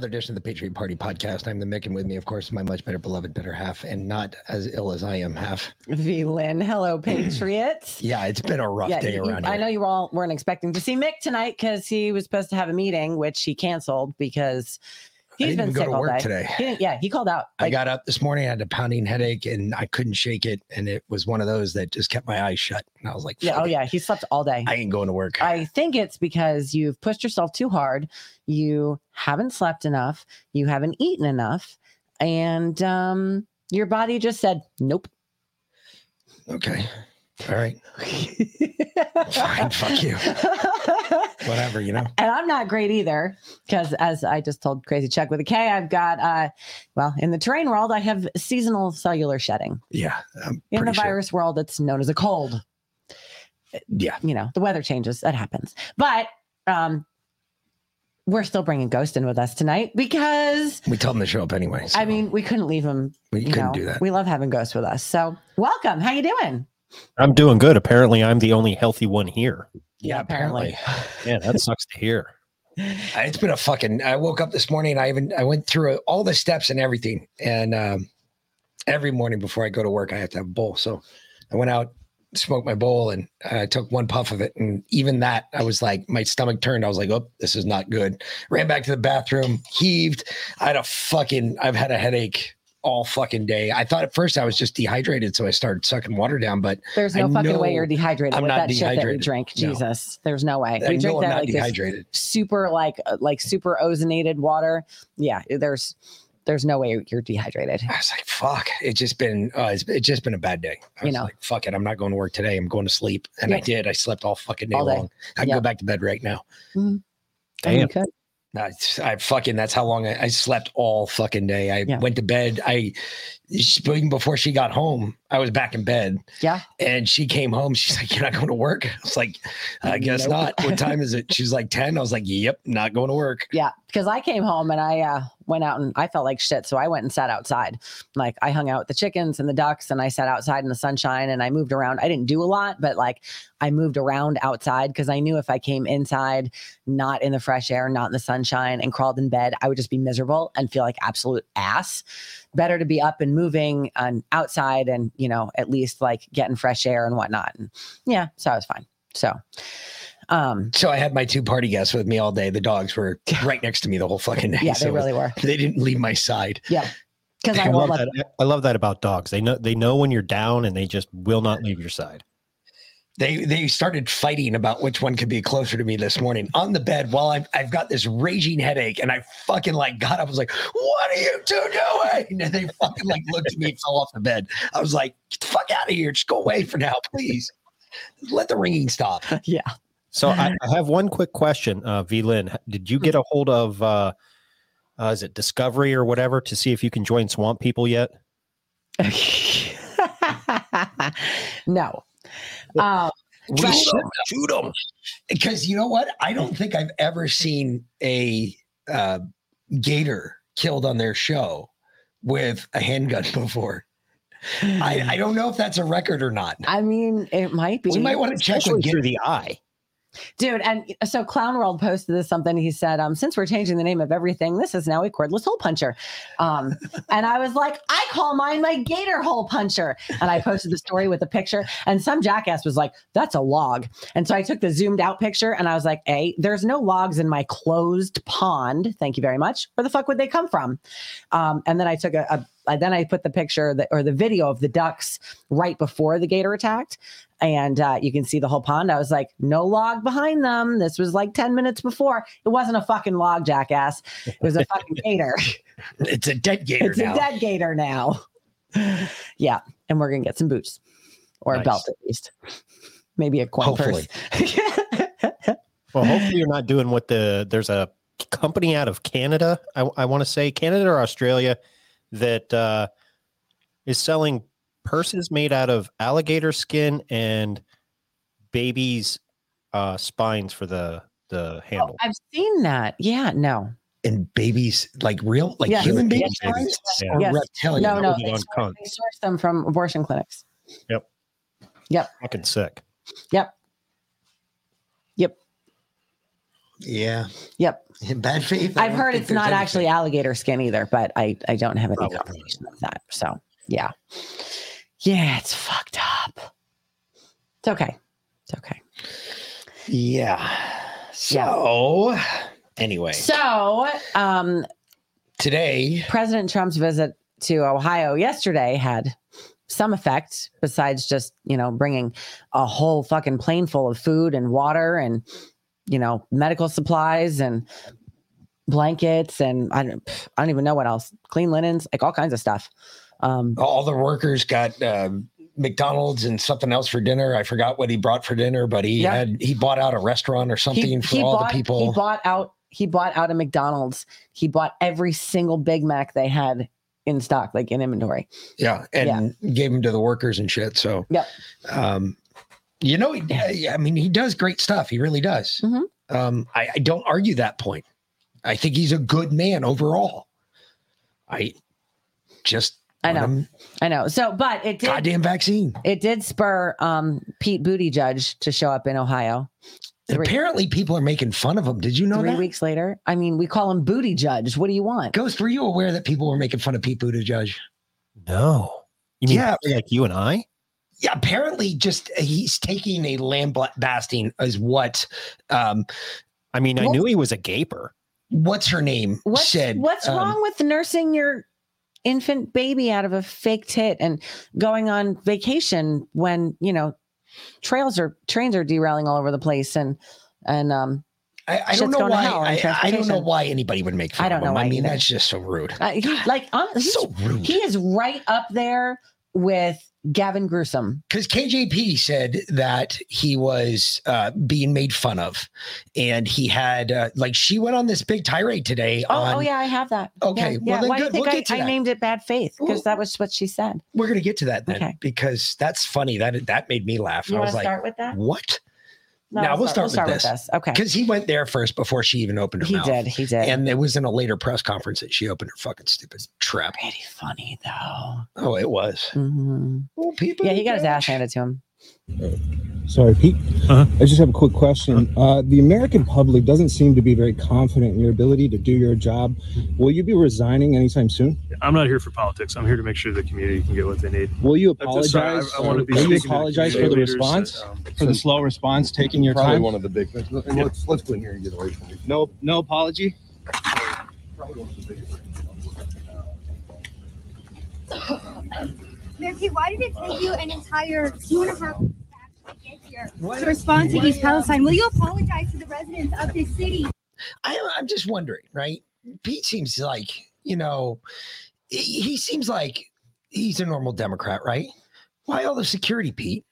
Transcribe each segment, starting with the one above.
Another edition of the Patriot Party podcast. I'm the Mick, and with me, of course, my much better beloved better half, and not as ill as I am half. V Lynn. Hello, Patriots. Yeah, it's been a rough day you- around I know you all weren't expecting to see Mick tonight because he was supposed to have a meeting, which he canceled because he's didn't been even go sick to all work day. today. He yeah, he called out. I got up this morning, I had a pounding headache, and I couldn't shake it, and it was one of those that just kept my eyes shut. And I was like, yeah, oh yeah, he slept all day. I ain't going to work." I think it's because you've pushed yourself too hard. You haven't slept enough. You haven't eaten enough, and um, your body just said nope. okay, all right, fine, fuck you, whatever, you know. And I'm not great either because, as I just told Crazy Chuck with a K, I've got, uh, well, in the terrain world, I have seasonal cellular shedding. Yeah, I'm In the sure. virus world, it's known as a cold. Yeah, You know, the weather changes, that happens. But um, we're still bringing Ghost in with us tonight because, we told him to show up anyway. so I mean, we couldn't leave him. we couldn't know, do that. We love having Ghost with us. So, welcome. How you doing? I'm doing good. Apparently, I'm the only healthy one here. yeah, apparently. Yeah, that sucks to hear. It's been a fucking. I woke up this morning. I even I went through all the steps and everything, and um, every morning before I go to work, I have to have a bowl. So I went out, smoked my bowl, and I took one puff of it, and even that, I was like, my stomach turned. I was like, oh, this is not good. Ran back to the bathroom, heaved. I had a fucking. I've had a headache all fucking day. I thought at first I was just dehydrated, so I started sucking water down, but There's I no fucking way you're dehydrated I'm with not that shit that we dehydrated. drink. No. Jesus, there's no way. I we know drink I'm that not like dehydrated. super like uh, like super ozonated water. Yeah, there's there's no way you're dehydrated. I was like, fuck. It's just been uh, it's, it's just been a bad day. I you know, like, fuck it. I'm not going to work today. I'm going to sleep. And I did. I slept all fucking day All day. long. I can Yeah. go back to bed right now. And Damn. I, I fucking that's how long I, I slept all fucking day. I Yeah. went to bed. I she- before she got home, I was back in bed Yeah. and she came home. She's like, You're not going to work? I was like, I guess Nope. not. What time is it? She's like 10. I was like, Yep, not going to work. Yeah, because I came home and I uh, went out and I felt like shit, so I went and sat outside. Like I hung out with the chickens and the ducks, and I sat outside in the sunshine and I moved around. I didn't do a lot, but like I moved around outside because I knew if I came inside, not in the fresh air, not in the sunshine, and crawled in bed, I would just be miserable and feel like absolute ass. Better to be up and moving and outside, and you know at least like getting fresh air and whatnot. And yeah, so I was fine. So. Um, So I had my two party guests with me all day. The dogs were right next to me the whole fucking day. yeah, they so really were. they didn't leave my side. Yeah, because I I love that. I love that about dogs. They know they know when you're down, and they just will not leave your side. They they started fighting about which one could be closer to me this morning on the bed while I've, I've got this raging headache and I fucking like got up. I was like, "What are you two doing?" And they fucking like looked at me and fell off the bed. I was like, "Get the fuck out of here! Just go away for now, please. Let the ringing stop." yeah. So I, I have one quick question, uh, V Lynn. Did you get a hold of uh, uh, is it Discovery or whatever to see if you can join Swamp People yet? no. Um, We should shoot them because you know what? I don't think I've ever seen a uh, gator killed on their show with a handgun before. I, I don't know if that's a record or not. I mean, it might be. We might want to check with through the eye. Dude, and so Clown World posted this something. He said, um, since we're changing the name of everything, this is now a cordless hole puncher. Um, and I was like, I call mine my gator hole puncher. And I posted the story with a picture, and some jackass was like, that's a log. And so I took the zoomed out picture and I was like, A, there's no logs in my closed pond. Thank you very much. Where the fuck would they come from? Um, and then I took a, a I- then I put the picture that, or the video of the ducks right before the gator attacked and uh, you can see the whole pond. I was like, no log behind them. This was like 10 minutes before. It wasn't a fucking log, jackass. It was a fucking gator. It's a dead gator it's now. a dead gator now. yeah. And we're going to get some boots or a belt at least. Maybe a coin Hopefully. purse. Well, hopefully you're not doing what the there's a company out of Canada. I, I want to say Canada or Australia that uh, is selling purses made out of alligator skin and babies' uh, spines for the the handle. I've seen that. Yeah. No. and babies, like real, like Yes. human babies, Yes. spines Yeah. or Yes. reptilian? No, no. They source, they source them from abortion clinics. Yep. Yep. Fucking sick. Yep. Yep. Yeah, Yep. in bad faith. I I've heard it's not anything. actually alligator skin either, but I I don't have any Probably. confirmation of that. So yeah, yeah, it's fucked up. It's okay. It's okay. Yeah. So, anyway, So, um, today, President Trump's visit to Ohio yesterday had some effect besides just you know bringing a whole fucking plane full of food and water and you know medical supplies and blankets and I don't, I don't even know what else clean linens like all kinds of stuff um all the workers got uh, McDonald's and something else for dinner. I forgot what he brought for dinner, but he Yeah. had he bought out a restaurant or something for all bought, the people. he bought out he bought out a mcdonald's he bought every single big mac they had in stock like in inventory yeah, and gave them to the workers and shit. So, yeah, um, you know, I mean, he does great stuff. He really does. Mhm. Um, I, I don't argue that point. I think he's a good man overall. I just I know. him i know so but it did goddamn vaccine. it did spur um pete booty judge to show up in ohio Three- apparently, people are making fun of him. Did you know three that? weeks later i mean we call him booty judge what do you want Ghost, were you aware that people were making fun of Pete Buttigieg? No, you mean Yeah. like you and I? Yeah, apparently, just he's taking a lambasting as what, um, I mean, I knew he was a gaper. what's her name what's, said. what's um, wrong with nursing your infant baby out of a fake tit and going on vacation when you know trails are trains are derailing all over the place and and um I, I don't know why. I, I don't know why anybody would make fun I don't of know him. I mean, either. that's just so rude. I, he, like hon- he's, so rude. he is right up there with Gavin Gruesome. because KJP said that he was uh, being made fun of, and he had uh, like she went on this big tirade today. Oh, on, oh yeah, I have that. Okay, Yeah, well yeah. then Why do good. you think We'll I, get to I that. named it Bad Faith? Because that was what she said. We're gonna get to that then Okay. because that's funny. That that made me laugh. You I was to like, start with that? what? No, Now, we'll start with with this. Okay. Because he went there first before she even opened her mouth. He mouth. did. He did. And it was in a later press conference that she opened her fucking stupid trap. pretty funny though. Oh, it was. Mhm. Well, people. Yeah, he got his ass handed to him. Sorry, Pete. Uh-huh. I just have a quick question. Uh, the American public doesn't seem to be very confident in your ability to do your job. Will you be resigning anytime soon? I'm not here for politics. I'm here to make sure the community can get what they need. Will you I'm sorry, apologize? I, I want to be Will you speaking to apologize for the response? that, um, For the slow response, taking your time? Probably time? one of the big things. And let's let's go in here and get away from it. No, no apology. Probably one of the biggest things. Mayor Pete, why did it take you an entire two and a half to get here to respond to East Palestine? Will you apologize to the residents of this city? I, I'm just wondering, right? Pete seems like, you know, he, he seems like he's a normal Democrat, right? Why all the security, Pete?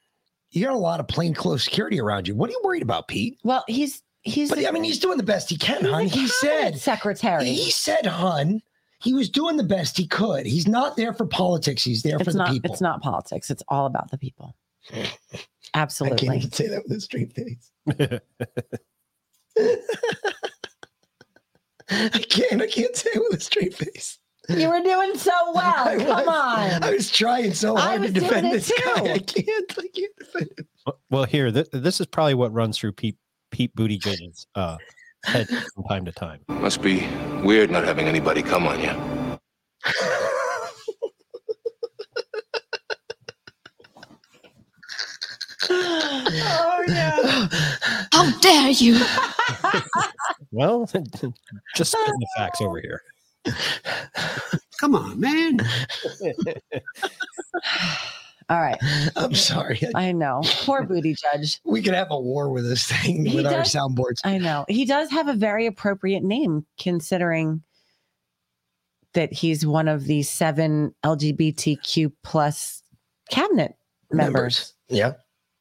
You got a lot of plainclothes security around you. What are you worried about, Pete? Well, he's he's. But I mean, he's doing the best he can, he's a hun. He said, secretary. he said, hun, he was doing the best he could. He's not there for politics. He's there for it's the not. people. It's not politics. It's all about the people. Absolutely. I can't even say that with a straight face. I can't. I can't say it with a straight face. You were doing so well. I Come was- on. I was trying so hard to defend it this guy. too. I can't. I can't defend him. Well, here, th- this is probably what runs through Pete Pete Buttigieg's uh, head from time to time. Must be weird not having anybody come on you. oh yeah. How dare you? Well, just spitting the facts over here. Come on, man. All right. I'm sorry. I- I know. Poor booty judge. we could have a war with this thing He with our does- soundboards. I know. He does have a very appropriate name considering that he's one of the seven LGBTQ plus cabinet members. Yeah.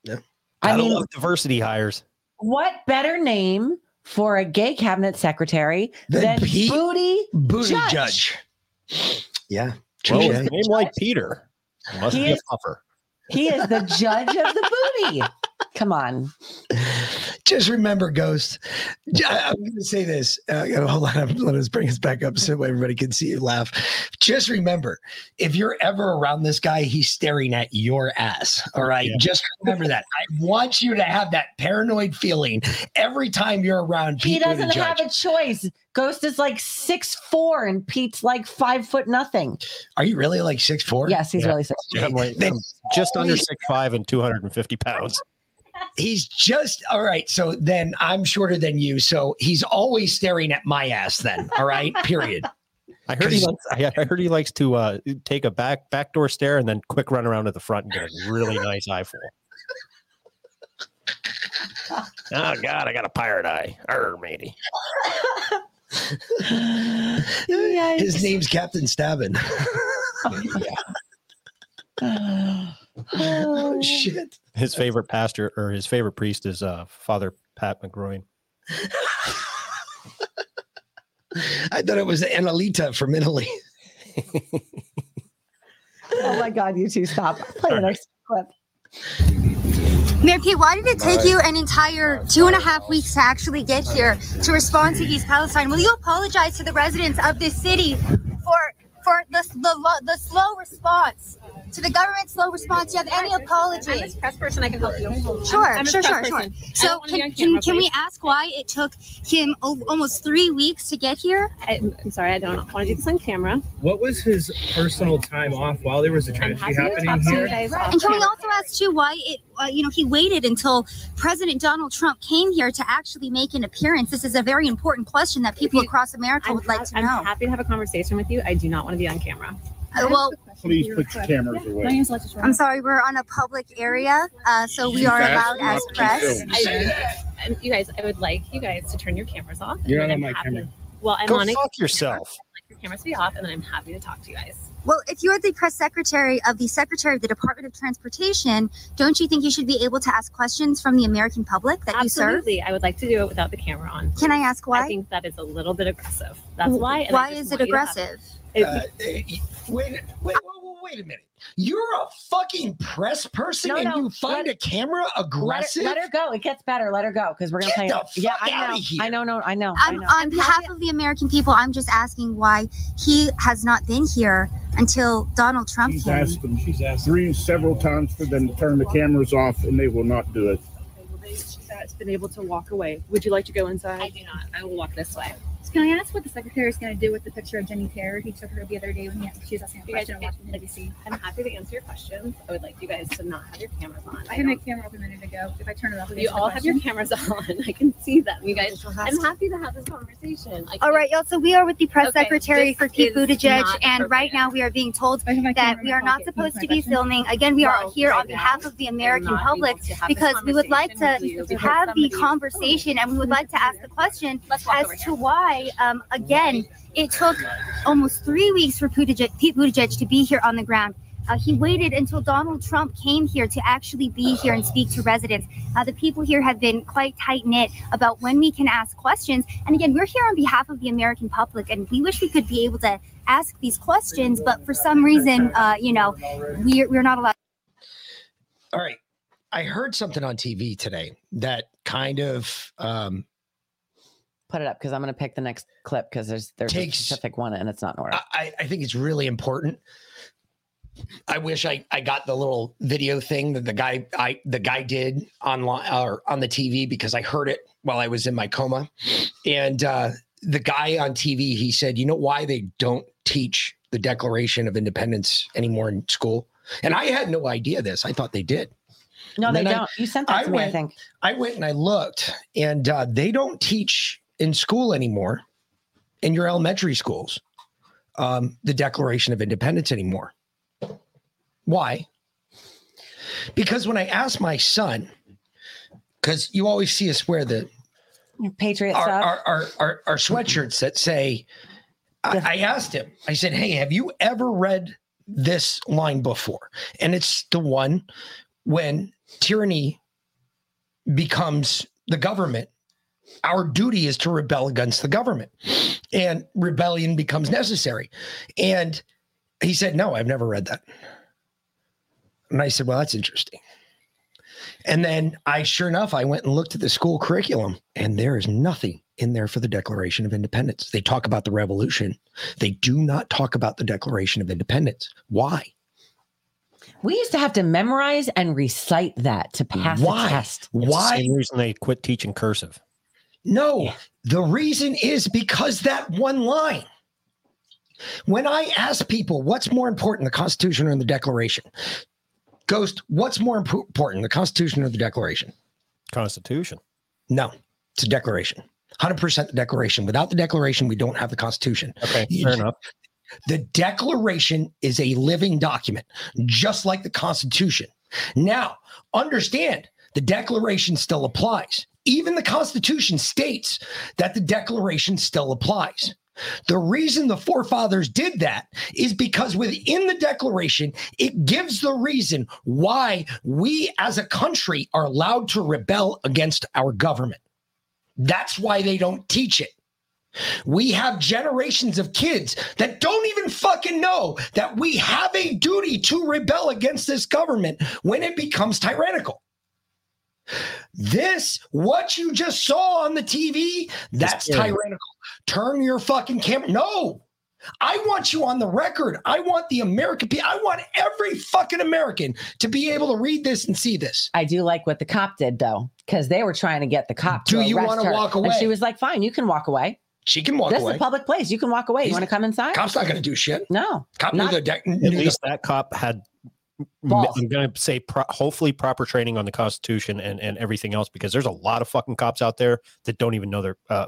Yeah. I Gotta mean, love diversity hires. what better name for a gay cabinet secretary Then than Pete Booty? Booty Judge. judge. Yeah. Well, a name like Peter, must He be a puffer. He is the judge of the booty. Come on. Just remember, Ghost. I'm going to say this. Uh, hold on. Let us bring us back up so everybody can see you laugh. Just remember, if you're ever around this guy, he's staring at your ass. All right. Yeah. Just remember that. I want you to have that paranoid feeling every time you're around He doesn't have a choice. Ghost is like six four and Pete's like five foot nothing. Are you really like six four? Yes, he's Yeah. really six. I'm, like, I'm just under six five and 250 pounds. He's just all right. So then I'm shorter than you. So he's always staring at my ass. Then all right. Period. I heard he 'Cause- likes, I I heard he likes to uh, take a back backdoor stare and then quick run around to the front and get a really nice eyeful. oh God, I got a pirate eye. Arr, matey. His name's Captain Stabbin. oh shit. His favorite pastor or his favorite priest is uh, Father Pat McGroin. I thought it was Annalita from Italy. Oh my god, you two stop. Play the next clip. Mayor Pete, why did it take you an entire two and a half weeks to actually get here to respond to East Palestine? Will you apologize to the residents of this city for for the the, the slow response to the government's slow response? Do you have any apology? I'm a press person. I can help you. Sure, I'm a sure, sure, sure. person. I So don't wanna be can, can, can we ask why it took him o- almost three weeks to get here? I, I'm sorry. I don't want to do this on camera. What was his personal time off while there was a I'm tragedy happening talk to you here? guys And can we also ask too why it, uh, you know, he waited until President Donald Trump came here to actually make an appearance? This is a very important question that people you- across America I'm, would like ha- to I'm know. happy to have a conversation with you. I do not want to be on camera. Uh, well, Please put your cameras My away. name's Alexis I'm sorry, we're on a public area, uh, so we are That's allowed as not press. filmed. I, and you guys, I would like you guys to turn your cameras off. You're and not I'm on my happy- camera. Well, I'm Go on it. fuck yourself. Your cameras be off, and then I'm happy to talk to you guys. Well, if you're the press secretary of the Secretary of the Department of Transportation, don't you think you should be able to ask questions from the American public that you serve? Absolutely, I would like to do it without the camera on. Can I ask why? I think that is a little bit aggressive. That's why. and I why just is it want you to have- aggressive? It- Uh, wait, wait, wait, wait a minute. You're a fucking press person No, and no, you find let- a camera Let, aggressive? her, let her go. It gets better. Let her go because we're gonna Get play. the yeah, fuck I outta know. here. I know. No, I know. I I'm, know. on behalf of the American people, I'm just asking why he has not been here until Donald Trump She's came. asked them, she's asked three several times for them to turn the cameras off and they will not do it. She's been able to walk away. Would you like to go inside? I do not. I will walk this way. Can I ask what the secretary is going to do with the picture of Jenny Taylor? He took her the other day when he, she was asking a You guys question on Washington D.C. I'm happy to answer your questions. I would like you guys to not have your cameras on. I had my camera up a minute ago. If I turn it off, You all have your cameras on. I can see them. You guys. I'm happy to have this conversation. I All right, y'all. So we are with the press Okay, secretary for Pete Buttigieg, and right now we are being told that we are not supposed to be filming. Again, we are Well, here right on behalf of the American public able to have this because we would like to conversation with you have the conversation and we would like to ask the question as to why, um, again, it took almost three weeks for Buttigieg, Pete Buttigieg to be here on the ground. Uh, he waited until Donald Trump came here to actually be here and speak to residents. Uh, the people here have been quite tight knit about when we can ask questions. And again, we're here on behalf of the American public, and we wish we could be able to ask these questions, but for some reason, uh, you know, we're, we're not allowed. All right. I heard something on TV today that kind of um, Put it up because I'm gonna pick the next clip because there's there's Takes- a specific one and it's not in order. I, I think it's really important. I wish I, I got the little video thing that the guy I the guy did online or on the TV because I heard it while I was in my coma. And uh, the guy on TV he said, "You know why they don't teach the Declaration of Independence anymore in school?" And I had no idea this. I thought they did. no, and they don't. you sent that to me, I went, think. I went and I looked, and uh, they don't teach in school anymore, in your elementary schools, um, the Declaration of Independence anymore. Why? Because when I asked my son, because you always see us wear the Patriot our, our, our, our, our sweatshirts that say, I, I asked him, I said, Hey, have you ever read this line before? And it's the one when tyranny becomes the government, our duty is to rebel against the government, and rebellion becomes necessary. And he said, No, I've never read that. And I said, Well, that's interesting. And then I, sure enough, I went and looked at the school curriculum, and there is nothing in there for the Declaration of Independence. They talk about the revolution. They do not talk about the Declaration of Independence. Why? We used to have to memorize and recite that to pass Why? the test. It's the Why? same reason they quit teaching cursive. No, the reason is because that one line. When I ask people what's more important, the Constitution or the Declaration, Ghost, what's more impo- important, the Constitution or the Declaration? Constitution. No, it's a Declaration. 100% the Declaration. Without the Declaration, we don't have the Constitution. Okay, fair enough. The Declaration is a living document, just like the Constitution. Now, understand the Declaration still applies. Even the Constitution states that the Declaration still applies. The reason the forefathers did that is because within the Declaration, it gives the reason why we as a country are allowed to rebel against our government. That's why they don't teach it. We have generations of kids that don't even fucking know that we have a duty to rebel against this government when it becomes tyrannical. This, what you just saw on the TV, that's tyrannical. Turn your fucking camera. No, I want you on the record. I want the American people, I want every fucking American to be able to read this and see this. I do like what the cop did though, because they were trying to get the cop. to. Do you wanna walk away? And she was like, "Fine, you can walk away. She can walk this away. is a public place. You can walk away. He's- you want to come inside? Cop's not going to do shit. No, Cop not- knew the deck. At least that cop had. I'm going to say pro- hopefully proper training on the Constitution and, and everything else because there's a lot of fucking cops out there that don't even know their uh,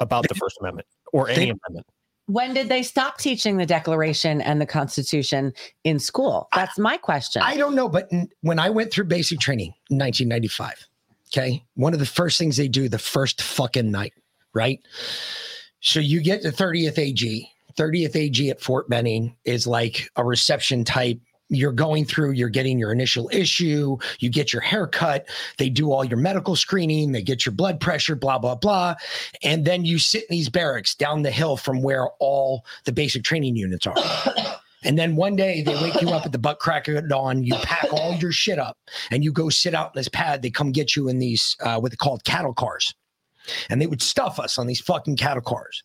about the First Amendment or any amendment. When did they stop teaching the Declaration and the Constitution in school? That's my question. I don't know, but n- when I went through basic training in 1995, okay, one of the first things they do the first fucking night, right? So you get the 30th AG, 30th AG at Fort Benning is like a reception type. You're going through, you're getting your initial issue, you get your haircut, they do all your medical screening, they get your blood pressure, blah, blah, blah. And then you sit in these barracks down the hill from where all the basic training units are. And then one day they wake you up at the butt crack of dawn. You pack all your shit up and you go sit out in this pad. They come get you in these uh, what they called cattle cars, and they would stuff us on these fucking cattle cars.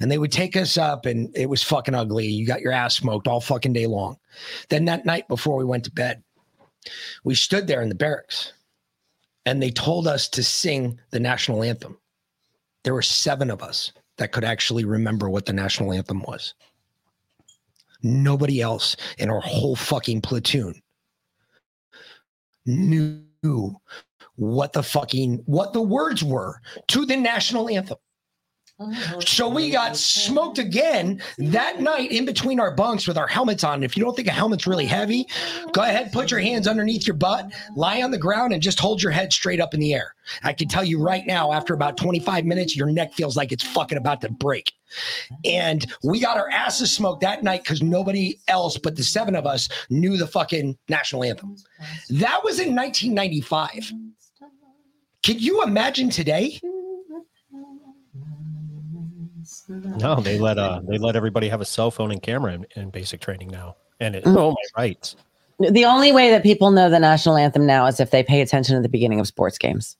And they would take us up, and it was fucking ugly. You got your ass smoked all fucking day long. Then that night before we went to bed, we stood there in the barracks, and they told us to sing the national anthem. There were seven of us that could actually remember what the national anthem was. Nobody else in our whole fucking platoon knew what the fucking what the words were to the national anthem. So we got smoked again that night in between our bunks with our helmets on. If you don't think a helmet's really heavy, go ahead, put your hands underneath your butt, lie on the ground, and just hold your head straight up in the air. I can tell you right now, after about 25 minutes, your neck feels like it's fucking about to break. And we got our asses smoked that night because nobody else but the seven of us knew the fucking national anthem. That was in 1995. Can you imagine today? No, they let uh they let everybody have a cell phone and camera in, in basic training now, and it Mm. oh my rights. The only way that people know the national anthem now is if they pay attention at the beginning of sports games.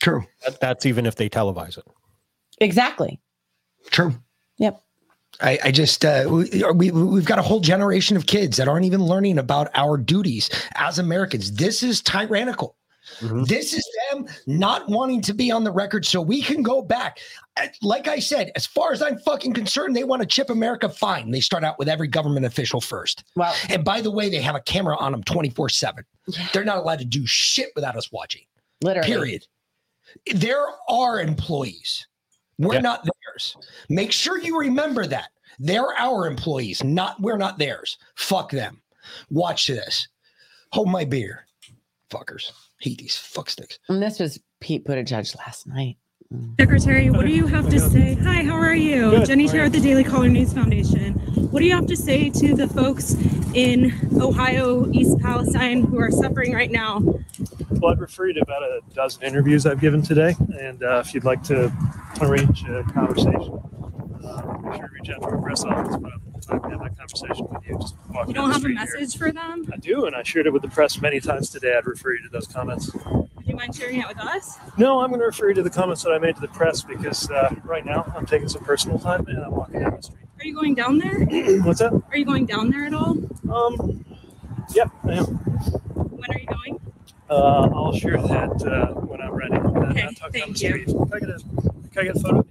True. That, that's even if they televise it. Exactly. True. Yep. I, I just uh, we, we we've got a whole generation of kids that aren't even learning about our duties as Americans. This is tyrannical. This is them not wanting to be on the record so we can go back. Uh, Like I said, as far as I'm fucking concerned, they want to chip America. Fine. They start out with every government official first. Well, and by the way, they have a camera on them 24 7. They're not allowed to do shit without us watching. Literally. Period. There are employees. We're not theirs. Make sure you remember that. They're our employees, not we're not theirs. Fuck them. Watch this. Hold my beer. Fuckers. Hate these fucksticks. And this was Pete Buttigieg last night. Secretary, what do you have to say? Hi, how are you? Good, Jenny how are Chair you? with the Daily Caller News Foundation. What do you have to say to the folks in Ohio, East Palestine, who are suffering right now? Well, I've referred to about a dozen interviews I've given today, and uh, if you'd like to arrange a conversation, be sure to reach out to our press office. But I'm to have that conversation with you. Just You down don't the have a street here. message for them? I do, and I shared it with the press many times today. I'd refer you to those comments. Do you mind sharing it with us? No, I'm going to refer you to the comments that I made to the press because uh, right now I'm taking some personal time and I'm walking down the street. Are you going down there? What's that? Are you going down there at all? Um, yep, I am. When are you going? Uh, I'll share that uh, when I'm ready. Okay, I'll talk down thank the you. street. Can I get a, can I get a photo?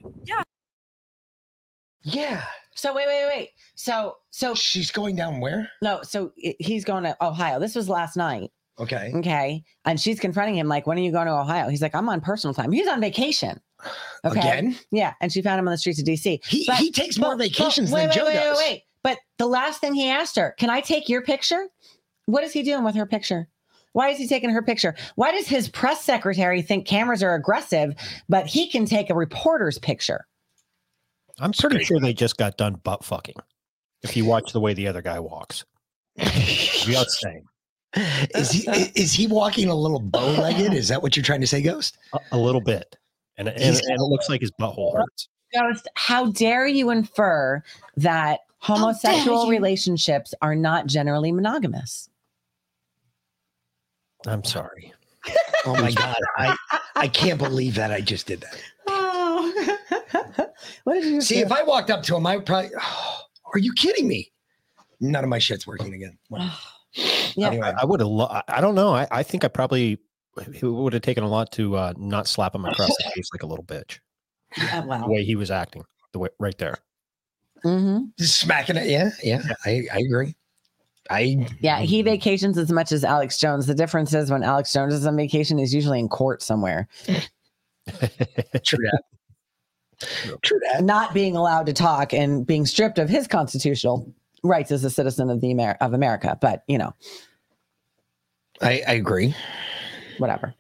Yeah. So wait, wait, wait. So so she's going down where? No, so he's going to Ohio. This was last night. Okay. Okay. And she's confronting him like, when are you going to Ohio? He's like, I'm on personal time. He's on vacation. Okay. Again? Yeah. And she found him on the streets of DC. He- he takes more vacations wait, than wait, Joe wait, does. Wait, wait. But the last thing he asked her, can I take your picture? What is he doing with her picture? Why is he taking her picture? Why does his press secretary think cameras are aggressive, but he can take a reporter's picture? I'm pretty sure they just got done butt fucking. If you watch the way the other guy walks, just saying. Is he is he walking a little bow legged? Is that what you're trying to say, Ghost? A, a little bit, and, and, and it looks like his butthole hurts. Ghost, how dare you infer that homosexual relationships are not generally monogamous? I'm sorry. Oh my god, I I can't believe that I just did that. Oh. what did you See, if I walked up to him, I would probably. are you kidding me? None of my shit's working again. Yeah. Anyway, I would have. Lo- I- I don't know. I, I think I probably it would have taken a lot to uh, not slap him across the face like a little bitch. Yeah, The way he was acting, the way right there. Mm-hmm. just smacking it. Yeah, yeah, I, I agree. I Yeah, he vacations as much as Alex Jones. The difference is when Alex Jones is on vacation, he's usually in court somewhere, true that. True that. not being allowed to talk and being stripped of his constitutional rights as a citizen of the Amer- of America. But you know, I, I agree. whatever.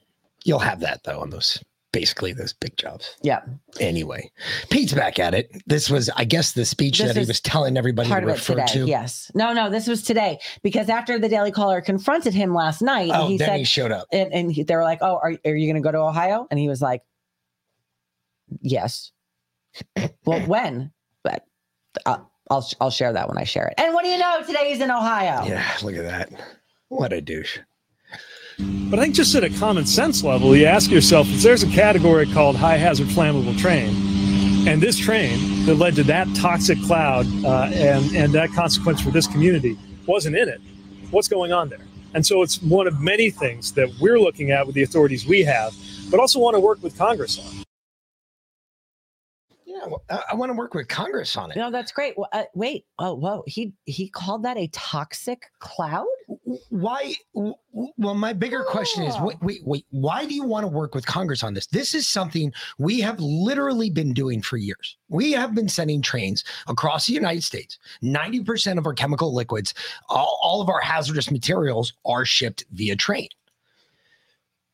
You'll have that though on those basically those big jobs. Yeah. Anyway, Pete's back at it. This was, I guess, the speech This that he was telling everybody to refer today. to. Yes. No, no, this was today because after the Daily Caller confronted him last night, Oh, he then said he showed up. and, and he, they were like, "Oh, are, are you going to go to Ohio?" And he was like, "Yes." Well, when? But uh, I'll I'll share that when I share it. And what do you know? Today he's in Ohio. Yeah, look at that. What a douche. But I think just at a common sense level, you ask yourself if there's a category called high hazard flammable train, and this train that led to that toxic cloud uh, and, and that consequence for this community wasn't in it, what's going on there? And so it's one of many things that we're looking at with the authorities we have, but also want to work with Congress on. Yeah, I, I want to work with Congress on it. No, that's great. Well, uh, wait. Oh, whoa. He he called that a toxic cloud. Why? Well, my bigger question is wait, wait, wait. Why do you want to work with Congress on this? This is something we have literally been doing for years. We have been sending trains across the United States. 90% of our chemical liquids, all, all of our hazardous materials are shipped via train.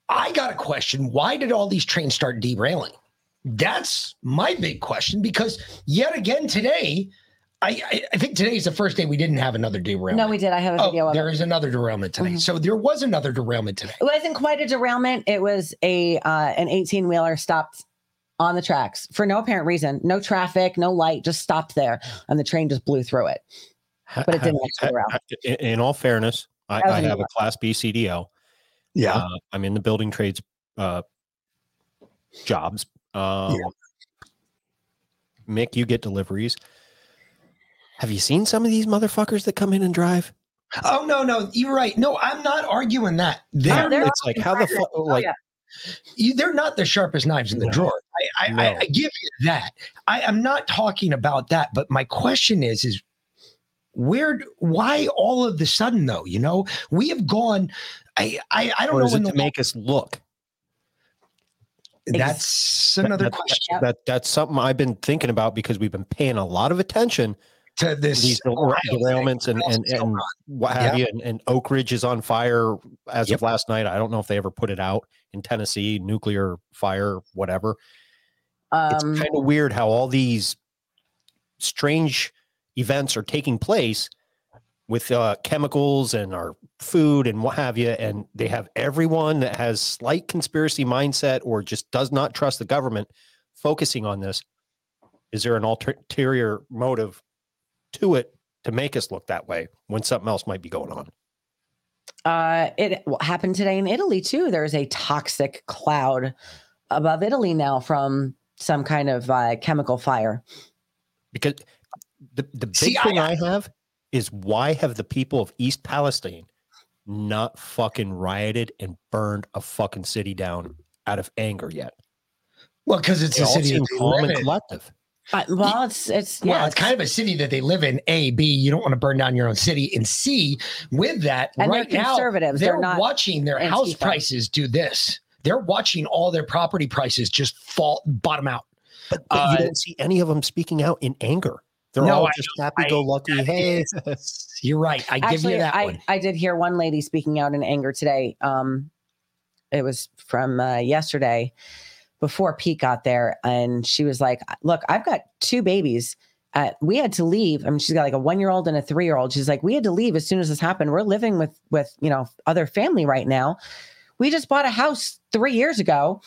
I got a question. Why did all these trains start derailing? That's my big question because yet again today, I, I, I think today is the first day we didn't have another derailment. No, we did. I have a Oh, video of there it. is another derailment today. So there was another derailment today. It wasn't quite a derailment. It was a uh, an 18 wheeler stopped on the tracks for no apparent reason. No traffic, no light, just stopped there, and the train just blew through it. But it didn't actually derail. In, in all fairness, I, I have a Class B CDL. Yeah. Uh, I'm in the building trades uh, jobs. Um, Mick, you get deliveries. Have you seen some of these motherfuckers that come in and drive? Oh no, no, you're right. No, I'm not arguing that. They're, it's like how the fuck? Like you, they're not the sharpest knives in the drawer. I, I, I, No. I give you that. I, I'm not talking about that. But my question is, is where? Why all of the sudden though? You know, we have gone. I, I, I don't or know when it the to make us look? That's another that- question. That that's something I've been thinking about because we've been paying a lot of attention to this these Ohio thing, derailments and and, and what have Yeah. you. And, and Oak Ridge is on fire as Yep. of last night. I don't know if they ever put it out in Tennessee, nuclear fire, whatever. it's Um, kind of weird how all these strange events are taking place with uh, chemicals and our food and what have you. And they have everyone that has slight conspiracy mindset or just does not trust the government focusing on this. Is there an ulterior motive to it to make us look that way when something else might be going on? Uh, it happened today in Italy too. There's a toxic cloud above Italy now from some kind of uh, chemical fire. Because the, the big See, thing I- I, have is why have the people of East Palestine not fucking rioted and burned a fucking city down out of anger yet? Well, because it's They a city seem that calm and collective. Uh, well, it's it's Well, yeah, it's kind of a city that they live in. A, B, you don't want to burn down your own city. And C, with that, And they're right now, conservatives. they're, They're not watching their house prices do this. They're watching all their property prices just fall, bottom out. But, but Uh, you don't see any of them speaking out in anger. They're No, all I just happy go lucky. Hey, You're right. I give you that I, one. I did hear one lady speaking out in anger today. Um, it was from uh, yesterday before Pete got there, and she was like, "Look, I've got two babies. Uh, we had to leave. I mean, she's got like a one year old and a three year old. She's like, we had to leave as soon as this happened. We're living with with you know other family right now. We just bought a house three years ago.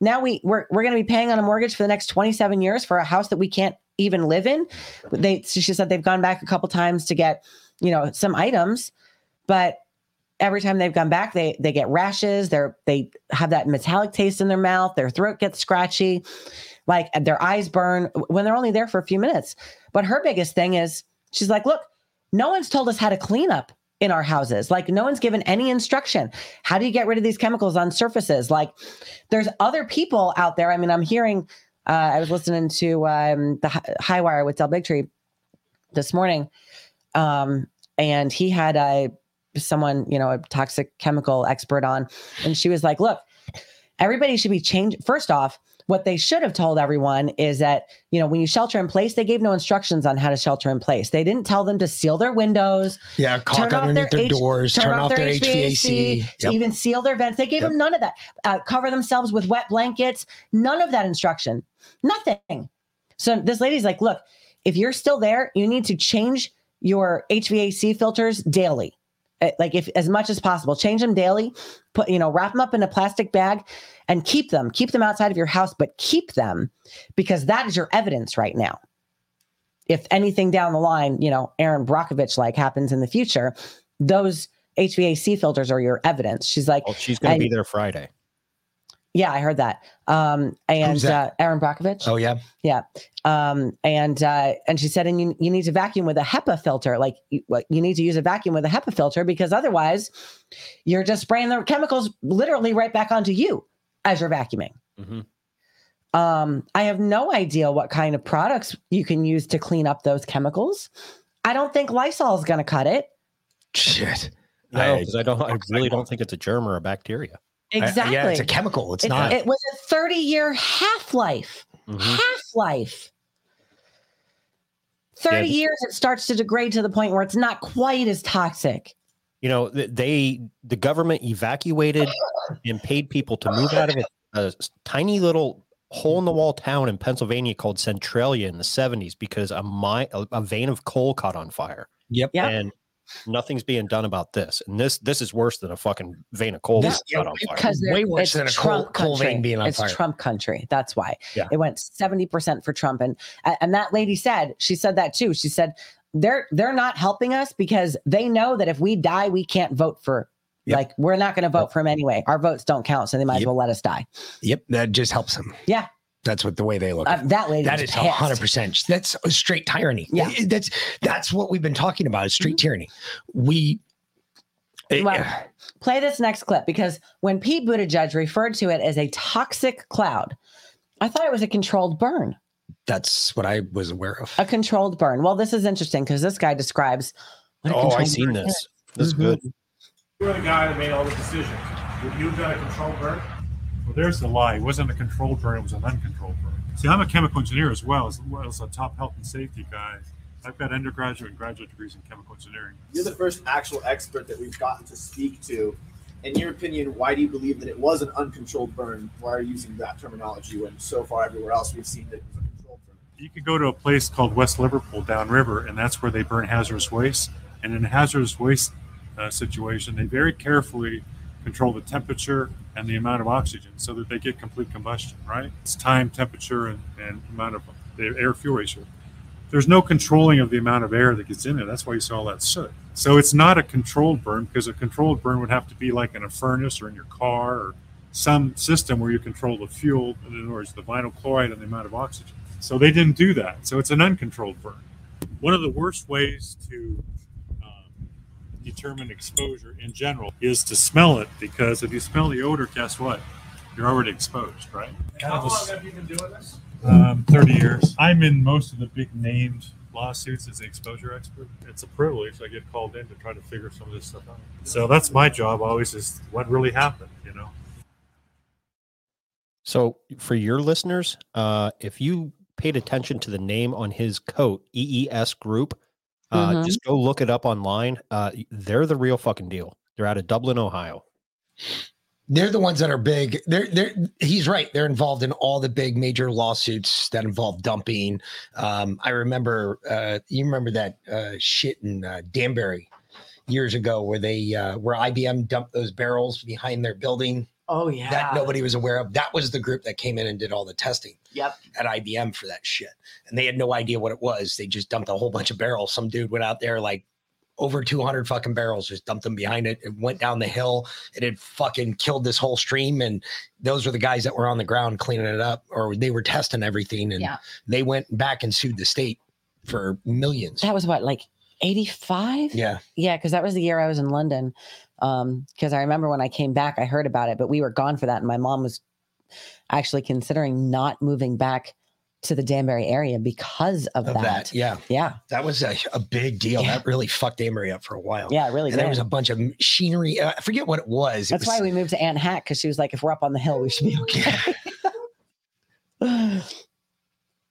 Now we we're we're going to be paying on a mortgage for the next twenty seven years for a house that we can't even live in. They she said they've gone back a couple times to get you know some items, but every time they've gone back, they they get rashes. They're they have that metallic taste in their mouth. Their throat gets scratchy, like their eyes burn when they're only there for a few minutes. But her biggest thing is she's like, look, no one's told us how to clean up in our houses. Like no one's given any instruction. How do you get rid of these chemicals on surfaces? Like there's other people out there. I mean, I'm hearing. Uh, I was listening to um, the Hi- High Wire with Del Bigtree this morning, um, and he had a someone, you know, a toxic chemical expert on, and she was like, "Look, everybody should be changed. First off, what they should have told everyone is that, you know, when you shelter in place, they gave no instructions on how to shelter in place. They didn't tell them to seal their windows, Yeah, caulk underneath their H- doors, turn, off their HVAC. to Yep. even seal their vents. They gave Yep. them none of that. Uh, cover themselves with wet blankets. None of that instruction. Nothing. So this lady's like, look, if you're still there, you need to change your HVAC filters daily. Uh, Like if as much as possible, change them daily. Put you know, wrap them up in a plastic bag and keep them. Keep them outside of your house, but keep them because that is your evidence right now. If anything down the line, you know, Erin Brockovich like happens in the future, those HVAC filters are your evidence. She's like, Well, she's going to be there Friday. Yeah, I heard that. Um, and Who's that? uh, Erin Brockovich. Oh yeah. Yeah. Um, and uh, and she said, and you, you need to vacuum with a HEPA filter. Like you, what- you need to use a vacuum with a HEPA filter because otherwise you're just spraying the chemicals literally right back onto you as you're vacuuming. Mhm. Um, I have no idea what kind of products you can use to clean up those chemicals. I don't think Lysol is going to cut it. Shit. No, because I don't. I really don't think it's a germ or a bacteria. Exactly. yeah, it's a chemical. It's It- not. It was a 30 year half life. Mhm. Half life. 30 Yeah. years, it starts to degrade to the point where it's not quite as toxic. You know, they the government evacuated and paid people to move out of a tiny little hole in the wall town in Pennsylvania called Centralia in the 70s because a, mine, a, a vein of coal caught on fire. Yep. Yep. And nothing's being done about this. And this this is worse than a fucking vein of coal This- that caught on fire. Because they're- way worse it's than a coal- Trump coal vein country. being on it's fire. It's Trump country. That's why Yeah. it went 70% for Trump. And and that lady said, she said that too. She said they're they're not helping us because they know that if we die, we can't vote for Yep. like we're not going to vote for him anyway. Our votes don't count, so they might as well let us die. Yep. That just helps them. Yeah. That's what the way they look. Uh, at that lady That was is pissed. hundred percent. That's a straight tyranny. Yeah. Mm-hmm. That's that's what we've been talking about. Is straight tyranny. We. it- Well, play this next clip because when Pete Buttigieg referred to it as a toxic cloud, I thought it was a controlled burn. that's what I was aware of. A controlled burn. Well, this is interesting because this guy describes. what a Oh, I controlled seen burn this. is. This is good. You're the guy that made all the decisions. Would you have done a controlled burn? Well, there's the lie. It wasn't a controlled burn, it was an uncontrolled burn. See, I'm a chemical engineer as well as, well as a top health and safety guy. I've got undergraduate and graduate degrees in chemical engineering. You're the first actual expert that we've gotten to speak to. In your opinion, why do you believe that it was an uncontrolled burn? Why are you using that terminology when so far everywhere else we've seen that it was a controlled burn? You could go to a place called West Liverpool downriver, and that's where they burn hazardous waste. And in a hazardous waste uh, situation, they very carefully control the temperature and the amount of oxygen so that they get complete combustion, right? It's time, temperature, and, and amount of the air fuel ratio. There's no controlling of the amount of air that gets in there. That's why you saw all that soot. So it's not a controlled burn because a controlled burn would have to be like in a furnace or in your car or some system where you control the fuel, in other words, the vinyl chloride and the amount of oxygen. So they didn't do that. So it's an uncontrolled burn. One of the worst ways to determine exposure in general is to smell it because if you smell the odor, guess what? You're already exposed, right? How long have you been doing this? Um, 30 years. I'm in most of the big named lawsuits as the exposure expert. It's a privilege. I get called in to try to figure some of this stuff out. So that's my job always is what really happened, you know? So for your listeners, uh, if you paid attention to the name on his coat, EES Group, uh, Mhm. just go look it up online. Uh, they're the real fucking deal. They're out of Dublin, Ohio. They're the ones that are big. They're they're he's right. They're involved in all the big major lawsuits that involve dumping. Um, I remember uh you remember that uh shit in uh, Danbury years ago where they uh where IBM dumped those barrels behind their building Oh yeah. that nobody was aware of. That was the group that came in and did all the testing Yep. at IBM for that shit. And they had no idea what it was. They just dumped a whole bunch of barrels. Some dude went out there like over 200 fucking barrels, just dumped them behind it. It went down the hill. It had fucking killed this whole stream. And those were the guys that were on the ground cleaning it up, or they were testing everything. And Yeah. they went back and sued the state for millions. That was what, like 85? Yeah. Yeah, because that was the year I was in London. Um, because I remember when I came back, I heard about it, but we were gone for that. And my mom was actually considering not moving back to the Danbury area because of, Of that. that. Yeah. Yeah. That was a, a big deal. Yeah. That really fucked Amory up for a while. Yeah, really And there was a bunch of machinery. uh, I forget what it was. It That's was- why we moved to Aunt Hack because she was like, if we're up on the hill, we should be okay.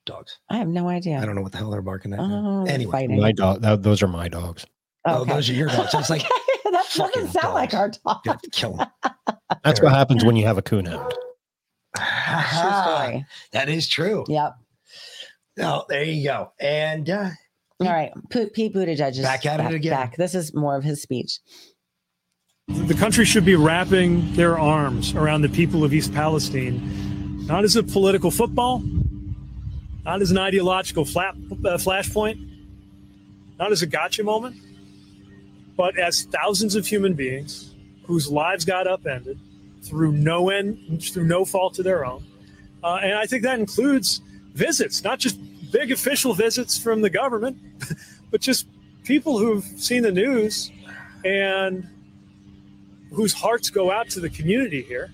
Dogs. I have no idea. I don't know what the hell they're barking at. Oh, anyway, fighting. My dog. That, those are my dogs. Oh, Okay. those are your dogs. I was like, that doesn't sound like our dog. you have to kill them. That's what happens when you have a coonhound. story. that is true. Yep. No, there you go. And uh, All right. Pete Buttigieg is Back at it again. Back. This is more of his speech. The country should be wrapping their arms around the people of East Palestine, not as a political football, not as an ideological flap, uh, flashpoint, not as a gotcha moment, but as thousands of human beings whose lives got upended through no end, through no fault of their own. Uh, and I think that includes visits, not just big official visits from the government, but just people who've seen the news and whose hearts go out to the community here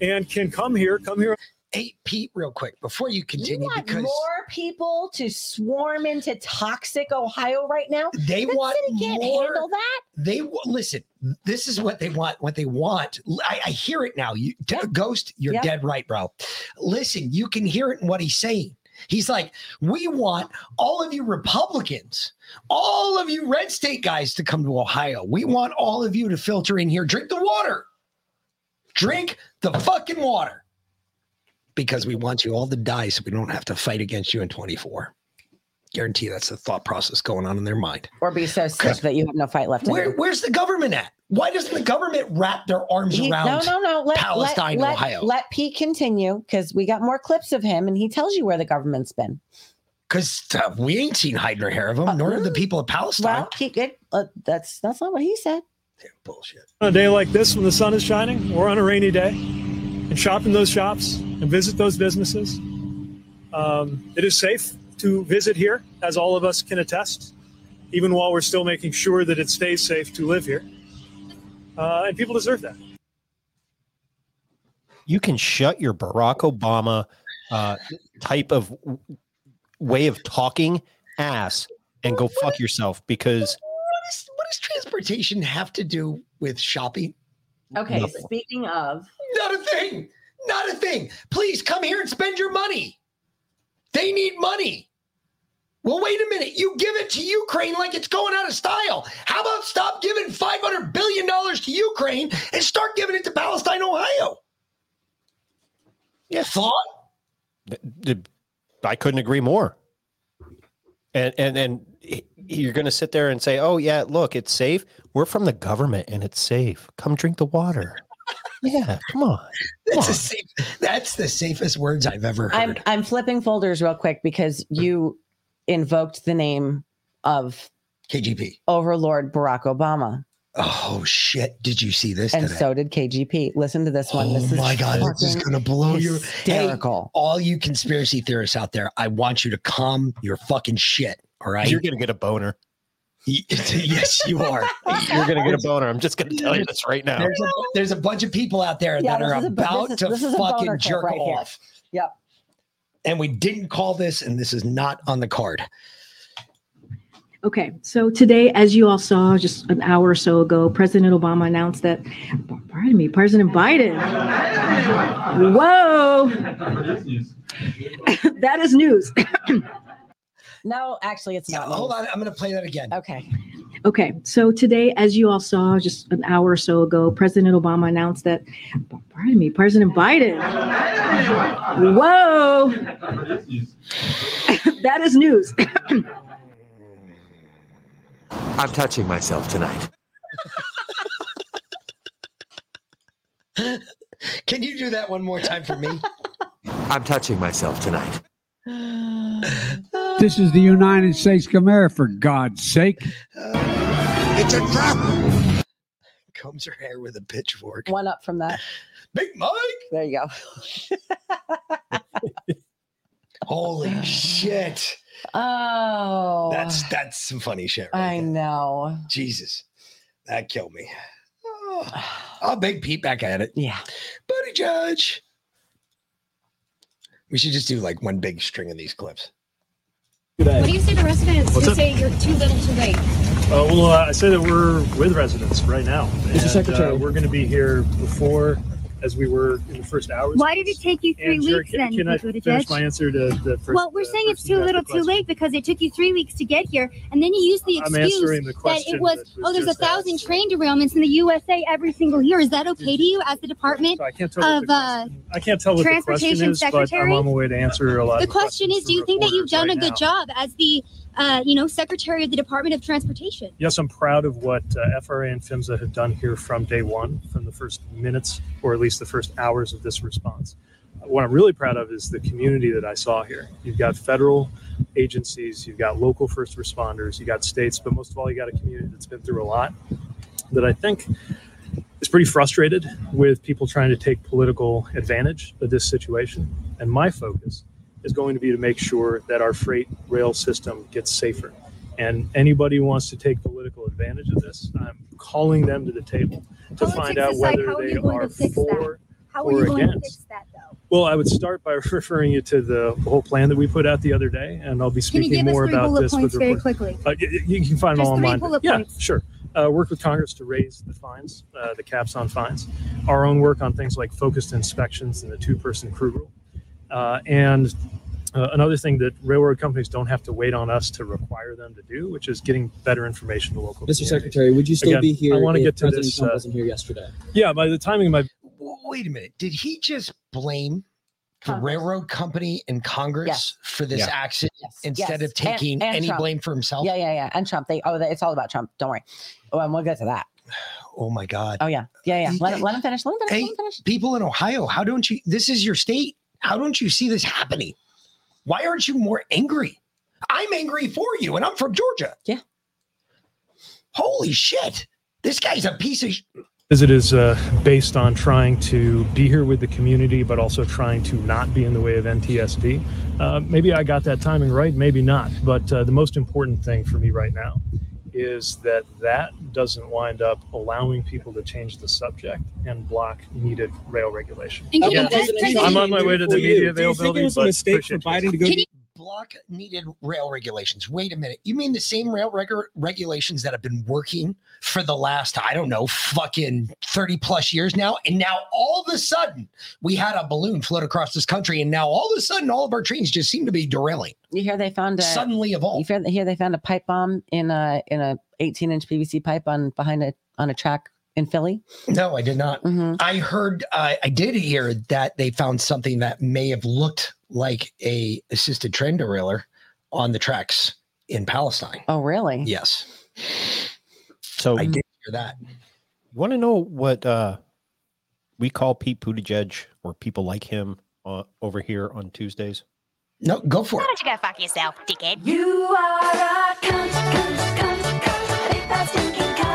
and can come here, come here. Hey, Pete, real quick before you You continue, want because more people to swarm into toxic Ohio right now? they That want city can't more. handle that. They listen. This is what they want. What they want. I hear it now. You, Ghost, you're dead right, bro. Listen, you can hear it in what he's saying. He's like, we want all of you Republicans, all of you red state guys to come to Ohio. We want all of you to filter in here, drink the water, drink the fucking water, because we want you all to die so we don't have to fight against you in 24. Guarantee that's the thought process going on in their mind. Or be so sick that you have no fight left. Where, where's the government at? Why doesn't the government wrap their arms He- around no, no, no. Let, Palestine, let, Ohio? Let, let Pete continue because we got more clips of him and he tells you where the government's been. Because uh, we ain't seen hide nor hair of them, nor have the people of Palestine. Well, he, it, uh, that's that's not what he said. bullshit. On a day like this when the sun is shining or on a rainy day and shop in those shops and visit those businesses. Um, it is safe to visit here, as all of us can attest, even while we're still making sure that it stays safe to live here. Uh, and people deserve that. You can shut your Barack Obama uh, type of w- way of talking ass and go fuck yourself because What, is, what does transportation have to do with shopping? Okay, Nothing. speaking of, Not a thing. Not a thing. Please come here and spend your money. They need money. Well, wait a minute. You give it to Ukraine like it's going out of style. How about stop giving $500 billion to Ukraine and start giving it to Palestine, Ohio? Yeah. Thought? th- th- I couldn't agree more. And and and you're going to sit there and say, "Oh yeah, look, it's safe. We're from the government and it's safe. Come drink the water." Yeah, come on. That's, the safe, that's the safest words I've ever heard. I'm I'm flipping folders real quick because you invoked the name of KGP. Overlord Barack Obama, Oh shit! Did you see this and today? so did KGP. Listen to this one. Oh this is my god, this is gonna blow your hysterical. Hey, all you conspiracy theorists out there, I want you to calm your fucking shit. All right. You're going to get a boner. yes, you are. You're going to get a boner. I'm just going to tell you this right now. There's a, there's a bunch of people out there Yeah, that are this a- about is- to is fucking jerk right here. off. Yep. And we didn't call this, and this is not on the card. Okay, so today, as you all saw just an hour or so ago, President Obama announced that, pardon me, President Biden. Whoa, that is news. No, actually, it's not. Hold on, I'm gonna play that again. Okay. Okay, so today, as you all saw just an hour or so ago, President Obama announced that, pardon me, President Biden. Whoa, that is news. I'm touching myself tonight. Can you do that one more time for me? I'm touching myself tonight. This is the United States of America, for God's sake. It's a trap. Combs her hair with a pitchfork. One up from that. Big Mike. There you go. Holy shit. Oh, That's that's some funny shit. Right? I know. Jesus, that killed me. Oh, oh, big Pete back at it. Yeah. Buddy Judge. We should just do like one big string of these clips. What do you say to residents What's who up? say you're too little too late? Uh, well, uh, I say that we're with residents right now. Mr. Secretary. Uh, we're going to be here before as we were in the first hours. Why did it take you three And weeks can, then, can I finish my answer to the first? Well, we're uh, saying it's too little, too late because it took you three weeks to get here, and then you use the excuse the that it was, that was oh, there's a thousand train derailments in the USA every single year. Is that okay to you as the Department So I can't tell of the uh, I can't tell what the question Transportation is, but I'm on my way to answer a lot. the question is, do you think that you've done a good job? job as the, uh, you know, Secretary of the Department of Transportation? Yes, I'm proud of what uh, FRA and PHMSA have done here from day one, from the first minutes, or at least the first hours of this response. What I'm really proud of is the community that I saw here. You've got federal agencies, you've got local first responders, you got states, but most of all, you got a community that's been through a lot that I think is pretty frustrated with people trying to take political advantage of this situation. And my focus is going to be to make sure that our freight rail system gets safer. And anybody who wants to take political advantage of this, I'm calling them to the table to find out aside, whether how are they you going are to fix for that? How are or you going to against. fix that, though? Well, I would start by referring you to the whole plan that we put out the other day, and I'll be Can you speaking give us more three about bullet this with very report. quickly? Uh, y- y- you can find them Just all three online. bullet yeah, points. sure. Uh, work with Congress to raise the fines, uh, the caps on fines. Our own work on things like focused inspections and the two-person crew rule. Uh, and uh, another thing that railroad companies don't have to wait on us to require them to do, which is getting better information to local. Mr. communities. Secretary, would you still Again, be here I want to get to President this. Trump uh, wasn't here yesterday? yeah, by the timing of my Wait a minute. Did he just blame the railroad company and Congress Yes. for this Yeah. accident instead Yes. of taking And- and any Trump. blame for himself? Yeah, yeah, yeah. And Trump. They oh, it's all about Trump. Don't worry. Oh, and we'll get to that. Oh my God. Oh yeah, yeah, yeah. Let, him- let him finish. Let him finish. Hey, let him finish. people in Ohio, how don't you? This is your state. How don't you see this happening? Why aren't you more angry? I'm angry for you, and I'm from Georgia. Yeah. Holy shit. This guy's a piece of. sh- As it is uh, based on trying to be here with the community, but also trying to not be in the way of NTSB. Uh, maybe I got that timing right, maybe not. But uh, the most important thing for me right now is that that doesn't wind up allowing people to change the subject and block needed rail regulation. And you Again, I'm on my way to the For you. media Do you think it availability, was a mistake for. Biden to go Can you block needed rail regulations? Wait a minute. You mean the same rail reg- regulations that have been working for the last, I don't know, fucking 30 plus years now? And now all of a sudden we had a balloon float across this country. And now all of a sudden all of our trains just seem to be derailing. You hear they found a Suddenly evolved. You hear, hear they found a pipe bomb in a in a 18 inch PVC pipe on behind a on a track in Philly. No, I did not. I heard, uh, I did hear that they found something that may have looked like a assisted train derailer on the tracks in Palestine. Oh, really? Yes. So I did hear that. You want to know what uh, we call Pete Buttigieg or people like him uh, over here on Tuesdays? No, go for Why it. don't you go fuck yourself, dickhead? You are a cunt, cunt, cunt, cunt.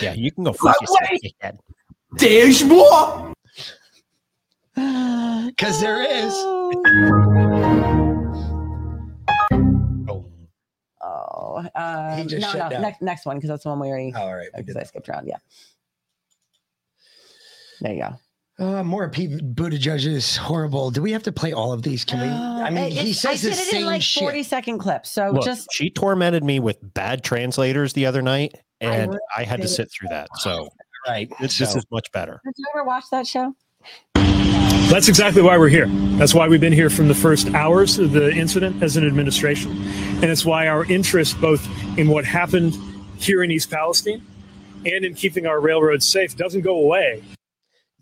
Yeah, you can go fuck yourself. dickhead. There's more. Because there is. Oh, just no, no. down. Next, next one because that's the one we already. All right, we because I skipped around. Yeah. There you go. Uh, more Pete Buttigieg is horrible. Do we have to play all of these? Can we? I mean, Uh, he it's- I says the did it same in like shit. 40 second clips. So Look, just she tormented me with bad translators the other night, and really I, had to sit through that. So right, this, this so- is much better. did you ever watch that show? That's exactly why we're here. That's why we've been here from the first hours of the incident as an administration. And it's why our interest both in what happened here in East Palestine and in keeping our railroads safe doesn't go away.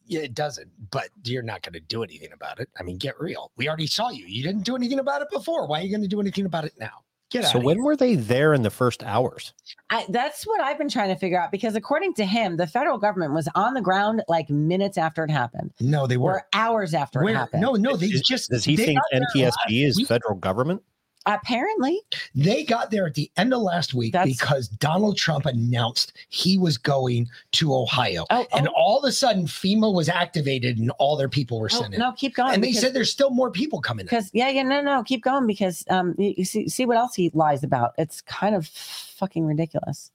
Yeah, it doesn't. But you're not going to do anything about it. I mean, get real. We already saw you. You didn't do anything about it before. Why are you going to do anything about it now? Get. So when were they there in the first hours? I, that's what I've been trying to figure out because according to him, the federal government was on the ground like minutes after it happened. No, they Or were. hours after it happened. No, no. They Is- just. Does he they think got there last NTSB is week. federal government? Apparently. They got there at the end of last week That's- because Donald Trump announced he was going to Ohio. Oh, and oh. all of a sudden, FEMA was activated and all their people were Oh, sent in. no, keep going. and they because- said there's still more people coming. Because yeah, yeah, no, no, keep going because um, you, you see, see what else he lies about. It's kind of fucking ridiculous.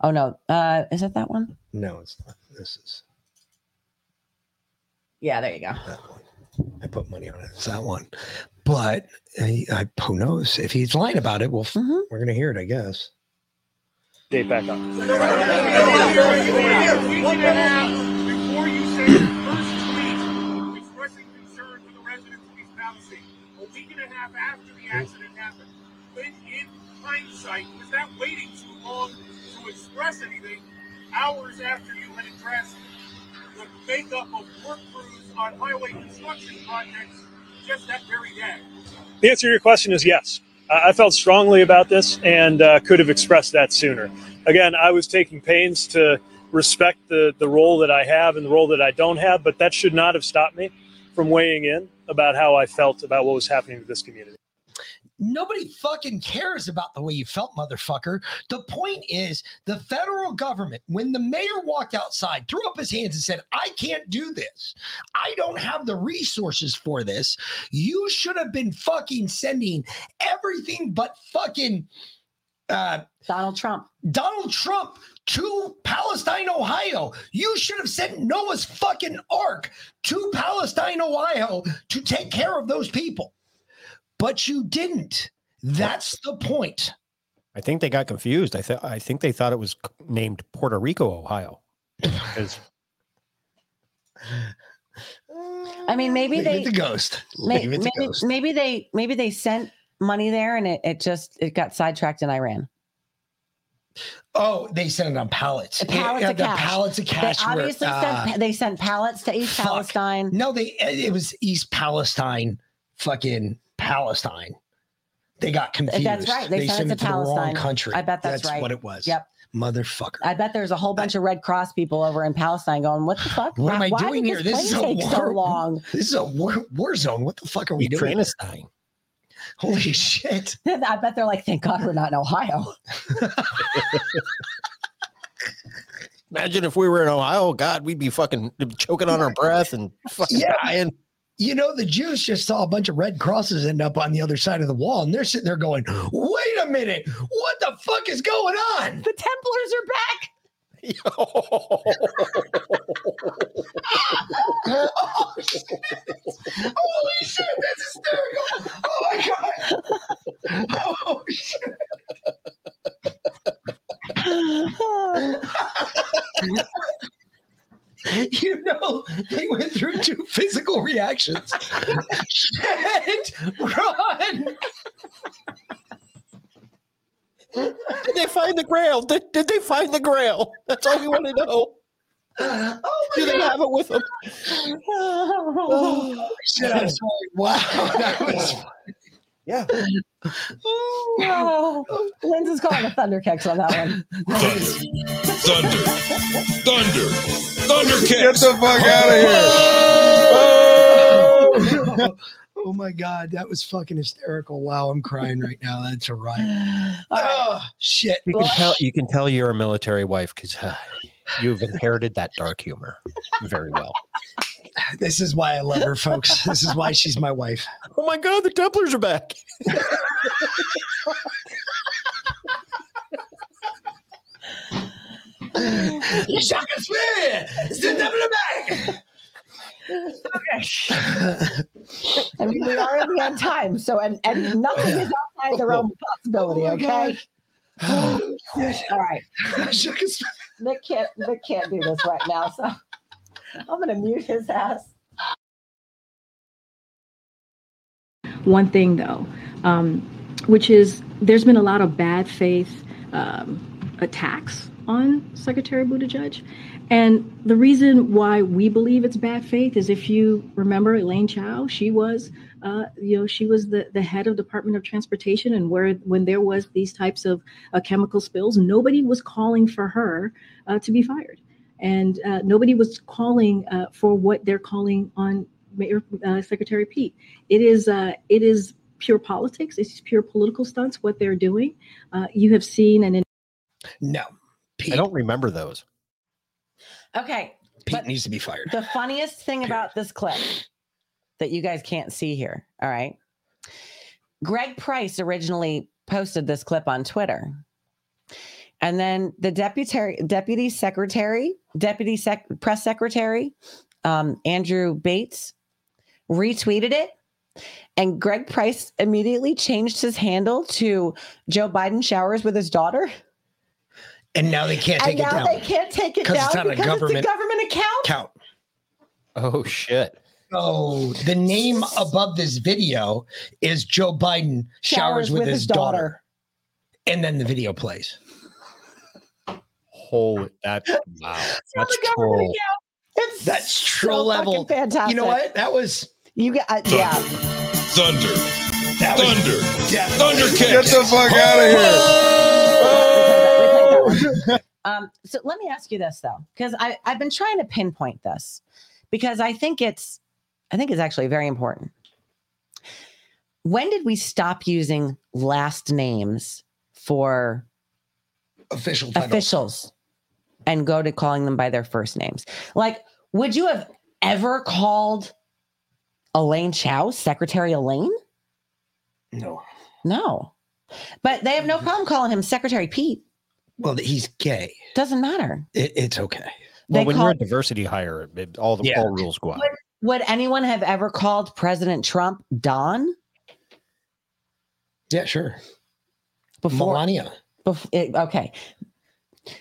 Oh no, uh, is it that one? No, it's not. This is Yeah, there you go. that one. I put money on it. It's that one. But I, I, who knows if he's lying about it? Well, f- Mhm. we're gonna hear it, I guess. date back up. Before you say your first tweet expressing concern for the residents of East Palisade, a week and a half after the accident happened, when in hindsight, was that waiting too long to express anything hours after you had addressed the makeup of work crews on highway construction projects just that very day? The answer to your question is yes. I felt strongly about this and uh, could have expressed that sooner. Again, I was taking pains to respect the, the role that I have and the role that I don't have, but that should not have stopped me from weighing in about how I felt about what was happening to this community. Nobody fucking cares about the way you felt, motherfucker. The point is, the federal government, when the mayor walked outside, threw up his hands and said, I can't do this. I don't have the resources for this. You should have been fucking sending everything but fucking uh, Donald Trump. Donald Trump to Palestine, Ohio. You should have sent Noah's fucking ark to Palestine, Ohio to take care of those people. But you didn't. That's the point. I think they got confused. I th- I think they thought it was named Puerto Rico, Ohio. I mean, maybe Leave they it to ghost. may- Leave it to maybe, ghost. maybe they maybe they sent money there and it, it just it got sidetracked in Iran. Oh, they sent it on pallets. Pallets Yeah, of the cash. pallets of cash. They were, uh, sent they sent pallets to East fuck. Palestine. No, they it was East Palestine, fucking Palestine. They got confused. That's right. They, sent, it to the wrong Palestine. country. I bet that's, right. what it was. Yep. Motherfucker. I bet there's a whole bunch of Red Cross people over in Palestine going, "What the fuck? What am I Why doing did here? This is a war. so long." This is a war, war zone. What the fuck are we doing? Ukrainistine. Holy shit. I bet they're like, "Thank God we're not in Ohio." Imagine if we were in Ohio, God, we'd be fucking choking on our breath and fucking Yeah. dying. You know, the Jews just saw a bunch of red crosses end up on the other side of the wall, and they're sitting there going, wait a minute, what the fuck is going on? The Templars are back. oh, shit. Holy shit, that's hysterical. Oh my god. Oh shit. you know, they went through two physical reactions. Shit, run. Did they find the grail? Did, did they find the grail? That's all we want to know. Oh Do they have it with them? Oh, shit, I'm sorry. Wow, that was. Oh. Yeah. Oh, Lynn's is calling a thunder kicks on that one. Thunder. Thunder. Thunder kicks. Get the fuck out of here. Oh, oh my god, that was fucking hysterical. Wow, I'm crying right now. That's a riot. Oh shit. You can tell you can tell you're a military wife because uh, you've inherited that dark humor very well. This is why I love her, folks. This is why she's my wife. Oh my God, the Templars are back. You shot a spear. Sit up in the back. I mean, we are in the end time, so and, and nothing is outside the realm of possibility. Oh Okay. All right. Shook his- Nick can't Nick can't do this right now, so I'm gonna mute his ass. one thing though, um, which is there's been a lot of bad faith um, attacks on Secretary Buttigieg. And the reason why we believe it's bad faith is if you remember Elaine Chao, she was, uh, you know, she was the, the head of Department of Transportation, and where when there was these types of uh, chemical spills, nobody was calling for her uh, to be fired, and uh, nobody was calling uh, for what they're calling on Mayor uh, Secretary Pete. It is uh, it is pure politics. It's pure political stunts. What they're doing. Uh, you have seen an No, I don't remember those. Okay. Pete needs to be fired. The funniest thing about this clip that you guys can't see here, all right? Greg Price originally posted this clip on Twitter. And then the deputy deputy secretary, deputy sec, press secretary, um, Andrew Bates, retweeted it. And Greg Price immediately changed his handle to Joe Biden showers with his daughter. And now they can't and take it now down. they can't take it 'Cause down it's on a because government it's a government account. Count. Oh shit. Oh, the name above this video is Joe Biden showers, with, his, daughter. And then the video plays. Holy that wow. That's government troll. It's That's troll fucking level. Fantastic. You know what? That was You got uh, yeah. Thunder. that Thunder. definitely- Thunder kick. Get the fuck out of here. Um, so let me ask you this though, because I I've been trying to pinpoint this because I think it's I think it's actually very important. When did we stop using last names for official title. officials and go to calling them by their first names? Like, would you have ever called Elaine Chao Secretary Elaine? No. No. But they have no problem calling him Secretary Pete. Well, he's gay. Doesn't matter. It, it's okay. Well, They when call- you're a diversity hire, it, all the Yeah. all rules go out. Would, would anyone have ever called President Trump Don Yeah, sure. before? Melania. bef- it- okay.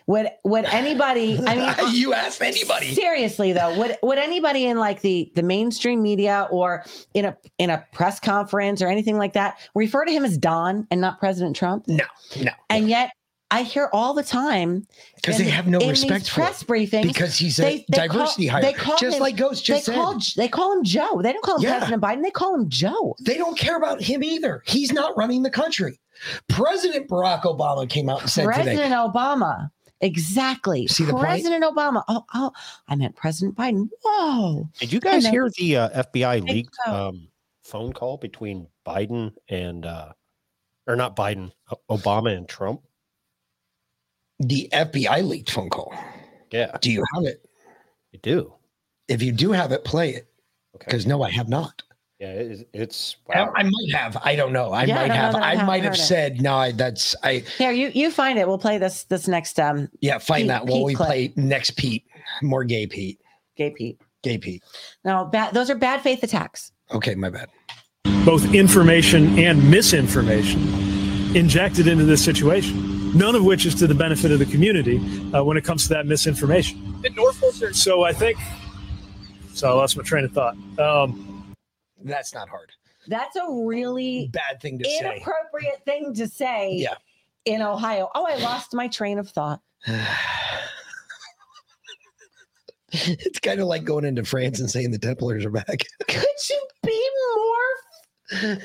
Would would anybody? I mean, you ask anybody. seriously though, would would anybody in like the the mainstream media or in a in a press conference or anything like that refer to him as Don and not President Trump? No, no. And yet, I hear all the time Because they have no respect for press briefings Because he's a diversity hire. They call Just him- like Ghost just they said. Call, they call him Joe. They don't call him Yeah. President Biden. They call him Joe. They don't care about him either. He's not running the country. President Barack Obama came out and said President today. Obama. Exactly. See the point? President Obama. Oh, oh, I meant President Biden. Whoa. Did you guys then- hear the uh, FBI leaked um, phone call between Biden and, uh, or not Biden, Obama and Trump? The FBI leaked phone call. Yeah, Do you have it? I do. If you do have it, play it. Okay. Because no, I have not. Yeah, it, it's I, wow. I might have. I don't know. I Yeah, might don't have. I I might have heard it. said no. I, that's I. Here, you you find it. We'll play this this next um Yeah, find Pete- that while Pete we clip. play next Pete. More gay Pete. gay Pete. Gay Pete. No, bad those are bad faith attacks. Okay, my bad. both information and misinformation injected into this situation, none of which is to the benefit of the community uh, when it comes to that misinformation. So I think, so I lost my train of thought. Um, That's not hard. That's a really Bad thing to say. inappropriate thing to say Yeah. in Ohio. Oh, I lost my train of thought. it's kind of like going into France and saying the Templars are back. Could you be more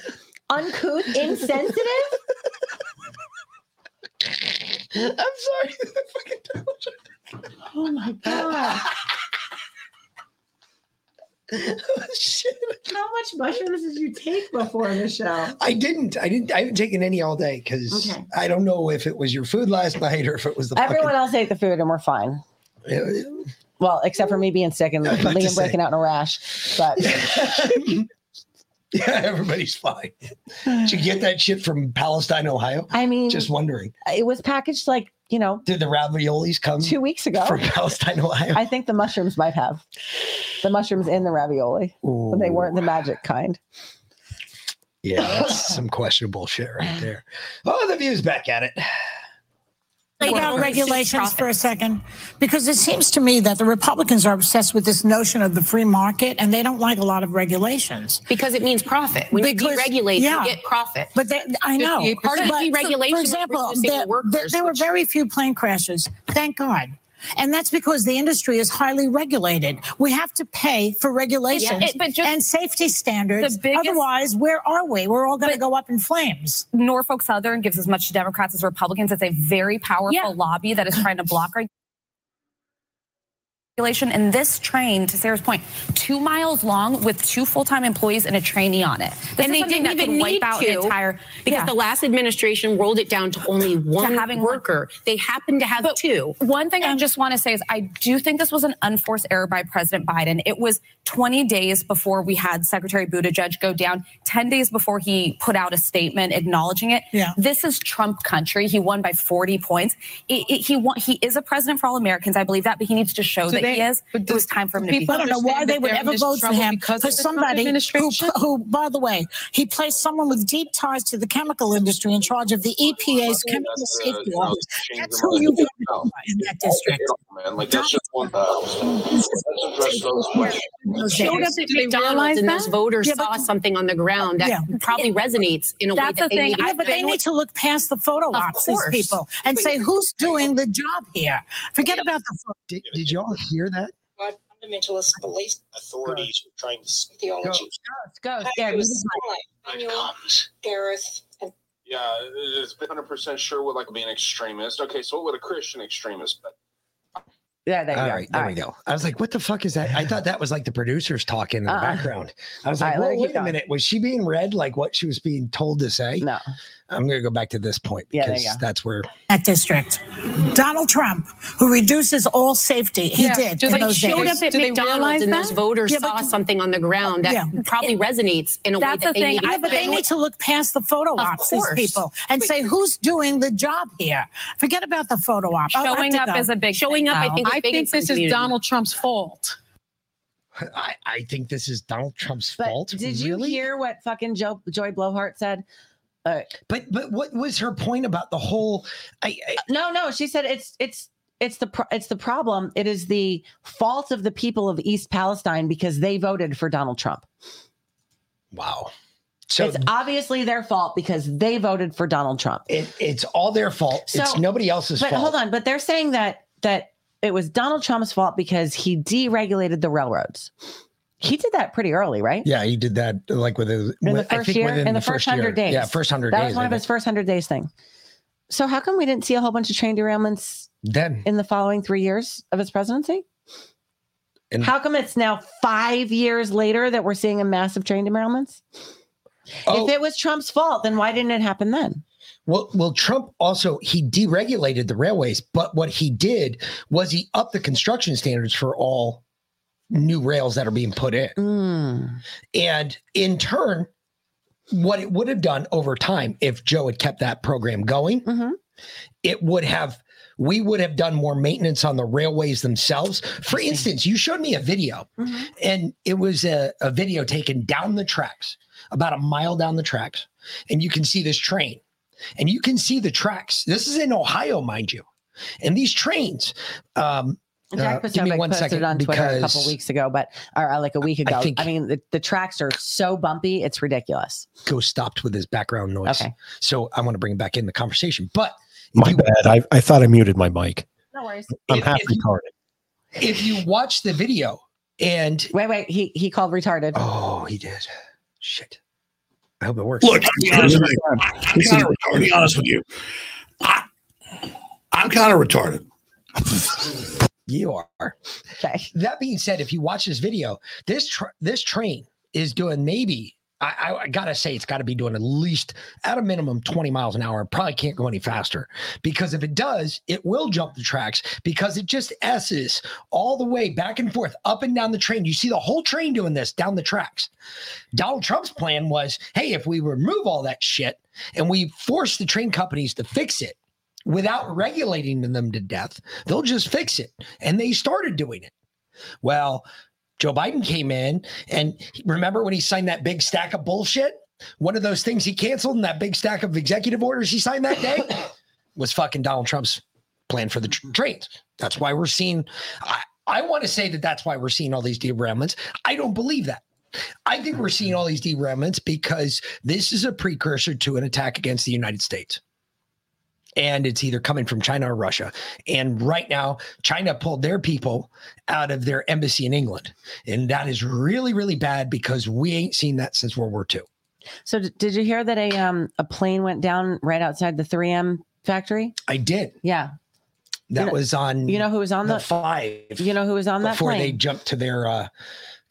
uncouth, insensitive? I'm sorry. Oh my god. Shit. How much mushrooms did you take before the show? I didn't. I didn't. I haven't taken any all day because Okay. I don't know if it was your food last night or if it was the Everyone else ate the food and we're fine. fucking. Well, except for me being sick and I was about to Liam breaking out in a rash. But yeah, everybody's fine. Did you get that shit from Palestine, Ohio? I mean, Just wondering. it was packaged like, you know, Did the raviolis come two weeks ago. from Palestine, Ohio? I think the mushrooms might have. The mushrooms in the ravioli, but they weren't the magic kind. Yeah, that's some questionable shit right there. Oh, the view's back at it. Lay down regulations for a second, because it seems to me that the Republicans are obsessed with this notion of the free market, and they don't like a lot of regulations Because it means profit. When you deregulate, yeah. you get profit. But they, I know. part of deregulation For was example, there, workers, there, there were very few plane crashes. Thank God. And that's because the industry is highly regulated. We have to pay for regulations it- but just- and safety standards. Biggest- Otherwise, where are we? We're all going to go up in flames. Norfolk Southern gives as much to Democrats as Republicans. It's a very powerful Yeah. lobby that is trying to block regulation. And this train, to Sarah's point, two miles long with two full-time employees and a trainee on it. This and is they something didn't that even wipe out to an entire because Yeah. the last administration rolled it down to only one having one- worker. They happen to have But two. One thing I just want to say is I do think this was an unforced error by President Biden. It was 20 days before we had Secretary Buttigieg go down, 10 days before he put out a statement acknowledging it. Yeah. This is Trump country. He won by 40 points. It- it- he won, he is a president for all Americans. I believe that, but he needs to show So that they he is, it was time for him to be. I don't know why they would ever vote for him for somebody who, who, by the way, he placed someone with deep ties to the chemical industry in charge of the EPA's chemical safety office. That's who you voted for in that district. Man, like that's just one thousand. Let's address those questions. Showed up at McDonald's and those voters Yeah, saw something on the ground that Yeah. probably resonates in a way That's that the they thing. need. Yeah, but they need to look past the photo ops, these people, and say who's doing the job here. Forget about the photo. Did, did y'all hear that? fundamentalist belief authorities are trying to theology. Go, Hey, go. this is Gareth, Yeah, it's hundred percent sure what like being an extremist. Okay, so what would a Christian extremist? But Yeah, there All right, there we go. I was like, what the fuck is that? I thought that was like the producers talking in the Uh-uh. background. I was All like, right, well, wait a going. minute. Was she being read like what she was being told to say? No. I'm going to go back to this point because you go. that's where That district. Donald Trump, who reduces all safety, he Yeah. did. Do in they those showed days. up at McDonald's and those voters Yeah, saw but- something on the ground that Yeah. probably resonates in a way that the they thing. need. Yeah, but they need to look past the photo Of ops, these people, and say who's doing the job here. Forget about the photo op. Showing to up is a big Showing thing, up, I think, I think some this is. Donald Trump's fault. I, I think this is Donald Trump's But fault. did you really? hear what fucking Joe, Joy Blowhart said? But but what was her point about the whole? I, I no, no. She said it's it's it's the pro- it's the problem. It is the fault of the people of East Palestine because they voted for Donald Trump. wow. So it's obviously their fault because they voted for Donald Trump. it, it's all their fault. it's nobody else's fault. but fault. hold on, but they're saying that that it was Donald Trump's fault because he deregulated the railroads. He did that pretty early, right? Yeah, he did that like with the, In the first year, within in the, first hundred days. Yeah, first hundred days. That days. was one I of his first hundred days thing. So how come we didn't see a whole bunch of train derailments then in the following three years of his presidency? And- how come it's now five years later that we're seeing a massive train derailments? Oh. If it was Trump's fault, then why didn't it happen then? Well, well, Trump also he deregulated the railways, but what he did was he upped the construction standards for all new rails that are being put in. Mm. And in turn, what it would have done over time if Joe had kept that program going, Mm-hmm. it would have we would have done more maintenance on the railways themselves. For instance, you showed me a video, Mm-hmm. and it was a, a video taken down the tracks, about a mile down the tracks, and you can see this train, and you can see the tracks. This is in Ohio, mind you, and these trains. Um, Jack uh, give me Posobiec one posted second on Twitter a couple weeks ago, but or uh, like a week ago. I, think- mean, the, the tracks are so bumpy, it's ridiculous. Go stopped with his background noise. Okay. So I want to bring him back in the conversation. But My bad. I, I thought I muted my mic. No worries. I'm If- half if you- retarded. if you watch the video and Wait, wait. He he called retarded. oh, he did. Shit. I hope it works. Look, I'll be honest with you. I'm kind of retarded. Be honest with you. I, I'm kind of retarded. You are. Okay. That being said, if you watch this video, this tr- this train is doing maybe I, I, I gotta say it's got to be doing at least at a minimum 20 miles an hour. Probably can't go any faster because if it does, it will jump the tracks because it just s's all the way back and forth up and down the train. You see the whole train doing this down the tracks. Donald Trump's plan was, hey, if we remove all that shit and we force the train companies to fix it without regulating them to death, they'll just fix it. And they started doing it. Well, Joe Biden came in and remember when he signed that big stack of bullshit? One of those things he canceled in that big stack of executive orders he signed that day was fucking Donald Trump's plan for the tr- trains. That's why we're seeing, I, I want to say that that's why we're seeing all these derailments. I don't believe that. I think we're seeing all these derailments because this is a precursor to an attack against the United States. And it's either coming from China or Russia. And right now, China pulled their people out of their embassy in England. And that is really, really bad because we ain't seen that since World War II. So did you hear that a um a plane went down right outside the 3M factory? I did. Yeah. That You know- was on You know who was on the the five You know who was on that before they jumped to their uh,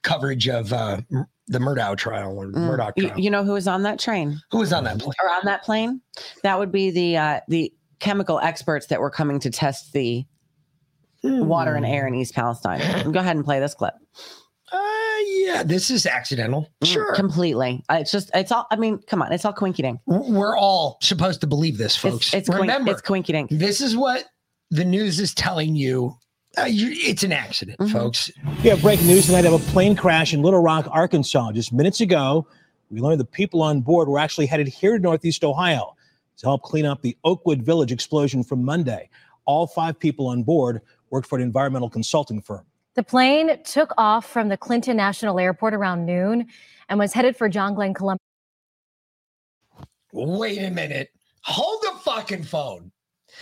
coverage of uh, the Murdaugh trial or Mm. Murdaugh You, trial. you know who was on that train Who was on that plane? or on that plane? That would be the uh the chemical experts that were coming to test the water and air in East Palestine. Go ahead and play this clip. Uh, yeah, this is accidental. Sure. Completely. Uh, It's just it's all I mean, come on, it's all quinky dink. We're all supposed to believe this, folks. it's quink- Remember, it's quinky dink. This is what the news is telling you Uh, you, it's an accident, Mm-hmm. folks. We have breaking news tonight of a plane crash in Little Rock, Arkansas. Just minutes ago, we learned the people on board were actually headed here to Northeast Ohio to help clean up the Oakwood Village explosion from Monday. All five people on board worked for an environmental consulting firm. The plane took off from the Clinton National Airport around noon and was headed for John Glenn, Columbus. Wait a minute. Hold the fucking phone.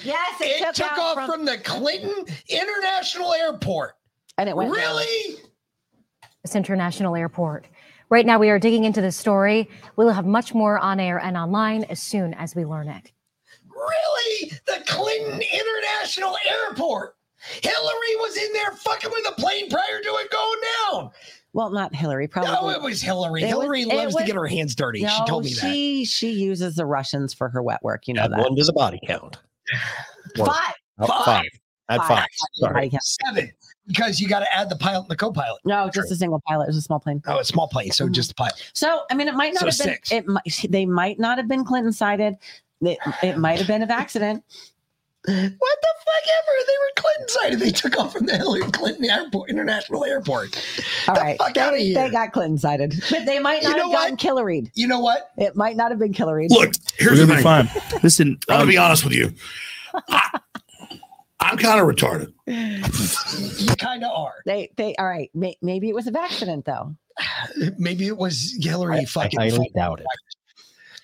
Yes, it, it took, took off from, from- the Clinton International Airport. And it went down. really. this international airport. Right now, we are digging into this story. We'll have much more on air and online as soon as we learn it. Really? The Clinton International Airport. Hillary was in there fucking with the plane prior to it going down. Well, not Hillary. Probably. No, it was Hillary. It Hillary it loves to get her hands dirty. she told me that. she she uses the Russians for her wet work. You know Add that. one to the body count. Five. Oh, Five. five. Add Five. five. Sorry. Seven. Because you got to add the pilot and the co-pilot. No, just a single pilot. It was a small plane. Oh, a small plane, so just the pilot. So I mean, it might not So have been. six. It might. They might not have been Clinton sided. It, it might have been an accident. What the fuck ever? They were Clinton sided. They took off from the Hillary Clinton Airport, International Airport. All The right, fuck they, outta they got Clinton sided, but they might You not know have gotten Killaried. You know what? It might not have been Killaried. Look, here's We're the gonna thing. be fine. Listen, I'm gonna um, be honest with you. I, I'm kind of retarded. You kind of are. They they all right. May, maybe it was an accident though. Maybe it was Hillary fucking. I fucking. highly doubt it.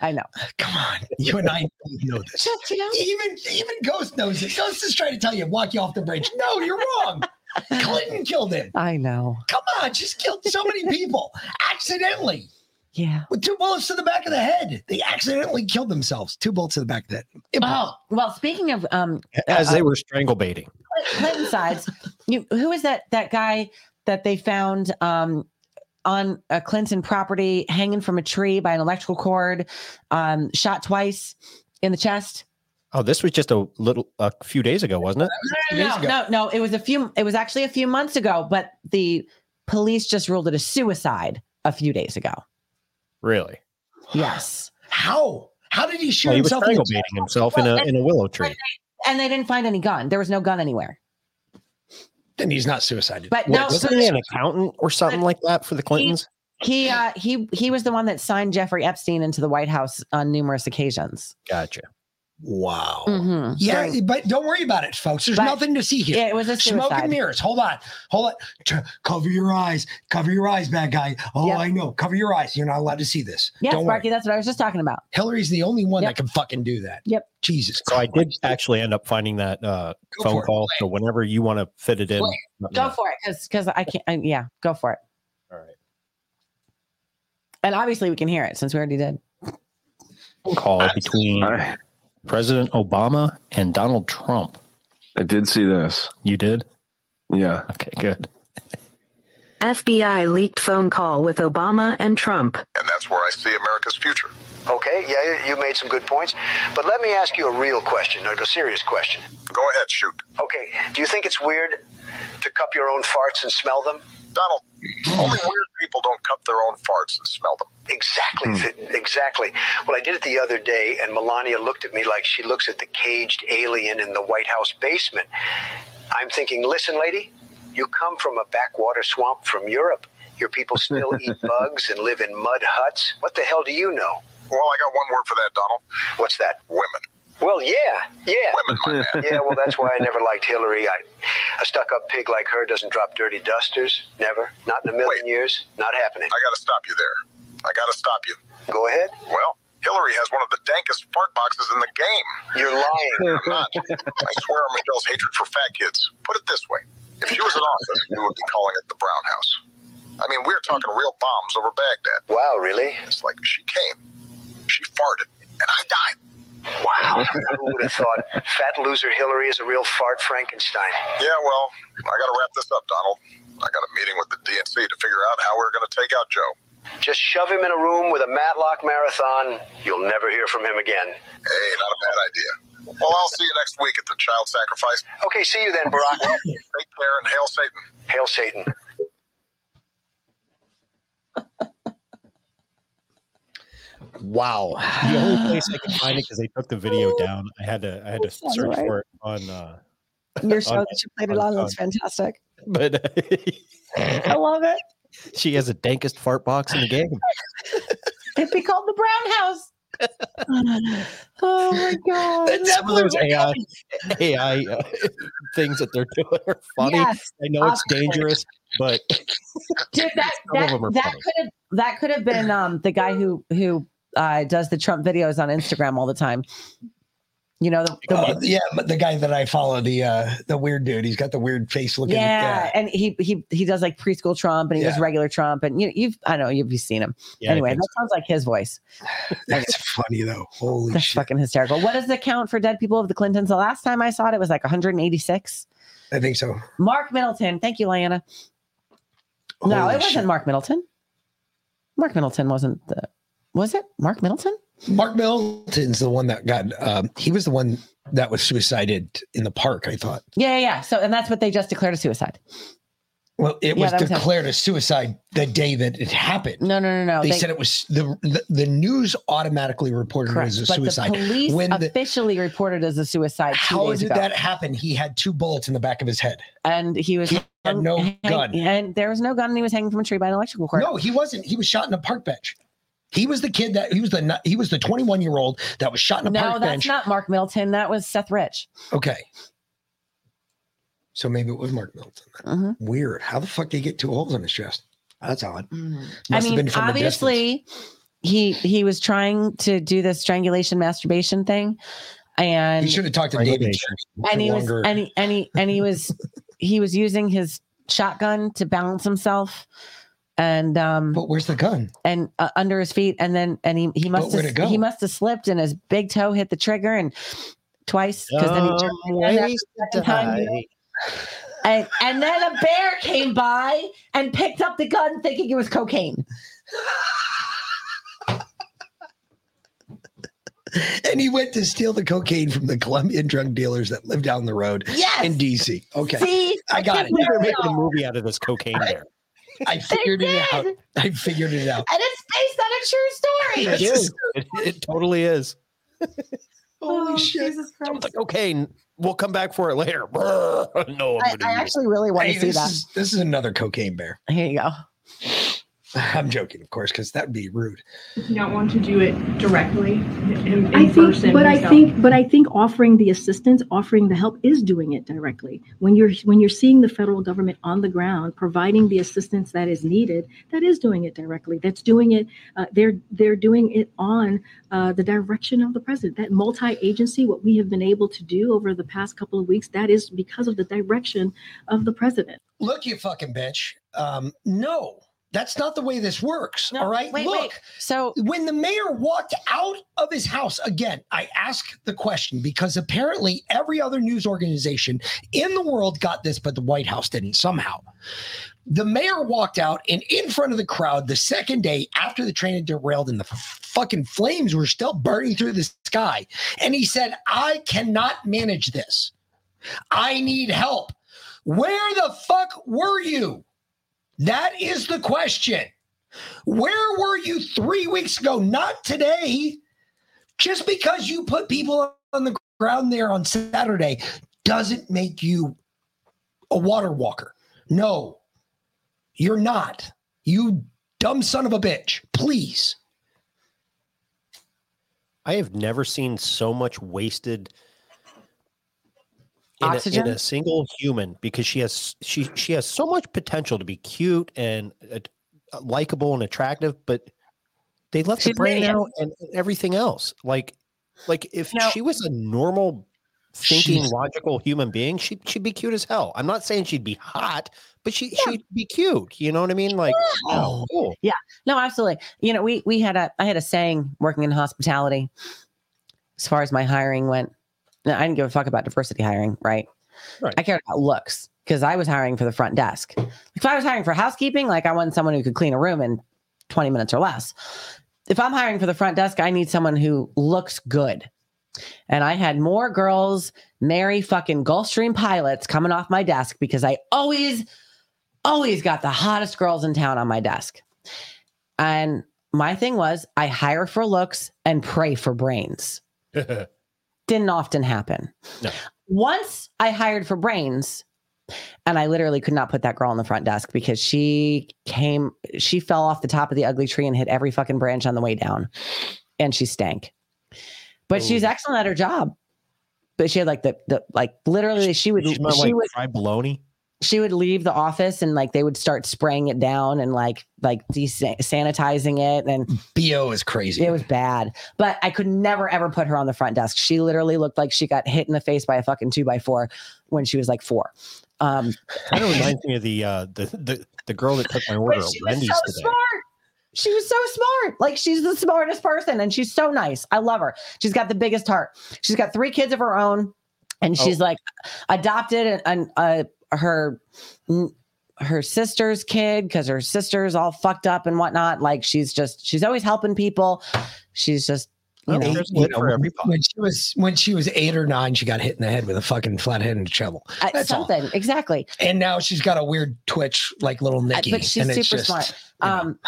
I know. Come on, you and I both know this. Just, you know, Even even Ghost knows it. Ghost is trying to tell you, walk you off the bridge. No, you're wrong. Clinton killed him. I know. Come on, just killed so many people accidentally. Yeah. With two bullets to the back of the head. They accidentally killed themselves. Two bullets to the back of the head. Oh well. Speaking of um, As uh, they were strangle baiting. Clinton sides. You who is that that guy that they found um on a Clinton property hanging from a tree by an electrical cord, um, shot twice in the chest? Oh, this was just a little, a few days ago, wasn't it? No, no, no. It was a few. It was actually a few months ago, but the police just ruled it a suicide a few days ago. Really? Yes, How? How did he shoot Well, he was himself? in the strangle baiting himself in a in a willow tree. and they didn't find any gun. There was no gun anywhere. Then he's not suicided. But What, no, wasn't he an accountant or something like that for the Clintons? he uh, he he was the one that signed Jeffrey Epstein into the White House on numerous occasions. Gotcha. Wow. Mhm. Yeah, During- but don't worry about it, folks. There's But- nothing to see here. Yeah, it was a smoke and mirrors. Hold on, hold on. T- cover your eyes. Cover your eyes, bad guy. Oh, Yep. I know. Cover your eyes. You're not allowed to see this. Yes, don't Sparky, worry. that's what I was just talking about. Hillary's the only one Yep. that can fucking do that. Yep. Jesus. So I did actually end up finding that uh, Go phone for it. call. So whenever you want to fit it in, Play Go for it, because because I can't. I, yeah, go for it. All right. And obviously, we can hear it since we already did. Call between President Obama and Donald Trump. I did see this. You did? Yeah. Okay, good. FBI leaked phone call with Obama and Trump. And that's where I see America's future. Okay, yeah, you made some good points. But let me ask you a real question, like a serious question. Go ahead, shoot. Okay, do you think it's weird to cup your own farts and smell them? Donald, only weird people don't cup their own farts and smell them. Exactly, hmm. th- exactly. Well, I did it the other day, and Melania looked at me like she looks at the caged alien in the White House basement. I'm thinking, listen, lady, you come from a backwater swamp from Europe. Your people still eat bugs and live in mud huts. What the hell do you know? Well, I got one word for that, Donald. What's that? Women. Well, yeah, yeah. Women, my man. yeah, well, that's why I never liked Hillary. I, a stuck-up pig like her doesn't drop dirty dusters. Never. Not in a million years. Not happening. I gotta stop you there. I gotta stop you. Go ahead. Well, Hillary has one of the dankest fart boxes in the game. You're lying. I'm not. I swear on Michelle's hatred for fat kids. Put it this way. If she was in office, we would be calling it the Brown House. I mean, we're talking real bombs over Baghdad. Wow, really? It's like she came, she farted, and I died. Wow. Who would have thought fat loser Hillary is a real fart Frankenstein? Yeah, well, I gotta wrap this up, Donald. I got a meeting with the DNC to figure out how we're gonna take out Joe. Just shove him in a room with a Matlock marathon. You'll never hear from him again. Hey, not a bad idea. Well, I'll see you next week at the child sacrifice. Okay, see you then, Barack. Take care and hail Satan. Hail Satan. Wow. The only place I could find it because they took the video down. I had to I had to Sounds search right. for it on uh, Your show On- that you played it on on looks fantastic. But I love it. she has the dankest fart box in the game. It'd be called the Brown House. oh my god! Of those AI, AI uh, things that they're doing are funny. Yes, I know it's course. dangerous, but Dude, that of them are that, that could have that could have been um the guy who who uh does the Trump videos on Instagram all the time. You know, the, the Uh, yeah, but the guy that I follow, the uh the weird dude, he's got the weird face looking. yeah, and he he he does like preschool Trump and he does regular Trump and you you've I know you've seen him. Yeah, anyway, that sounds like his voice. That's funny though. Holy That's shit! fucking hysterical. What is the count for dead people of the Clintons? The last time I saw it, it was like 186. I think so. Mark Middleton. Thank you, Lana. no, Holy it wasn't. Mark Middleton. Mark Middleton wasn't the. Was it Mark Middleton? Mark Middleton's the one that got. Um, he was the one that was suicided in the park. I thought. Yeah, yeah, yeah. So, and that's what they just declared a suicide. Well, it Yeah, was that was declared a suicide the day that it happened. No, no, no, no. They, said it was the, the the news automatically reported it as a suicide. but the police when the, officially reported as a suicide. Two how did ago. that happen? He had two bullets in the back of his head. And he was He had no hang- gun. and there was no gun, and he was hanging from a tree by an electrical cord. No, he wasn't. He was shot in a park bench. He was the kid that he was the he was the 21 year old that was shot in a no, park that's bench. not Mark Middleton. That was Seth Rich. okay. So maybe it was Mark Middleton. Mhm. Weird. How the fuck did he get two holes in his chest? That's odd. I Must have mean, been from a distance. obviously, he he was trying to do the strangulation masturbation thing, and He should have talked to David. and he was longer- and he, and he and he was he was using his shotgun to balance himself and um but where's the gun and uh, under his feet and then and he he must have he must have slipped and his big toe hit the trigger and twice because then he turned again after ways the to second time, you know? die. and and then a bear came by and picked up the gun thinking it was cocaine and he went to steal the cocaine from the Colombian drug dealers that live down the road Yes! in DC. Okay. See? I got it. They're making a movie out of this cocaine bear. I figured it out. I figured it out. and it's based on a true story It is. It, it totally is. Holy oh, shit. Someone's like, okay, we'll come back for it later. no, I'm I, gonna I actually really want Hey, to see this that is this is another cocaine bear. here you go I'm joking, of course, because that would be rude. you don't want to do it directly in, in I think, person. but I yourself. think, but I think offering the assistance, offering the help is doing it directly. When you're when you're seeing the federal government on the ground providing the assistance that is needed, that is doing it directly. That's doing it. Uh, they're they're doing it on uh, the direction of the president. That multi-agency, what we have been able to do over the past couple of weeks, that is because of the direction of the president. Look, you fucking bitch. Um, no, that's not the way this works. all right. wait, Look, wait. So when the mayor walked out of his house again, I ask the question because apparently every other news organization in the world got this, but the White House didn't somehow. The mayor walked out and in front of the crowd the second day after the train had derailed and the fucking flames were still burning through the sky. And he said, I cannot manage this. I need help. Where the fuck were you? That is the question. Where were you three weeks ago? Not today. Just because you put people on the ground there on Saturday doesn't make you a water walker. No, you're not. You dumb son of a bitch. Please. I have never seen so much wasted in a, in Oxygen? a single human because she has she she has so much potential to be cute and uh, likable and attractive, but they left the She's brain out and everything else. Like like if No. she was a normal thinking logical human being, she she'd be cute as hell. I'm not saying she'd be hot, but she she'd be cute. You know what I mean? Like oh, cool. Yeah, no, absolutely. You know, we we had a I had a saying working in hospitality. As far as my hiring went, no, I didn't give a fuck about diversity hiring, right? Right. I cared about looks because I was hiring for the front desk. If I was hiring for housekeeping, like I wanted someone who could clean a room in 20 minutes or less. If I'm hiring for the front desk, I need someone who looks good. And I had more girls marry fucking Gulfstream pilots coming off my desk because I always, always got the hottest girls in town on my desk. And my thing was, I hire for looks and pray for brains. Didn't often happen. No. once I hired for brains, and I literally could not put that girl on the front desk because she came, she fell off the top of the ugly tree and hit every fucking branch on the way down, and she stank. But she's excellent at her job. But she had like the the like literally she would She she like would bologna. She would leave the office and like they would start spraying it down and like like desanitizing it and bo is crazy. It was bad. But i could never ever put her on the front desk. She literally looked like she got hit in the face by a fucking two by four when she was like four. Um Kind of reminds me of the uh the the, the girl that took my order but at she was so today. smart. She was so smart. Like she's the smartest person and she's so nice. I love her. She's got the biggest heart. She's got three kids of her own and she's Oh. like adopted and, and uh her her sister's kid because her sister's all fucked up and whatnot. Like she's just she's always helping people. She's just you know, You know, when, when she was when she was eight or nine, she got hit in the head with a fucking flathead and a shovel. uh, That's all. something exactly. And now she's got a weird twitch like little Uh, Nicky. but she's and it's super just- smart. Um,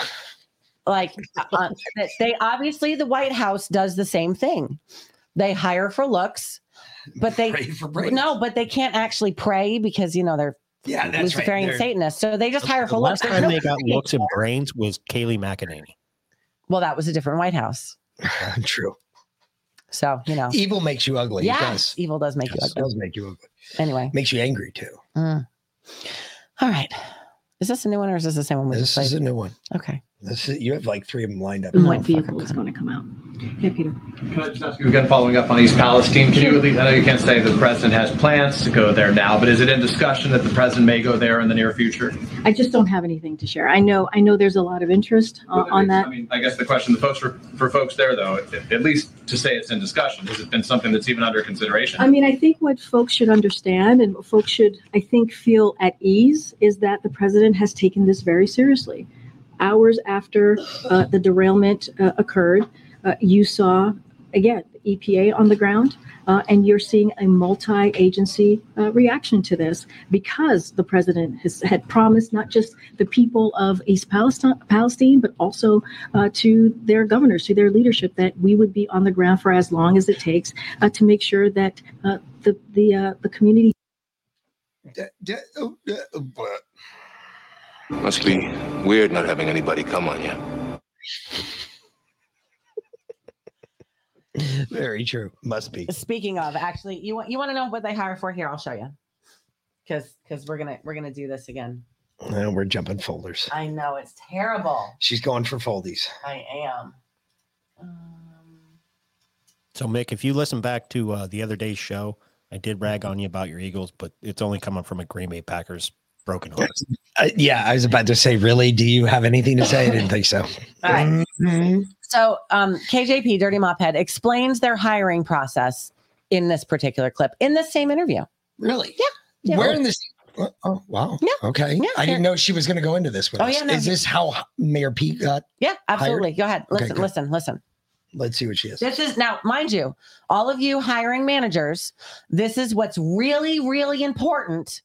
like uh, they- they obviously the White House does the same thing. They hire for looks, but they Pray for brains. no, but they can't actually pray because you know they're Yeah, that's right. Luciferian They're- Satanists. So they just hire The for looks. last time no they got looks and brains was Kayleigh McEnany. Well, that was a different White House. True. So you know, Evil makes you ugly. It does. evil does make you Yes, it ugly. does make you ugly. Anyway, Makes you angry too. Mm. all right. Is this a new one or is this the same one we just This is a new one. Okay. This is, you have like three of them lined up. And what vehicle is going to come out? Yeah, Peter. Can I just ask you again, following up on East Palestine, can you at least, I know you can't say the president has plans to go there now, but is it in discussion that the president may go there in the near future? I just don't have anything to share. I know, I know there's a lot of interest uh, on that. I mean, I guess the question, the folks for, for folks there though, at, at least to say it's in discussion, has it been something that's even under consideration? I mean, I think what folks should understand and what folks should, I think, feel at ease is that the president has taken this very seriously. Hours after uh, the derailment uh, occurred, uh, you saw, again, the EPA on the ground, uh, and you're seeing a multi agency uh, reaction to this because the president has had promised not just the people of East Palestine, Palestine but also to their governors, to their leadership, that we would be on the ground for as long as it takes to make sure that the the the community Must be weird not having anybody come on you. Very true. Must be. Speaking of, actually, you want you want to know what they hire for here? I'll show you. Because because we're gonna we're gonna do this again. And we're jumping folders. I know it's terrible. She's going for foldies. I am. So Mick, if you listen back to uh, the other day's show, I did rag on you about your Eagles, but it's only coming from a Green Bay Packers broken heart. Uh, yeah, I was about to say, really? Do you have anything to say? I didn't think so. All right. Mhm. So um, KJP Dirty Mophead explains their hiring process in this particular clip in the same interview. Really? Yeah. yeah. Where in this? Oh, oh, wow. Yeah. Okay. Yeah, I didn't know she was going to go into this with Oh, us. yeah, no, Is this how Mayor Pete got? Yeah, absolutely. hired? Go ahead. Okay, Listen, good. listen, listen. Let's see what she is. This is now, mind you, all of you hiring managers, this is what's really, really important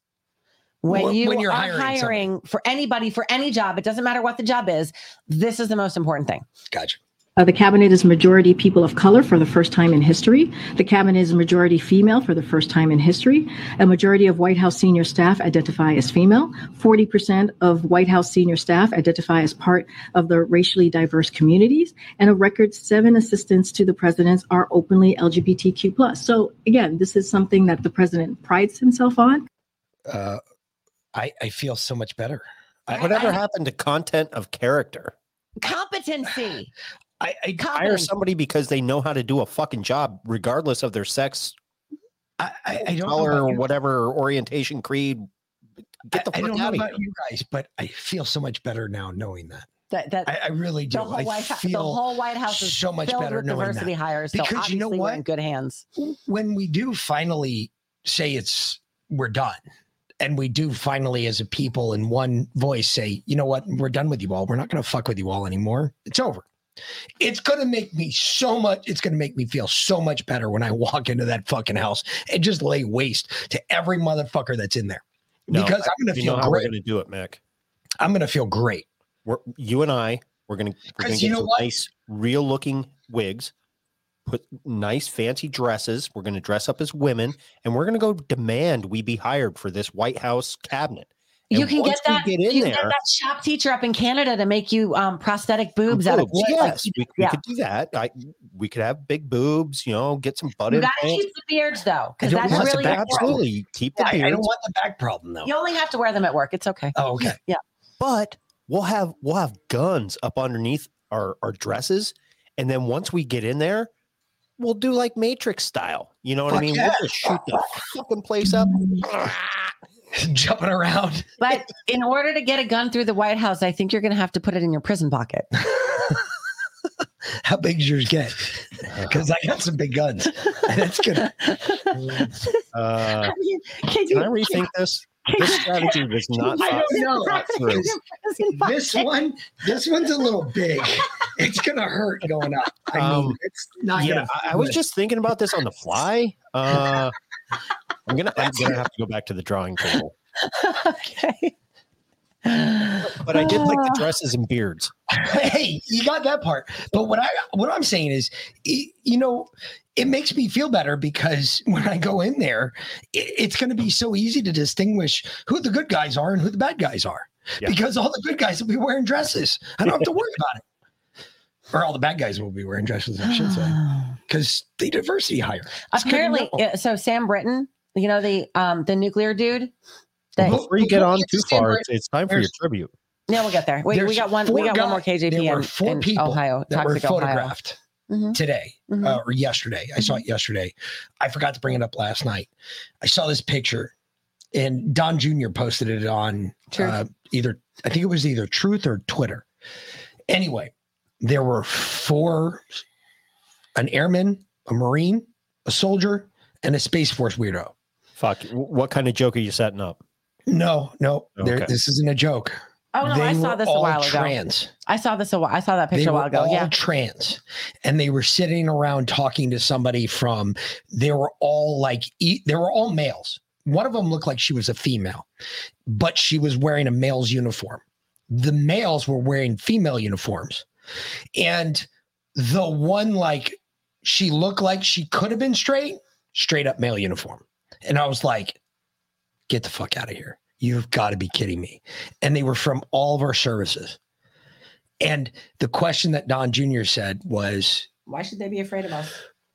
when When- you when you're are hiring hiring, for anybody for any job. It doesn't matter what the job is. This is the most important thing. Gotcha. Uh, the cabinet is majority people of color for the first time in history. The cabinet is majority female for the first time in history. A majority of White House senior staff identify as female. 40% of White House senior staff identify as part of the racially diverse communities. And a record seven assistants to the presidents are openly LGBTQ. plus. So, again, this is something that the president prides himself on. Uh, I, I feel so much better. I, Whatever happened to content of character? Competency. I, I Hire somebody because they know how to do a fucking job, regardless of their sex, I, I, I don't color, about or whatever orientation, creed. Get the I fuck don't know out of about here. you guys, but I feel so much better now knowing that. That, that I, I really do. the whole, I White, House- the whole White House is so much better with knowing diversity that. hires. So Because you know obviously we're in what? good hands. when we do finally say it's we're done and we do finally as a people in one voice say you know what? We're done with you all. We're not going to fuck with you all anymore. It's over. It's going to make me so much it's going to make me feel so much better when i walk into that fucking house and just lay waste to every motherfucker that's in there. No, because i'm going to you know feel how we're going to do it, Mick. i'm going to feel great. We're, you and I, we're going to we're 'Cause going to you get know some what? nice, real-looking wigs. Put nice fancy dresses. We're going to dress up as women, and we're going to go demand we be hired for this White House cabinet. You can get that. Get in you there. get that shop teacher up in Canada to make you um, prosthetic boobs out of wood. yes, you- we, we could do that. I, we could have big boobs, you know, get some butt You gotta implants. keep the beards though, because that's want the really back. Absolutely, keep the beards. I don't want the back problem though. You only have to wear them at work. It's okay. Oh, okay. Yeah. but we'll have we'll have guns up underneath our our dresses, and then once we get in there, we'll do like Matrix style. You know what I mean? yeah. We'll just shoot the fucking place up. Jumping around. But in order to get a gun through the White House, I think you're going to have to put it in your prison pocket. How big does yours get? Because I got some big guns. That's gonna. Uh, can, can I rethink this? This strategy was not. I thought- don't know. thought through. This one, this one's a little big. It's gonna hurt going up. I mean, Um, it's not yeah, gonna. I, I was just thinking about this on the fly. Uh, I'm gonna I'm gonna have to go back to the drawing table. okay. But I did like the dresses and beards. hey, you got that part. But what I what I'm saying is, you know, it makes me feel better because when I go in there, i- it's going to be so easy to distinguish who the good guys are and who the bad guys are. Because all the good guys will be wearing dresses. I don't have to worry about it. Or all the bad guys will be wearing dresses, I should say. Because the diversity hire. It's Apparently, so Sam Brinton, you know the um the nuclear dude. That- Before you get on too far, it's, it's time for your tribute. Yeah, we'll get there. Wait, we got one. We four got one more KJP in, four in people Ohio, that were Toxic Ohio. photographed Mhm. today Mhm. uh, or yesterday. I saw it yesterday. I forgot to bring it up last night. I saw this picture, and Don Jr. posted it on uh, either I think it was either Truth or Twitter. Anyway, there were four: an airman, a marine, a soldier, and a space force weirdo. Fuck. What kind of joke are you setting up? No, no, Okay. this isn't a joke. Oh no, They I saw this a all while ago. trans. I saw this a while. I saw that picture they a while ago. all Yeah. trans and they were sitting around talking to somebody from they were all like e- they were all males one of them looked like she was a female but she was wearing a male's uniform the males were wearing female uniforms and the one like she looked like she could have been straight straight up male uniform and i was like get the fuck out of here you've got to be kidding me and they were from all of our services and the question that Don Jr. said was, Why should they be afraid of us?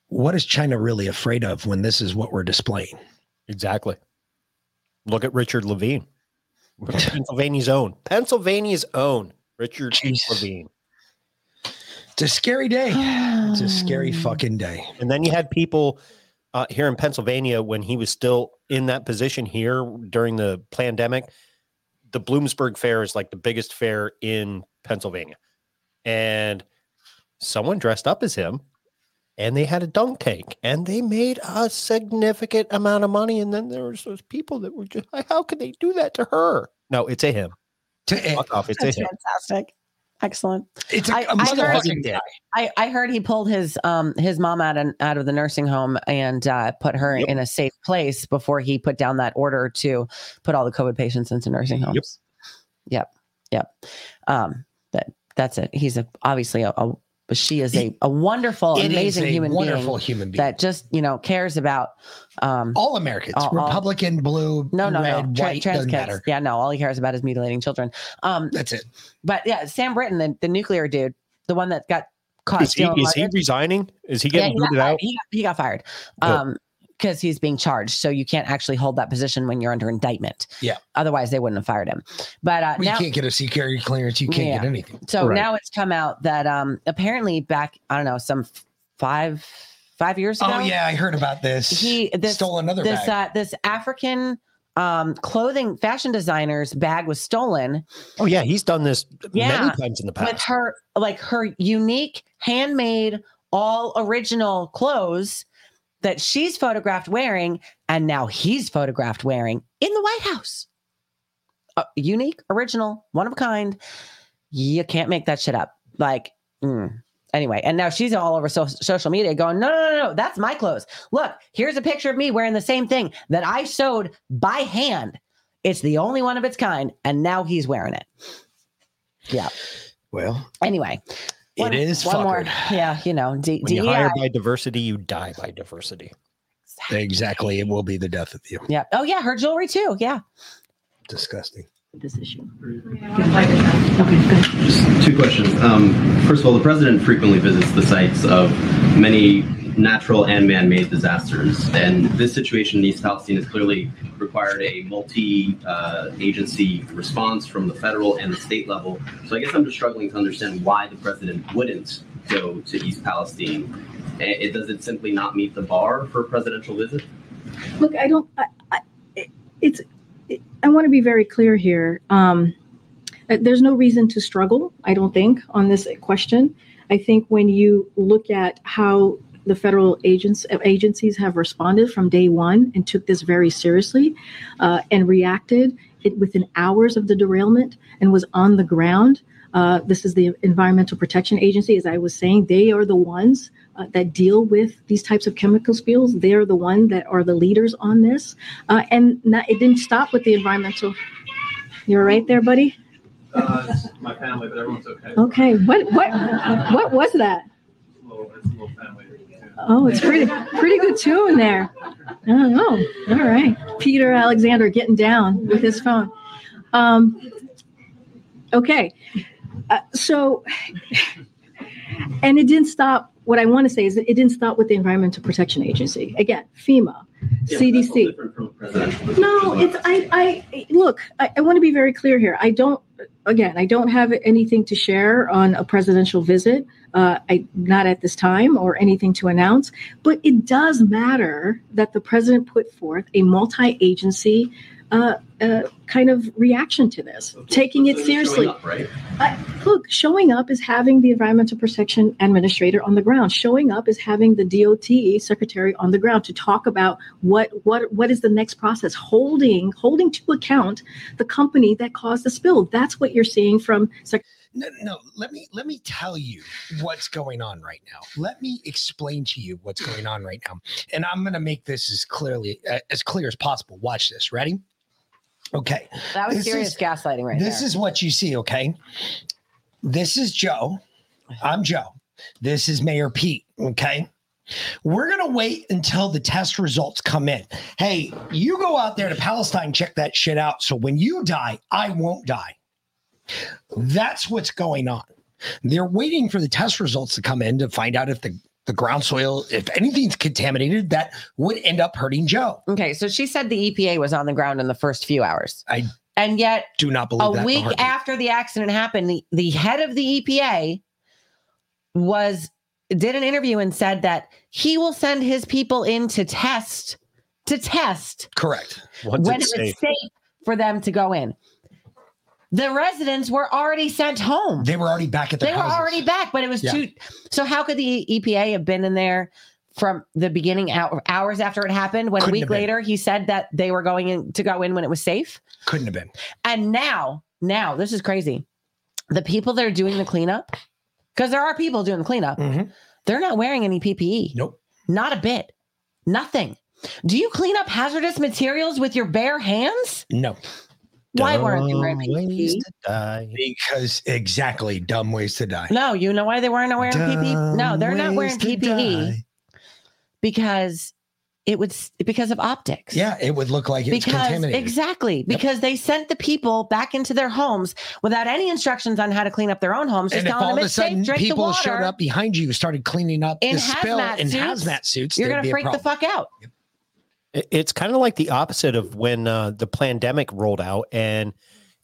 What is China really afraid of when this is what we're displaying? Exactly. Look at Richard Levine, Pennsylvania's own, Pennsylvania's own Richard Levine. It's a scary day. It's a scary fucking day. And then you had people uh, here in Pennsylvania when he was still in that position here during the pandemic. The Bloomsburg Fair is like the biggest fair in Pennsylvania. And someone dressed up as him and they had a dunk tank and they made a significant amount of money. And then there was those people that were just like, how could they do that to her? No, it's a him. To Fuck off, it's a That's him. fantastic. Excellent. It's I, I heard, motherfucking guy. I, I heard he pulled his um his mom out and out of the nursing home and uh, put her in a safe place before he put down that order to put all the COVID patients into nursing homes. Yep. Yep. Um that that's it. He's a obviously a, a but she is a, a wonderful, It is amazing a human wonderful being human being. that just you know cares about um All Americans, all- all- Republican, blue, no, no, red, no. Tra- white, trans doesn't kids. matter. Yeah, no. All he cares about is mutilating children. Um, That's it. But yeah, Sam Brinton, the, the nuclear dude, the one that got caught Is he, stealing is he resigning? Is he Yeah, getting he got booted out? He got, he got fired. Um, because he's being charged, so you can't actually hold that position when you're under indictment. Yeah. Otherwise, they wouldn't have fired him. But uh, Well, now, you can't get a security clearance. You can't Yeah. get anything. so now it's come out that um apparently back I don't know some f- five five years ago. Oh yeah, I heard about this. he this stole another this bag. uh this African um clothing fashion designer's bag was stolen Oh yeah, he's done this Yeah, many times in the past. with past. her like her unique handmade all original clothes that she's photographed wearing and now he's photographed wearing in the White House. Uh, unique, original, one of a kind. You can't make that shit up. Like, mm. anyway, and now she's all over so- social media going, no, no, no, no, that's my clothes. Look, here's a picture of me wearing the same thing that I sewed by hand. It's the only one of its kind, and now he's wearing it. Yeah. Well, Anyway, It is one more. fuckered. Yeah, you know, D- When you DEI. hire by diversity, you die by diversity. Exactly. It will be the death of you. Yeah. Oh yeah, her jewelry too. Yeah. Disgusting. This issue. Just two questions. Um, first of all, the president frequently visits the sites of many natural and man-made disasters, and this situation in East Palestine has clearly required a multi-agency response from the federal and the state level. So I guess I'm just struggling to understand why the president wouldn't go to East Palestine. It does it simply not meet the bar for a presidential visit? Look, I don't. I, I, it's. I want to be very clear here. Um, uh, there's no reason to struggle. I don't think on this question. I think when you look at how the federal agents agencies have responded from day one and took this very seriously, uh, and reacted it within hours of the derailment and was on the ground. Uh, this is the Environmental Protection Agency, as I was saying. They are the ones uh, that deal with these types of chemical spills. They are the one that are the leaders on this. Uh, and not, it didn't stop with the environmental. You're right there, buddy. Uh, it's my family, but everyone's okay. Okay. What what what was that? Oh, it's pretty pretty good tune there. Oh, all right. Peter Alexander getting down with his phone. Um, okay. Uh, so, and it didn't stop. What I want to say is that it didn't stop with the Environmental Protection Agency. Again, FEMA, CDC. No, it's I. I look. I, I want to be very clear here. I don't. Again, I don't have anything to share on a presidential visit. Uh, I not at this time or anything to announce. But it does matter that the president put forth a multi-agency uh, uh, kind of reaction to this, taking it So seriously. showing up, right? I, look, showing up is having the Environmental Protection Administrator on the ground. Showing up is having the DOT Secretary on the ground to talk about what what what is the next process. Holding holding to account the company that caused the spill. That's what you're seeing from. Sec- No, no. Let me let me tell you what's going on right now. Let me explain to you what's going on right now, and I'm going to make this as clearly uh, as clear as possible. Watch this. Ready? Okay. That was This serious is- gaslighting right this there. is what you see. Okay. This is Joe. I'm Joe. This is Mayor Pete. Okay. We're going to wait until the test results come in. Hey, you go out there to Palestine, check that shit out. So when you die, I won't die. That's what's going on. They're waiting for the test results to come in to find out if the, the ground soil, if anything's contaminated, that would end up hurting Joe. Okay, so she said the EPA was on the ground in the first few hours. I and yet do not believe a that week heartbeat. after the accident happened, the, the head of the EPA was did an interview and said that he will send his people in to test to test Correct. when it was safe for them to go in. The residents were already sent home. They were already back at their They were houses. already back, but it was Yeah. too. So how could the EPA have been in there from the beginning hour, hours after it happened? When Couldn't a week later he said that they were going in to go in when it was safe. Couldn't have been. And now, now this is crazy. The people that are doing the cleanup, because there are people doing the cleanup, they're not wearing any PPE. Mm-hmm. Nope. Not a bit. Nothing. Do you clean up hazardous materials with your bare hands? No. Why weren't they wearing Dumb ways PPE? to die. Because exactly, dumb ways to die. No, you know why they weren't wearing PPE? No, they're not wearing ways to PPE because it would because of optics. Yeah, it would look like it's because contaminated. exactly because they sent the people back into their homes without any instructions on how to clean up their own homes. Just And if all them of a it's safe, sudden the people showed up behind you, started cleaning up in the spill hazmat in suits, hazmat suits, you're gonna freak the fuck out. It- It's kind of like the opposite of when uh, the pandemic rolled out and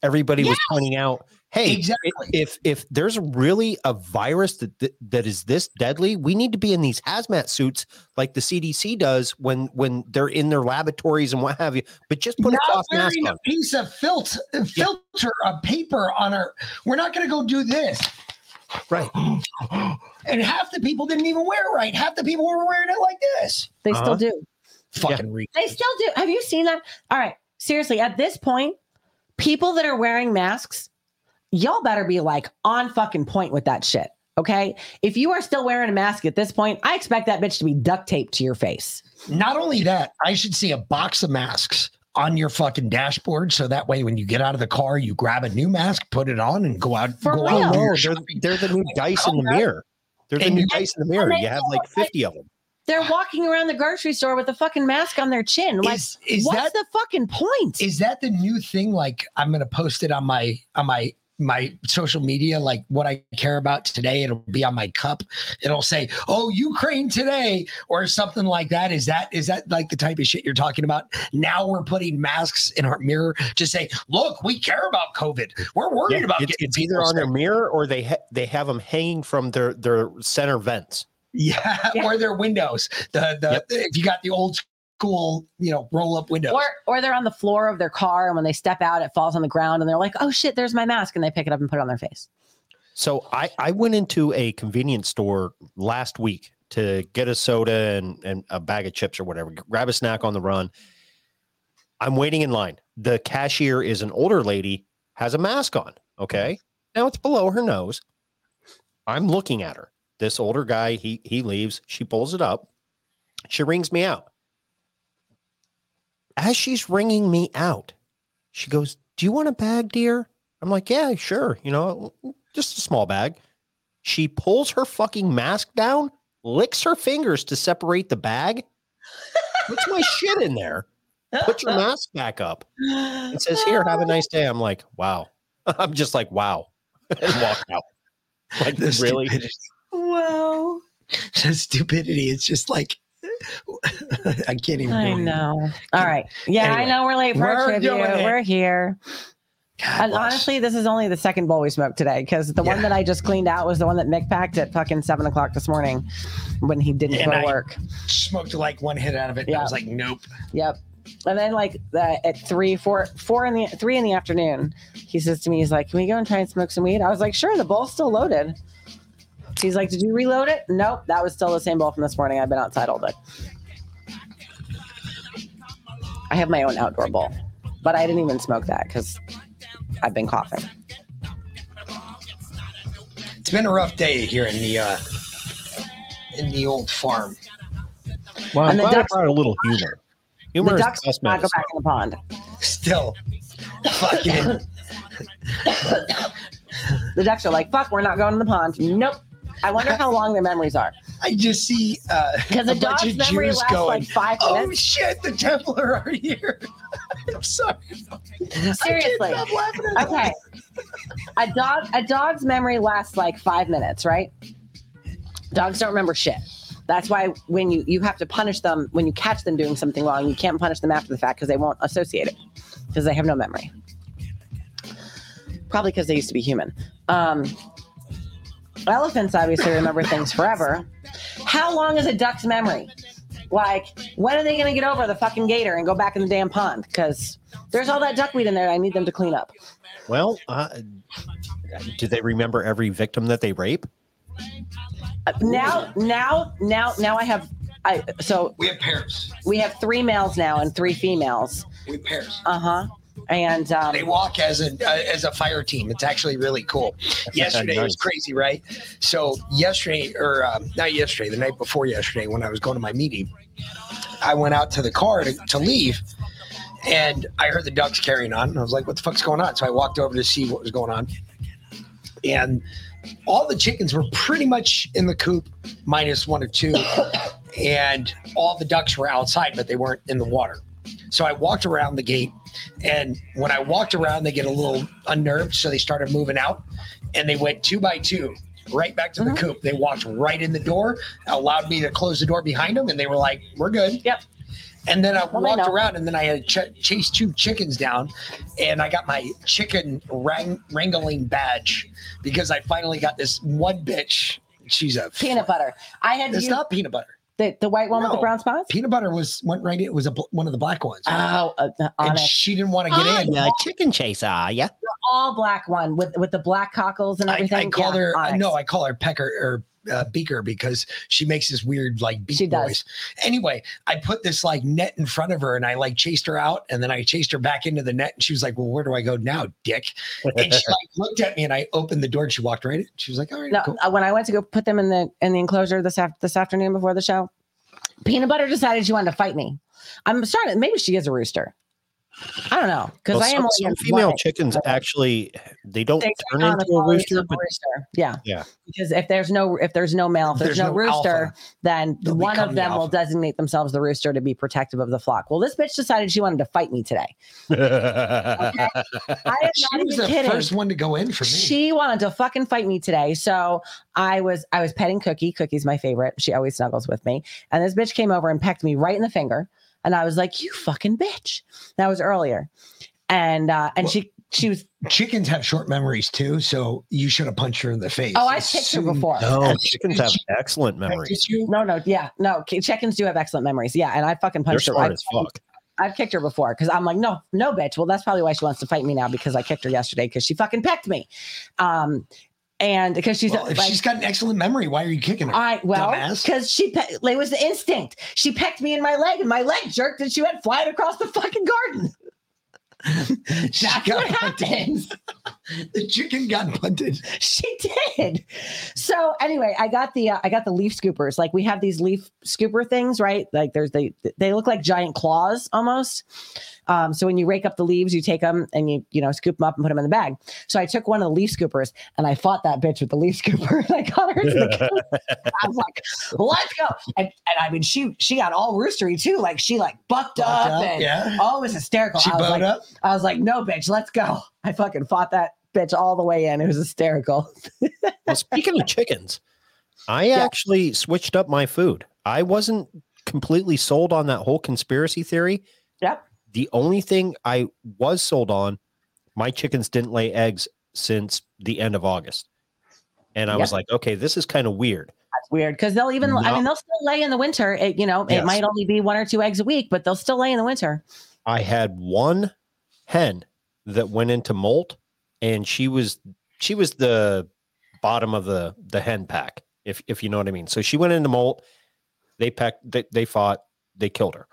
everybody was pointing out, hey, Exactly. if if there's really a virus that, that that is this deadly, we need to be in these hazmat suits like the CDC does when when they're in their laboratories and what have you. But just put a cloth mask wearing on. a piece of filter, filter, a paper on our. We're not going to go do this. Right. And half the people didn't even wear it right. Half the people were wearing it like this. They Uh-huh. still do. Fucking re- They still do. Have you seen that? All right. Seriously, at this point, people that are wearing masks, y'all better be like on fucking point with that shit. Okay. If you are still wearing a mask at this point, I expect that bitch to be duct taped to your face. Not only that, I should see a box of masks on your fucking dashboard, so that way when you get out of the car, you grab a new mask, put it on, and go out. For go real? out. do No, they're, they're the new dice in the mirror. They're the And new dice in the mirror. You have like 50 of them. They're walking around the grocery store with a fucking mask on their chin. Like, Is- is what's that- the fucking point? Is that the new thing? Like I'm gonna post it on my on my my social media, like what I care about today. It'll be on my cup. It'll say, "Oh, Ukraine today," or something like that. Is that is that like the type of shit you're talking about? Now we're putting masks in our mirror to say, "Look, we care about COVID. We're worried Yeah, about it's, getting it's either people on their mirror or they ha- they have them hanging from their their center vents. Yeah, or their windows. The the if you got the old school, you know, roll up windows. Or or they're on the floor of their car and when they step out, it falls on the ground and they're like, oh shit, there's my mask. And they pick it up and put it on their face. So I I went into a convenience store last week to get a soda and and a bag of chips or whatever, grab a snack on the run. I'm waiting in line. The cashier is an older lady, has a mask on. Okay. Now it's below her nose. I'm looking at her. This older guy, he he leaves. She pulls it up. She rings me out. As she's ringing me out, she goes, Do you want a bag, dear? I'm like, Yeah, sure. You know, just a small bag. She pulls her fucking mask down, licks her fingers to separate the bag, puts my shit in there, put your mask back up, and says, Here, have a nice day. I'm like, Wow. I'm just like, Wow. and walk out. Like, this really? stupidity. Wow. The stupidity. It's just like I can't even. I know. All right. Yeah, I know we're late for we're trivia. We're here. and honestly, this is only the second bowl we smoked today because the one that I just cleaned out was the one that Mick packed at fucking seven o'clock this morning when he didn't And go to work. Smoked like one hit out of it. And I was like, nope. Yep. And then like the, at three, four, four in the three in the afternoon, he says to me, he's like, "Can we go and try and smoke some weed?" I was like, "Sure." The bowl's still loaded. He's like, "Did you reload it?" Nope, that was still the same ball from this morning. I've been outside all day. I have my own outdoor bowl, but I didn't even smoke that because I've been coughing. It's been a rough day here in the uh in the old farm. Well, I'm And the glad ducks- brought a little humor. Humor the ducks the best not go back in the pond. Still, fucking. The ducks are like, "Fuck, we're not going in the pond." Nope. I wonder how long their memories are. I just see uh, Because a a bunch dog's memory Jews lasts going, like five minutes. "Oh shit, the Templar are here!" I'm sorry. Seriously. Okay. A dog a dog's memory lasts like five minutes, right? Dogs don't remember shit. That's why when you you have to punish them when you catch them doing something wrong, you can't punish them after the fact because they won't associate it because they have no memory. Probably because they used to be human. Um, elephants obviously remember things forever. How long is a duck's memory? Like, when are they going to get over the fucking gator and go back in the damn pond? Because there's all that duckweed in there. I need them to clean up. Well, uh, do they remember every victim that they rape? Uh, now, now, now, now I have. I so We have pairs. we have three males now and three females. We have pairs. Uh huh. And um, They walk as a uh, as a fire team. It's actually really cool. Yesterday it was crazy, right? So yesterday, or um, not yesterday, the night before yesterday, when I was going to my meeting, I went out to the car to, to leave, and I heard the ducks carrying on. And I was like, "What the fuck's going on?" So I walked over to see what was going on, and all the chickens were pretty much in the coop, minus one or two, and all the ducks were outside, but they weren't in the water. So I walked around the gate, and when I walked around, they get a little unnerved, so they started moving out, and they went two by two right back to the mm-hmm. coop. They walked right in the door, allowed me to close the door behind them, and they were like, "We're good." Yep. And then I Well, walked around, and then I had ch- chased two chickens down, and I got my chicken wrang- wrangling badge because I finally got this one bitch. She's a peanut butter. I had It's you, not peanut butter. The the white one with the brown spots. Peanut butter was went right. It was a one of the black ones. Oh, uh, and she didn't want to get in. Yeah, chicken chaser, are ya? all black one with with the black cockles and everything. I call Yeah, her Onyx. no, I call her Pecker or uh, Beaker because she makes this weird like beat She does. noise. Anyway, I put this like net in front of her and I like chased her out and then I chased her back into the net and she was like, "Well, where do I go now, Dick?" And she like looked at me and I opened the door and she walked right in. She was like, "All right, No, cool." uh, when I went to go put them in the in the enclosure this af- this afternoon before the show, Peanut Butter decided she wanted to fight me. I'm starting. Maybe she is a rooster. I don't know because Well, I am some, some female one- chickens actually they don't They turn take on the into a rooster, but rooster. Yeah. yeah. Because if there's no if there's no male, if there's, There's no, no rooster, alpha. then one become of the them will designate themselves the rooster to be protective of the flock. Well, this bitch decided she wanted to fight me today. I am She not was even the kidding. first one to go in for me. She wanted to fucking fight me today. So I was I was petting Cookie. Cookie's my favorite. She always snuggles with me. And this bitch came over and pecked me right in the finger. And I was like, "You fucking bitch." That was earlier. And uh and she she was Chickens have short memories too, so you should have punched her in the face. Oh, I as kicked her before. No, chickens have excellent memories. No, no, yeah, no. Chickens do have excellent memories. Yeah, and I fucking punched They're punched her. smart I- as fuck. I've kicked her before because I'm like, no, no, bitch. Well, that's probably why she wants to fight me now because I kicked her yesterday because she fucking pecked me. Um, and because she's Well, if like, she's got an excellent memory, why are you kicking her? I well, because she pe- it was the instinct. She pecked me in my leg, and my leg jerked, and she went flying across the fucking garden. She what happens. the chicken got punted. She did. So anyway, I got the uh, I got the leaf scoopers. Like we have these leaf scooper things, right? Like there's they they look like giant claws almost. Um, so when you rake up the leaves, you take them and you you know scoop them up and put them in the bag. So I took one of the leaf scoopers and I fought that bitch with the leaf scooper and I got her into the coop. I was like, let's go. And, and I mean, she she got all roostery too. Like she like bucked Bucked up, up, and yeah. oh, it was hysterical. She I was like, up? I was like, no, bitch, let's go. I fucking fought that bitch all the way in. It was hysterical. Well, speaking of chickens, I actually switched up my food. I wasn't completely sold on that whole conspiracy theory. Yep. The only thing I was sold on, my chickens didn't lay eggs since the end of August. And I was like, okay, this is kind of weird. That's weird because they'll even. I mean, they'll still lay in the winter. It, you know, it might only be one or two eggs a week, but they'll still lay in the winter. I had one hen that went into molt and she was she was the bottom of the the hen pack if if you know what I mean. So she went into molt, they pecked they, they fought, they killed her.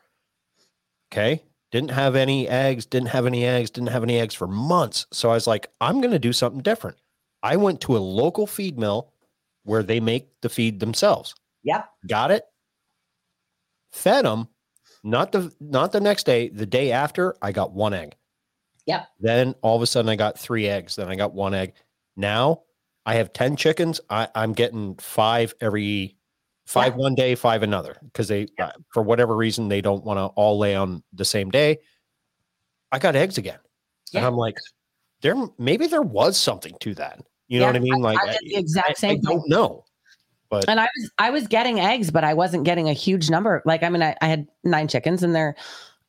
Okay? Didn't have any eggs, didn't have any eggs, didn't have any eggs for months. So I was like, I'm going to do something different. I went to a local feed mill where they make the feed themselves. Yep. Got it? Fed them. Not the not the next day, the day after, I got one egg. Yep. Then all of a sudden I got three eggs. Then I got one egg. Now I have 10 chickens. I, I'm getting five every five one day, five another. Because they uh, for whatever reason they don't want to all lay on the same day. I got eggs again. And I'm like, there maybe there was something to that. You know what I mean? I- Like I did the exact I- same I thing. don't know. But And I was I was getting eggs, but I wasn't getting a huge number. Like I mean, I, I had nine chickens, and they're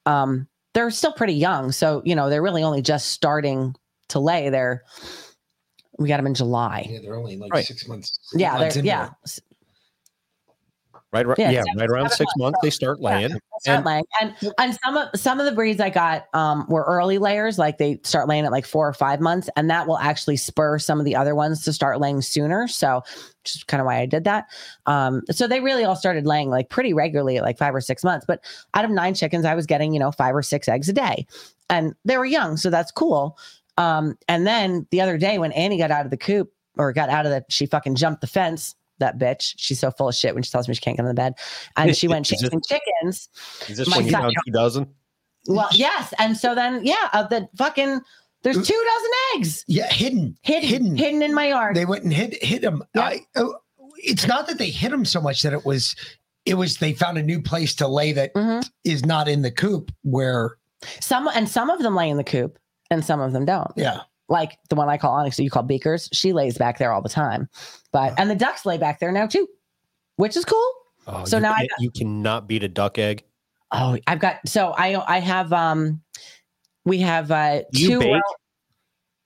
um they're still pretty young, so you know they're really only just starting to lay. They're we got them in July. Yeah, they're only like Right. six months. Yeah, months they're yeah. it. Right, right Yeah, yeah, seven- right around six months. months they start laying. start And- laying. And and some of some of the breeds I got um were early layers, like they start laying at like four or five months, and that will actually spur some of the other ones to start laying sooner. So just kind of why I did that. Um, so they really all started laying like pretty regularly at like five or six months. But out of nine chickens, I was getting, you know, five or six eggs a day. And they were young, so that's cool. Um, and then the other day when Annie got out of the coop or got out of the she fucking jumped the fence. That bitch. She's so full of shit when she tells me she can't get on the bed. And she went Is this- chickens. Is this My when you son- found two dozen? Well, yes. And so then, yeah, of the fucking, there's two dozen eggs Yeah, hidden, hidden, hidden, hidden. in my yard. They went and hit hit him. I, oh, it's not that they hit them so much that it was. It was they found a new place to lay that is Mhm. not in the coop where. Some and some of them lay in the coop, and some of them don't. Yeah. Like the one I call Onyx, that you call Beakers. She lays back there all the time, but and the ducks lay back there now too, which is cool. Oh, so now I got, you cannot beat a duck egg. oh, I've got so I I have um we have uh two. Row-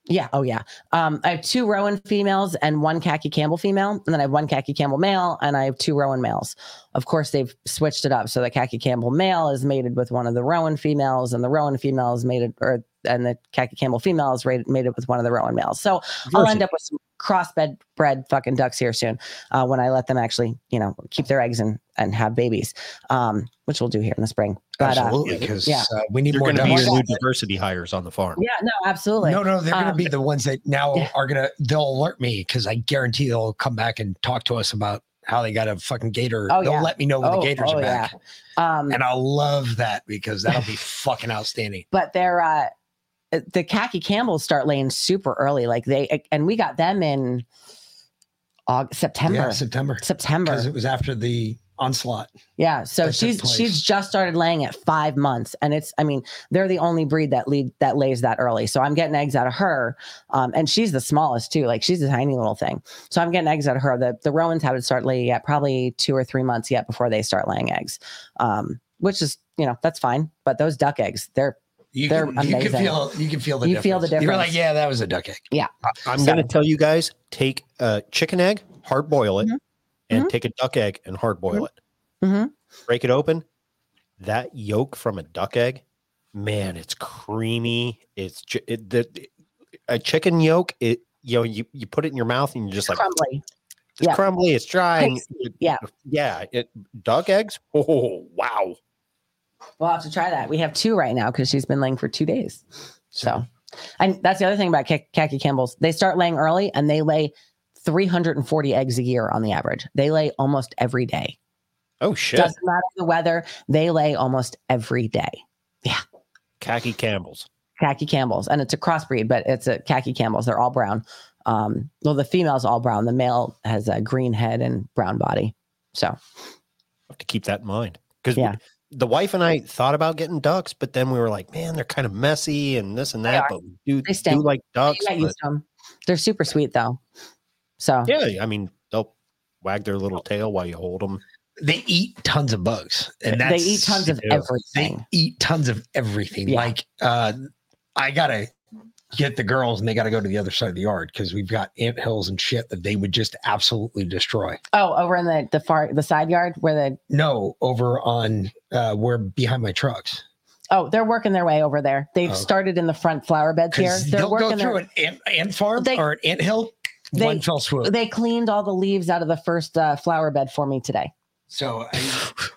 yeah. Oh, yeah. Um, I have two Rouen females and one khaki Campbell female, and then I have one khaki Campbell male, and I have two Rouen males. Of course, they've switched it up. So the khaki Campbell male is mated with one of the Rouen females, and the Rouen female is mated, or and the khaki Campbell female is rated, mated with one of the Rouen males. So I'll end up with some crossbred bred fucking ducks here soon uh, when I let them actually, you know, keep their eggs and and have babies, um, which we'll do here in the spring. But Absolutely, uh, because yeah, uh, we need They're more going to be your new diversity hires on the farm. yeah, no, absolutely. No, no, they're going to Um, be the ones that now are going to they'll alert me because I guarantee they'll come back and talk to us about how they got a fucking gator. Oh, They'll yeah. let me know when Oh, the gators oh, are back. Um, and I'll love that because that'll be fucking outstanding. but they're uh the khaki campbells start laying super early like they and we got them in August, september. Yeah, September. september. Because it was after the onslaught. yeah so she's she's just started laying at five months and it's i mean they're the only breed that lead that lays that early. So i'm getting eggs out of her um, and she's the smallest too like she's a tiny little thing. So i'm getting eggs out of her. The the romans haven't start laying yet probably two or three months yet before they start laying eggs um, which is you know that's fine but those duck eggs they're You they're can, amazing you can feel you can feel the You difference. feel the difference. You're like, yeah, that was a duck egg. yeah I'm So- going to tell you guys take a chicken egg, hard boil it, Mhm. and Mhm. take a duck egg and hard boil it. Mhm. Break it open. That yolk from a duck egg, man, it's creamy. It's it, the, a chicken yolk. It you know you, you put it in your mouth and you're just like crumbly it's Yeah. crumbly. It's dry. and Yeah. yeah. It duck eggs. Oh wow. We'll have to try that. We have two right now because she's been laying for two days. So, and that's the other thing about Kha- khaki Campbell's. They start laying early and they lay 340 eggs a year on the average. They lay almost every day. Oh shit. Doesn't matter the weather. They lay almost every day. Yeah. Khaki Campbell's. Khaki Campbell's, and it's a crossbreed, but it's a khaki Campbell's. They're all brown. Um, well, the female's all brown. The male has a green head and brown body. So, I have to keep that in mind because Yeah. The wife and I thought about getting ducks, but then we were like, man, they're kind of messy and this and that. But we do, They do stink. like you ducks. get but- used to them. They're super sweet though. So, yeah, I mean, they'll wag their little tail while you hold them. They eat tons of bugs, and They eat tons of They everything. eat tons of everything. Yeah. Like uh, I gotta get the girls, and they got to go to the other side of the yard because we've got ant hills and shit that they would just absolutely destroy. oh, over in the the far the side yard where the No, over on uh, where behind my trucks. oh they're working their way over there. They've Oh. started in the front flower beds here. They're they'll go through their, an ant, ant farm They- or an ant hill. they- one fell swoop. They cleaned all the leaves out of the first uh, flower bed for me today. So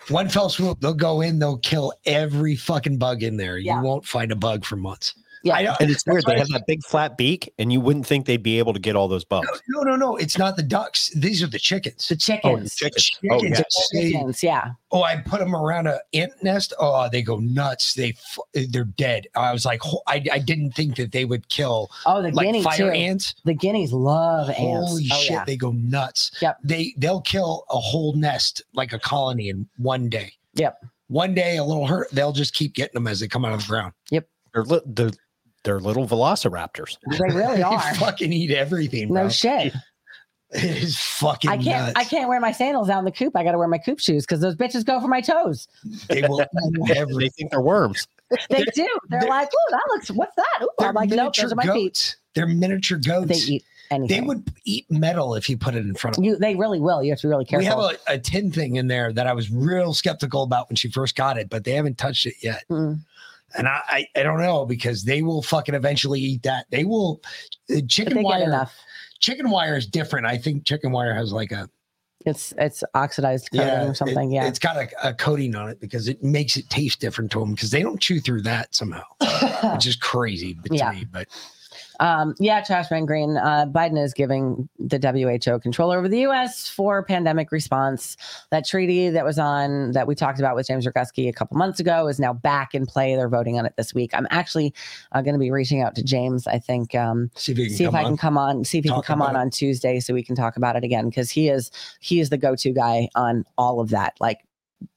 one fell swoop, they'll go in, they'll kill every fucking bug in there. Yeah. You won't find a bug for months. Yeah. I know, And it's weird. They I have that big flat beak, and you wouldn't think they'd be able to get all those bugs. No, no, no. It's not the ducks. These are the chickens. The Oh, the chickens. chickens. Oh, Chickens, yeah. Chickens, yeah. oh, I put them around a ant nest. Oh, they go nuts. They f- they're dead. I was like, ho- I, I didn't think that they would kill Oh, the like guinea fire too. ants. The guineas love ants. Holy oh, shit, yeah. they go nuts. Yep. They they'll kill a whole nest like a colony in one day. Yep. One day, a little hurt. They'll just keep getting them as they come out of the ground. They're, li- they're, they're little velociraptors. They really They are. fucking eat everything. No bro. shit. It is fucking I can't. nuts. I can't wear my sandals out in the coop. I got to wear my coop shoes because those bitches go for my toes. They will everything. they think they're worms. They do. They're, they're- like, "Oh, that looks. What's that?" Ooh, I'm like, "Nope, those are my feet." goats. They're miniature goats. They eat anything. They would eat metal if you put it in front of them. You. They really will. You have to be really We have a, a tin thing in there that I was real skeptical about when she first got it, but they haven't touched it yet. Mm. And I, I, I don't know because they will fucking eventually eat that. They will. Uh, chicken they wire. enough. Chicken wire is different. I think chicken wire has like a It's it's oxidized coating yeah or something. it- yeah. It's got a, a coating on it because it makes it taste different to them because they don't chew through that somehow, which is crazy to Yeah. me. But Um, yeah, Trashman Green. Uh, Biden is giving the WHO control over the U.S. for pandemic response. That treaty that was on that we talked about with James Roguski a couple months ago is now back in play. They're voting on it this week. I'm actually uh, going to be reaching out to James. I think um, see if, see if I on. can come on, see if he can come on it. on Tuesday so we can talk about it again because he is he is the go to guy on all of that. Like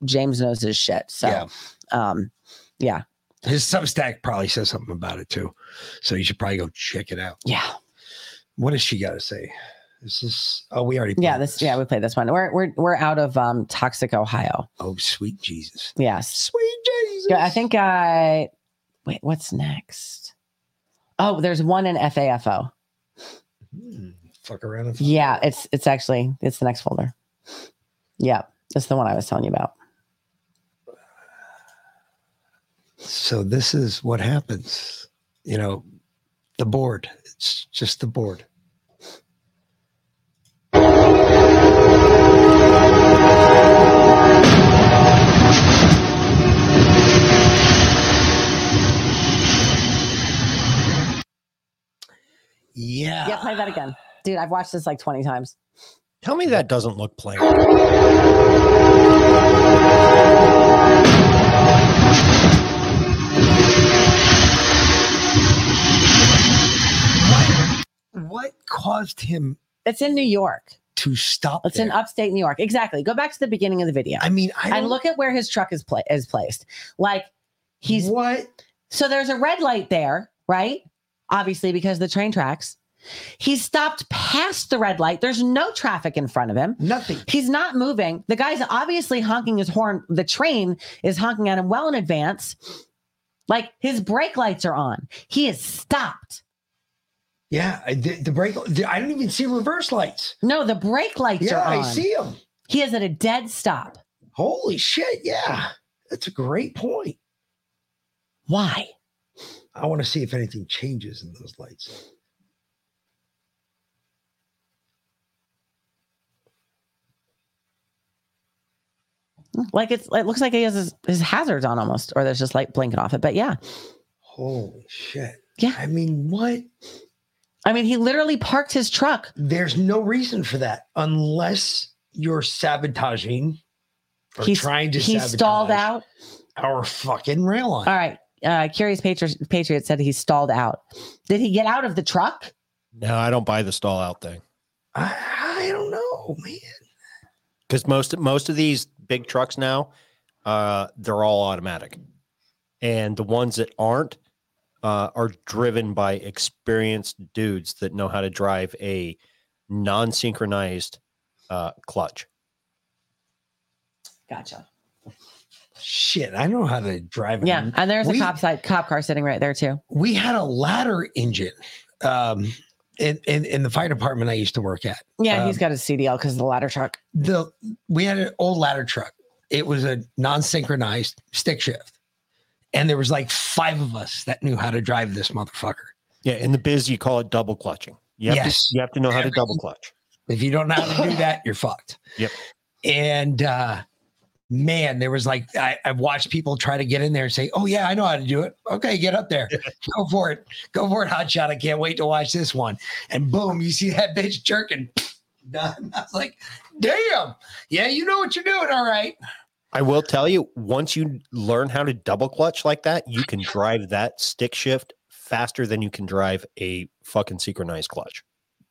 James knows his shit. So Yeah. um, yeah, His Substack probably says something about it too, so you should probably go check it out. yeah. What does she got to say? This is oh, we already Yeah, played this yeah, we played this one. We're we're we're out of um Toxic, Ohio. Oh, sweet Jesus, Yes. sweet Jesus. Yeah, I think I wait, what's next? Oh, there's one in FAFO. Hmm, fuck around. Yeah, it's it's actually it's the next folder. Yeah, it's the one I was telling you about. So this is what happens. You know, the board. It's just the board. Yeah. Yeah, play that again. Dude, I've watched this like 20 times. Tell me that doesn't look plain. What caused him It's in New York. to stop? It's in upstate New York. Exactly. Go back to the beginning of the video. I mean, I and look at where his truck is pla- is placed. Like he's what? So there's a red light there, right? Obviously, because of the train tracks. He's stopped past the red light. There's no traffic in front of him. Nothing. He's not moving. The guy's obviously honking his horn. The train is honking at him well in advance. Like his brake lights are on. He is stopped. Yeah, I did- the brake. I don't even see reverse lights. No, the brake lights Yeah, are on. I see them. He is at a dead stop. Holy shit! Yeah, that's a great point. Why? I want to see if anything changes in those lights. Like it's it looks like he has his, his hazards on almost, or there's just light blinking off it. But yeah. Holy shit! Yeah. I mean, what? I mean, he literally parked his truck. There's no reason for that unless you're sabotaging or He's- trying to he sabotage stalled out. our fucking rail line. All right. Uh, Curious Patriot, Patriot said he stalled out. Did he get out of the truck? No, I don't buy the stall out thing. I, I don't know, man. Because most most of these big trucks now, uh, they're all automatic, and the ones that aren't uh, are driven by experienced dudes that know how to drive a non-synchronized uh, clutch. Gotcha. Shit, I know how to drive. Yeah, it. and there's We- a cop side cop car sitting right there too. we had a ladder engine um, in, in in the fire department I used to work at. Yeah, Um, he's got a CDL because the ladder truck. the we had an old ladder truck. It was a non-synchronized stick shift, and there was like five of us that knew how to drive this motherfucker. Yeah, in the biz you call it double clutching. You have Yes. to you have to know how to double clutch. If you don't know how to do that, you're fucked. Yep. And uh man, there was like I, I've watched people try to get in there and say, Oh yeah, I know how to do it. Okay, get up there. Go for it. Go for it, hotshot. I can't wait to watch this one. And boom, you see that bitch jerking. Done. I was like, damn. Yeah, you know what you're doing, all right. I will tell you, once you learn how to double clutch like that, you can drive that stick shift faster than you can drive a fucking synchronized clutch.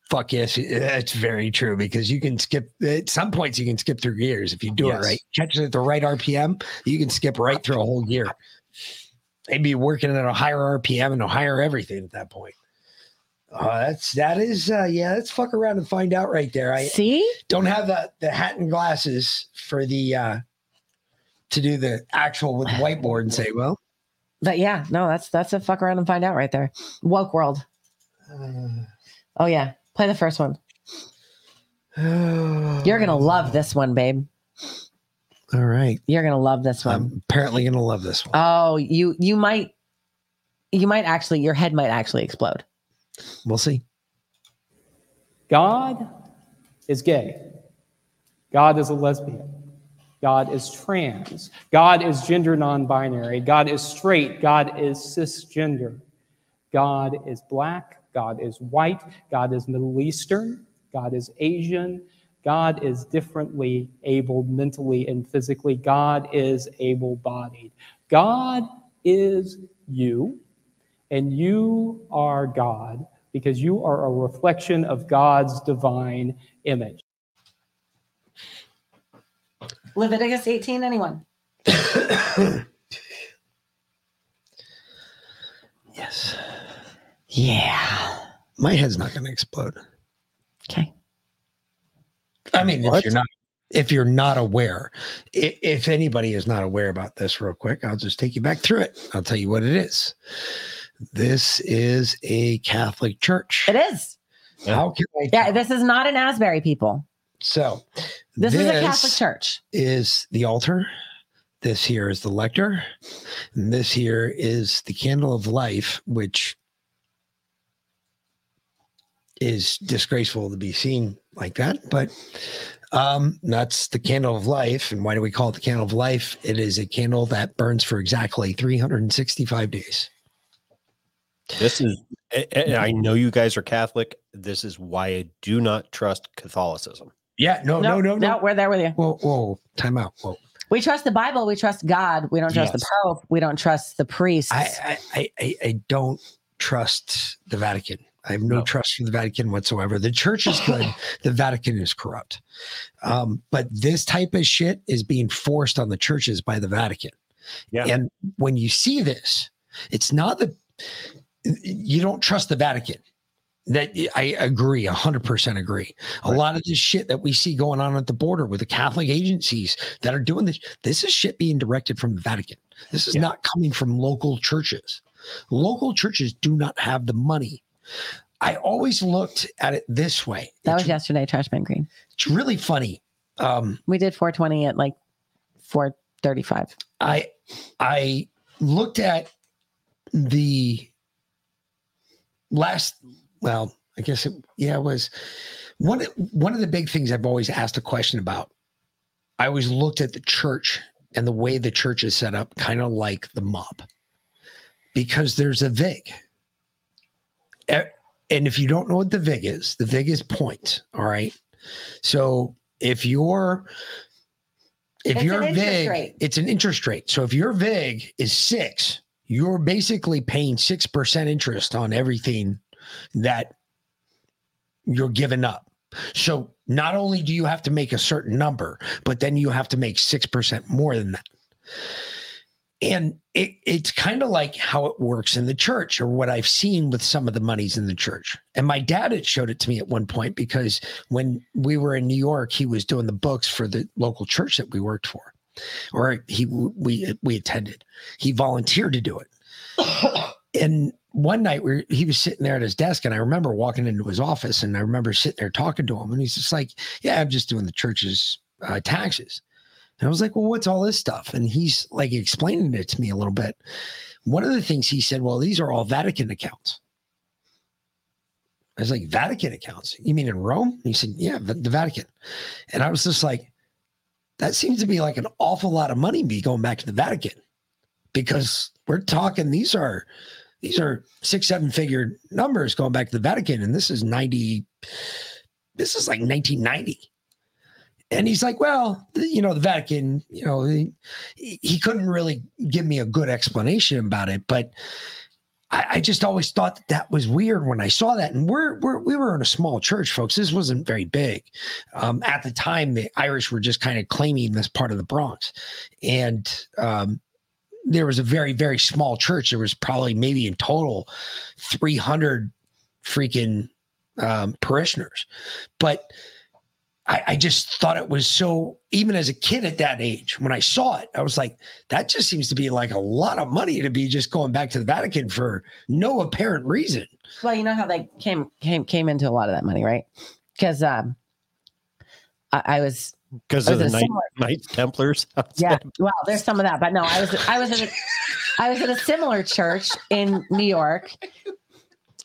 Fuck yes, that's very true because you can skip at some points you can skip through gears if you do Yes. it right. Catch it at the right RPM, you can skip right through a whole gear. They'd be working at a higher RPM and a higher everything at that point. Uh, that's that is uh, yeah. Let's fuck around and find out right there. I see don't have the the hat and glasses for the uh to do the actual with the whiteboard and say, well, But yeah, no, that's that's a fuck around and find out right there. Woke world. Uh, oh yeah, play the first one. You're gonna love this one, babe. all right. You're gonna love this one. I'm apparently gonna love this one. Oh, you you might you might actually your head might actually explode. We'll see. God is gay. God is a lesbian. God is trans. God is gender non binary. God is straight. God is cisgender. God is black. God is white. God is Middle Eastern. God is Asian. God is differently abled mentally and physically. God is able bodied. God is you, and you are God because you are a reflection of God's divine image. Leviticus 18, anyone? Yes. Yeah. My head's not going to explode. Okay. I mean, if you're not if you're not aware, i- if anybody is not aware about this, real quick, I'll just take you back through it. I'll tell you what it is. This is a Catholic church. It is. How can I? Yeah, this is not an Asbury people. So This, is a Catholic church. Is the altar. This here is the lector. And this here is the candle of life, which is disgraceful to be seen like that. But um, that's the candle of life. And why do we call it the candle of life? It is a candle that burns for exactly 365 days. This is, I know you guys are Catholic. This is why I do not trust Catholicism. Yeah, no, no, no, no. No, we're there with you. Whoa, whoa, time out. Whoa. We trust the Bible. We trust God. We don't trust the Pope. We don't trust the priests. I, I, I, I, I don't trust the Vatican. I have no, trust for the Vatican whatsoever. The church is good. the Vatican is corrupt. Um, but this type of shit is being forced on the churches by the Vatican. Yeah. And when you see this, it's not that you don't trust the Vatican. That I agree, hundred percent agree. A lot of this shit that we see going on at the border with the Catholic agencies that are doing this, this is shit being directed from the Vatican. This is not coming from local churches. Local churches do not have the money. I always looked at it this way. that was yesterday, Trash Man Green. It's really funny. Um, we did 420 at like 435. I I looked at the last well, I guess it yeah, it was one one of the big things I've always asked a question about. I always looked at the church and the way the church is set up, kind of like the mob. Because there's a VIG. And if you don't know what the VIG is, the VIG is point. All right. So if you're if It's your VIG, rate. it's an interest rate. So if your VIG is six, you're basically paying six percent interest on everything that you're giving up. So not only do you have to make a certain number, but then you have to make six percent more than that. And it, it's kind of like how it works in the church, or what I've seen with some of the monies in the church. And my dad had showed it to me at one point because when we were in New York, he was doing the books for the local church that we worked for, or he we we attended. He volunteered to do it. And one night we he was sitting there at his desk, and I remember walking into his office, and I remember sitting there talking to him, and he's just like, "Yeah, I'm just doing the church's uh, taxes." And I was like, well, what's all this stuff? And he's like explaining it to me a little bit. One of the things he said, well, these are all Vatican accounts. I was like, Vatican accounts? You mean in Rome? He said, yeah, the, the Vatican. And I was just like, that seems to be like an awful lot of money be going back to the Vatican because we're talking, these are, these are six, seven figure numbers going back to the Vatican. And this is 90, this is like 1990 and he's like, well, you know, the Vatican, you know, he, he couldn't really give me a good explanation about it, but I, I just always thought that that was weird when I saw that. And we're, we're we were in a small church, folks. This wasn't very big. Um, at the time, the Irish were just kind of claiming this part of the Bronx, and um, there was a very very small church. There was probably maybe in total three hundred freaking um, parishioners, but I, I just thought it was so, even as a kid at that age, when I saw it, I was like, that just seems to be like a lot of money to be just going back to the Vatican for no apparent reason. Well, you know how they came came came into a lot of that money, right? Because um, I, I was because of the Knight, Knights Templars. yeah. Well, there's some of that, but no, I was I was in a, I was in a similar church in New York,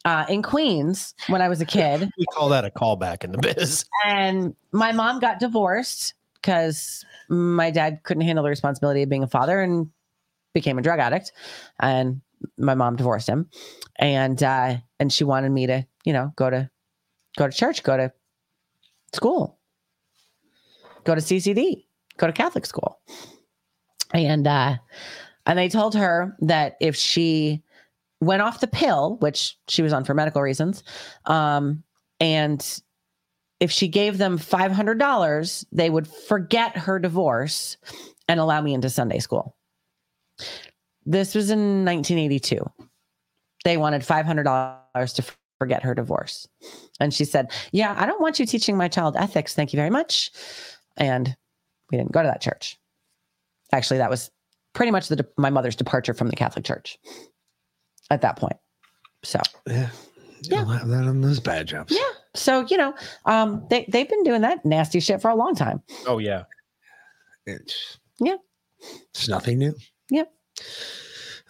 uh, in Queens when I was a kid. We call that a callback in the biz. and my mom got divorced because my dad couldn't handle the responsibility of being a father and became a drug addict and my mom divorced him and uh and she wanted me to you know go to go to church go to school go to ccd go to catholic school and uh and they told her that if she went off the pill which she was on for medical reasons um and if she gave them $500, they would forget her divorce and allow me into Sunday school. This was in 1982. They wanted $500 to forget her divorce. And she said, Yeah, I don't want you teaching my child ethics. Thank you very much. And we didn't go to that church. Actually, that was pretty much the, my mother's departure from the Catholic Church at that point. So, Yeah. You don't have that on those bad jobs. yeah. So, you know, um, they, they've been doing that nasty shit for a long time. Oh yeah. It's Yeah. it's nothing new. Yep.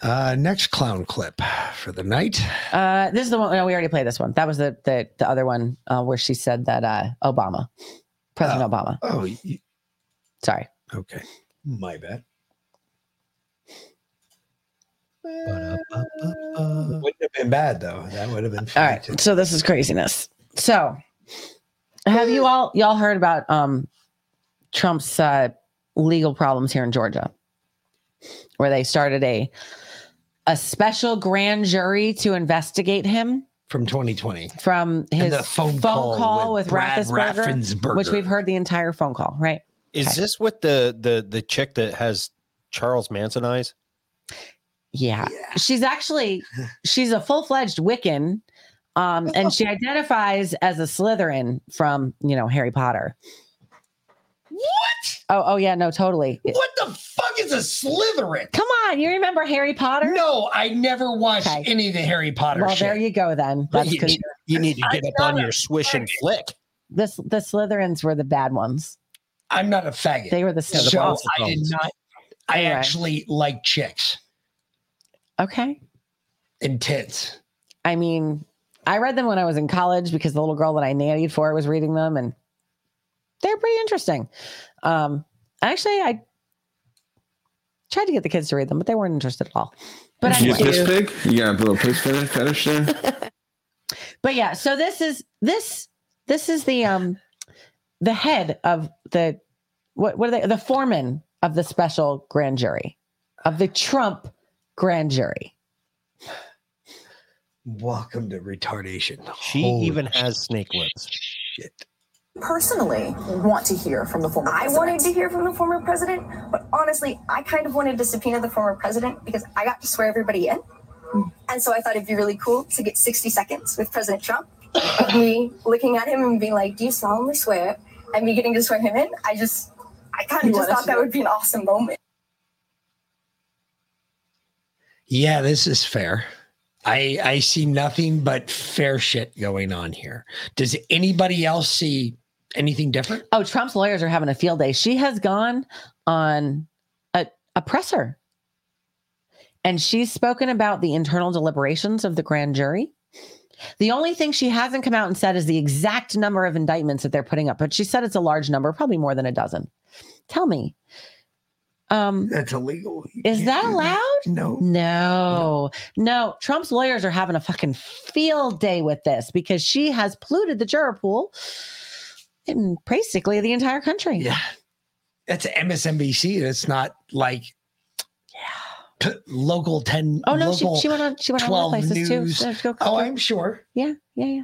Uh, next clown clip for the night. Uh, this is the one. No, we already played this one. That was the the, the other one uh, where she said that uh, Obama, President Obama. Oh, you, Sorry. okay. My bad. Wouldn't have been bad though. That would have been. All right. So this is craziness. So Have you all y'all heard about um Trump's uh, legal problems here in Georgia, where they started a a special grand jury to investigate him from 2020 from his the phone phone, call call, with with, Brad Raffensperger, Raffensperger. which we've heard the entire phone call, right? Is Okay. this with the the the chick that has Charles Manson eyes? Yeah. She's actually she's a full-fledged Wiccan. Um, and she identifies as a Slytherin from, you know, Harry Potter. What? Oh, oh yeah, no, totally. What the fuck is a Slytherin? Come on, you remember Harry Potter? No, I never watched any of the Harry Potter Well, shit. there you go then. That's you, you need to get up on your swish and flick. this the Slytherins were the bad ones. I'm not a faggot. They were the so so I did not. I Anyway. actually like chicks Okay. Intense. I mean, I read them when I was in college because the little girl that I nannied for was reading them, and they're pretty interesting. Um, actually, I tried to get the kids to read them, but they weren't interested at all. But you anyway. piss pig? You got a little piss fetish fetish there? but yeah, so this is this this is the um the head of the what what are they the foreman of the special grand jury of the Trump grand jury. Welcome to retardation. She Holy even has snake lips. Shit. Personally want to hear from the former I wanted to hear from the former president, but honestly, I kind of wanted to subpoena the former president because I got to swear everybody in. Hmm. And so I thought it'd be really cool to get 60 seconds with President Trump of me looking at him and being like, Do you solemnly swear? And me getting to swear him in. I just, I kind of just thought that would be an awesome moment. Yeah, this is fair. I I see nothing but fair shit going on here. Does anybody else see anything different? Oh, Trump's lawyers are having a field day. She has gone on a, a presser and she's spoken about the internal deliberations of the grand jury. The only thing she hasn't come out and said is the exact number of indictments that they're putting up, but she said it's a large number, probably more than a dozen. Tell me, um, That's illegal. is that allowed? No. No, no. Trump's lawyers are having a fucking field day with this because she has polluted the juror pool in basically the entire country. Yeah. That's MSNBC. It's not like yeah. local 10 Oh no, she, she went on she went on other places news. too. So go- Oh, I'm sure. yeah, yeah, yeah.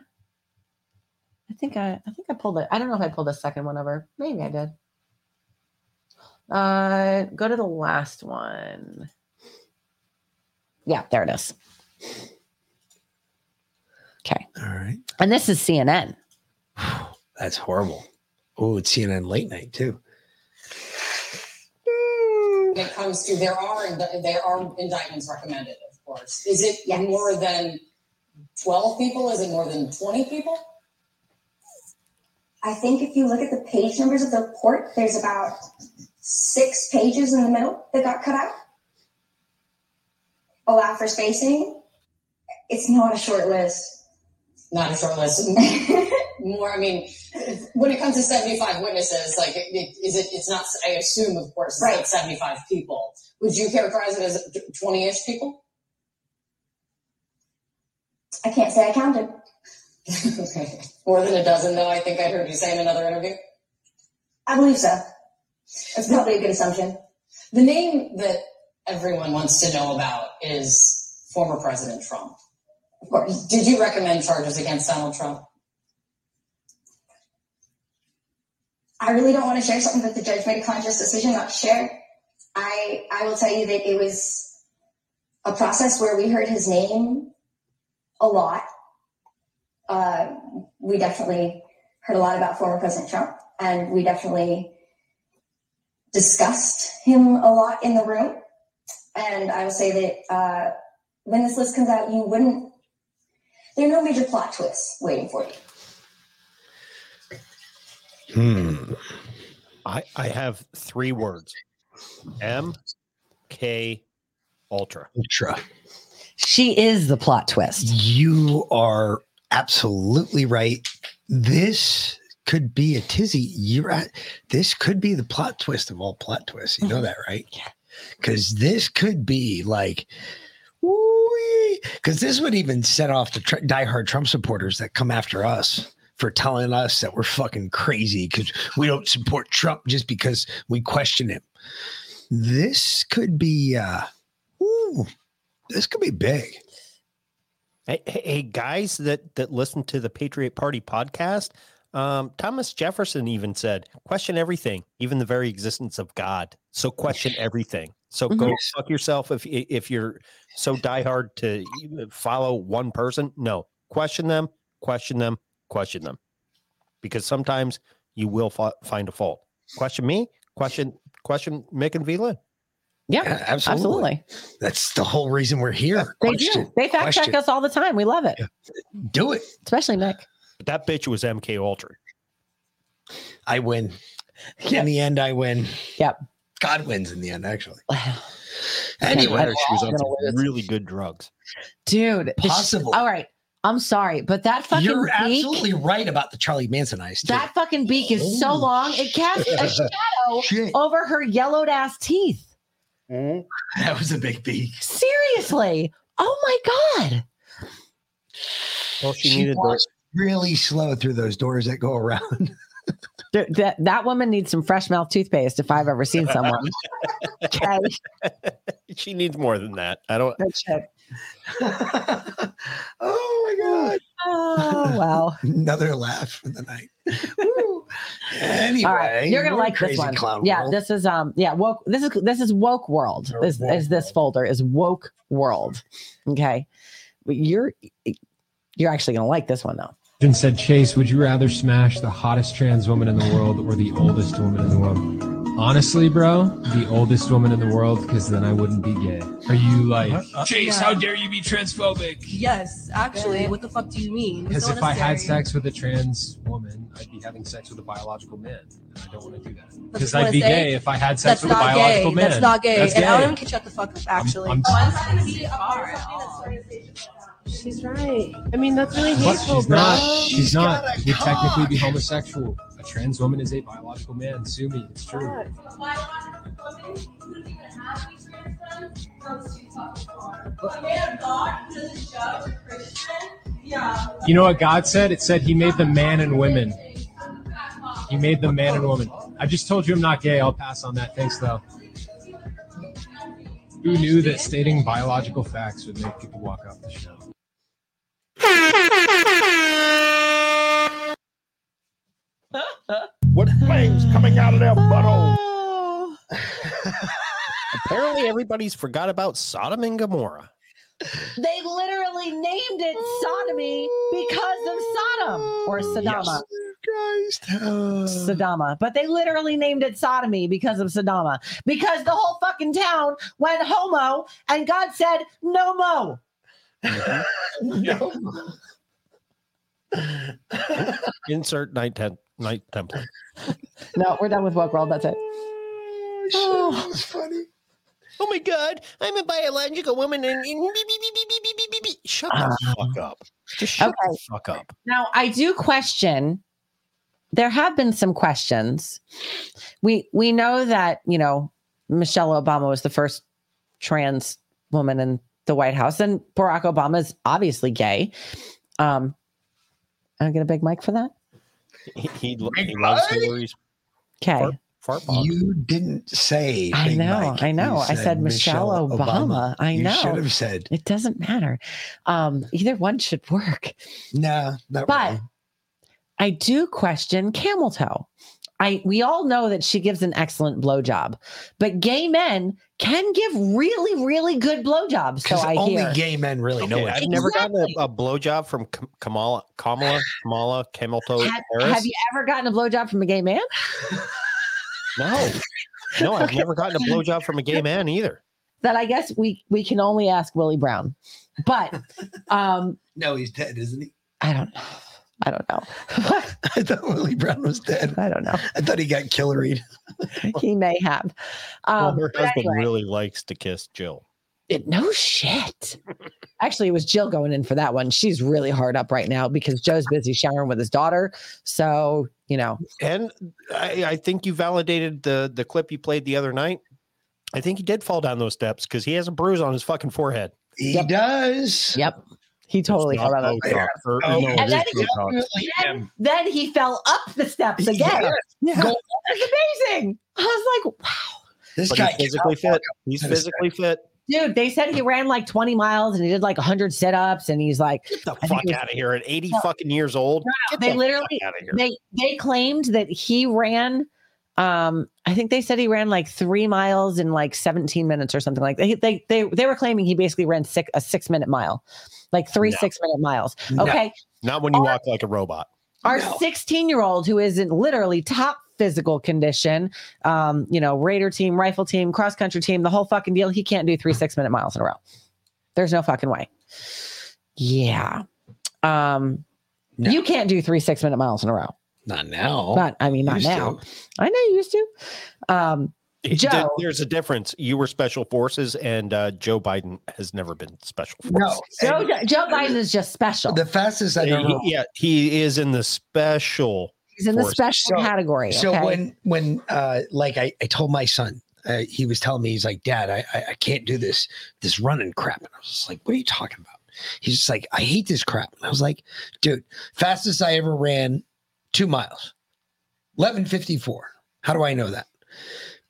I think I I think I pulled it. I don't know if I pulled the second one over. Maybe I did. Uh go to the last one. Yeah, there it is. Okay. All right. And this is CNN. That's horrible. Oh, it's CNN late night too. Mm. when it comes to there are there are indictments recommended, of course. Is it more than twelve people? Is it more than twenty people? I think if you look at the page numbers of the report, there's about six pages in the middle that got cut out. Allow for spacing. It's not a short list. Not a short list. more. I mean, when it comes to seventy-five witnesses, like it, it, is it? It's not. I assume, of course, it's Right. not seventy-five people. Would you characterize it as twenty-ish people? I can't say I counted. okay. More than a dozen, though. I think I heard you say in another interview. I believe so. That's probably a good assumption. The name that everyone wants to know about is former President Trump. Of course. Did you recommend charges against Donald Trump? I really don't want to share something that the judge made a conscious decision not to share. I I will tell you that it was a process where we heard his name a lot. Uh, we definitely heard a lot about former President Trump, and we definitely discussed him a lot in the room. And I will say that uh, when this list comes out, you wouldn't. There are no major plot twists waiting for you. Hmm. I I have three words. M K Ultra. Ultra. She is the plot twist. You are absolutely right. This could be a tizzy. You're at this could be the plot twist of all plot twists. You know that, right? Yeah. Because this could be like, because this would even set off the tr- diehard Trump supporters that come after us for telling us that we're fucking crazy because we don't support Trump just because we question him. This could be, uh, ooh, this could be big. Hey, hey, hey, guys that that listen to the Patriot Party podcast, um, Thomas Jefferson even said, "Question everything, even the very existence of God." So question everything. So go Mhm. fuck yourself if if you're so diehard to follow one person. No, question them, question them, question them, because sometimes you will fi- find a fault. Question me, question question Mick and Vlin. Yeah, Yeah, absolutely. absolutely. That's the whole reason we're here. They Question, do. They fact question. check us all the time. We love it. Do it. Especially Mick. But that bitch was MK Ultra. I win. In the end, I win. Yep. God wins in the end, actually. Anyway, Anyway, she was on some really good drugs. Dude. the sh- Possible. all right. I'm sorry, but that fucking You're beak, absolutely right about the Charlie Manson eyes. Too. that fucking beak is so Holy long, it casts a shadow Shit. over her yellowed ass teeth. Mm-hmm. that was a big beak. Seriously. Oh my God. Well, she, She needed the, really slow through those doors that go around. Th- That, that woman needs some fresh mouth toothpaste if I've ever seen someone. okay. she needs more than that. I don't. Good shit. oh my god! Oh, wow. Another laugh for the night. Anyway, All right, you're gonna like this one. Clown yeah, world. this is um, yeah, woke. This is this is woke world. Or Is woke is this folder is woke world? Okay, but you're you're actually gonna like this one though. Then said, Chase, would you rather smash the hottest trans woman in the world or the oldest woman in the world? Honestly, bro, the oldest woman in the world, because then I wouldn't be gay. Are you like, uh, uh, Chase, how dare you be transphobic? Yes, actually, what the fuck do you mean? Because if I had sex with a trans woman, I'd be having sex with a biological man. And I don't want to do that. Because I'd be say. gay if I had sex with a biological gay. man. That's not gay. That's and gay. Adam can shut the fuck up. Actually, I'm- She's right. I mean, that's really But hateful, she's bro. not. She's not. You'd technically be homosexual. A trans woman is a biological man. Sue me. It's true. You know what God said? It said He made the man and women. He made the man and woman. I just told you I'm not gay. I'll pass on that. Thanks, though. Who knew that stating biological facts would make people walk off the show? What flames coming out of their butthole? Apparently, everybody's forgot about Sodom and Gomorrah. They literally named it sodomy because of Sodom or oh, Sodoma. Sodoma. But they literally named it sodomy because of Sodoma. Because the whole fucking town went homo and God said, no mo. Mm-hmm. Insert night tem- night template. No, we're done with woke world. That's it. Oh, oh. that's funny. Oh my god, I'm a biological woman and, and beep, beep, beep, beep, beep, beep, beep, beep. shut the ah. fuck up. Just shut the fuck up. Now, I do question. There have been some questions. We we know that you know Michelle Obama was the first trans woman in the White House, and Barack Obama is obviously gay. Um, I get a big mic for that. He, he, he loves Hillary's Okay. fart, fart. You didn't say. I know, Mike. I know. You I said Michelle, Obama. I You know. should have said. It doesn't matter. Um, either one should work. No, not But really. I do question camel toe. I we all know that she gives an excellent blowjob, but gay men can give really, really good blowjobs. So Because I only hear. gay men really know Okay, it. I've never gotten a, a blowjob from Kam- Kamala, Kamala, Kamala, Camel Toe have, have you ever gotten a blowjob from a gay man? No, no, I've never gotten a blowjob from a gay man either. That I guess we we can only ask Willie Brown. But um, No, he's dead, isn't he? I don't know. I don't know. I thought Willie Brown was dead. I don't know. I thought he got killeried. he may have. Well, Um, her husband anyway. really likes to kiss Jill. It- no shit. Actually, it was Jill going in for that one. She's really hard up right now because Joe's busy showering with his daughter. So, you know, And I, I think you validated the the clip you played the other night. I think he did fall down those steps because he has a bruise on his fucking forehead. He does. Yep. He totally fell out of Botox, or- Oh, no, and then he, then, then he fell up the steps again. Yeah. It was amazing. I was like, wow. This But guy he's physically cannot fit. He's physically fit. Dude, they said he ran like 20 miles and he did like 100 sit ups. And he's like, Get the fuck was- out of here at 80 No. fucking years old. No, Get they the literally fuck out of here. they they claimed that he ran um i think they said he ran like three miles in like 17 minutes or something like that He- they they, they were claiming he basically ran six a six minute mile like three No. six minute miles. No. okay. Not when you walk like a robot. our 16 year old who is in literally top physical condition um you know raider team rifle team cross country team the whole fucking deal he can't do three six minute miles in a row. There's no fucking way. Yeah. Um you can't do three six minute miles in a row. Not now. not i mean not Used to. now. I know you used to. Um There- Joe. There's a difference. You were special forces, and uh, Joe Biden has never been special No. Joe, Joe Biden is just special. The fastest I've ever yeah, he is in the special. He's in the forces. special category. So okay? when when uh like I, I told my son, uh, he was telling me he's like, Dad, I, I I can't do this this running crap. And I was just like, What are you talking about? He's just like, I hate this crap. And I was like, Dude, fastest I ever ran two miles, eleven fifty four. How do I know that?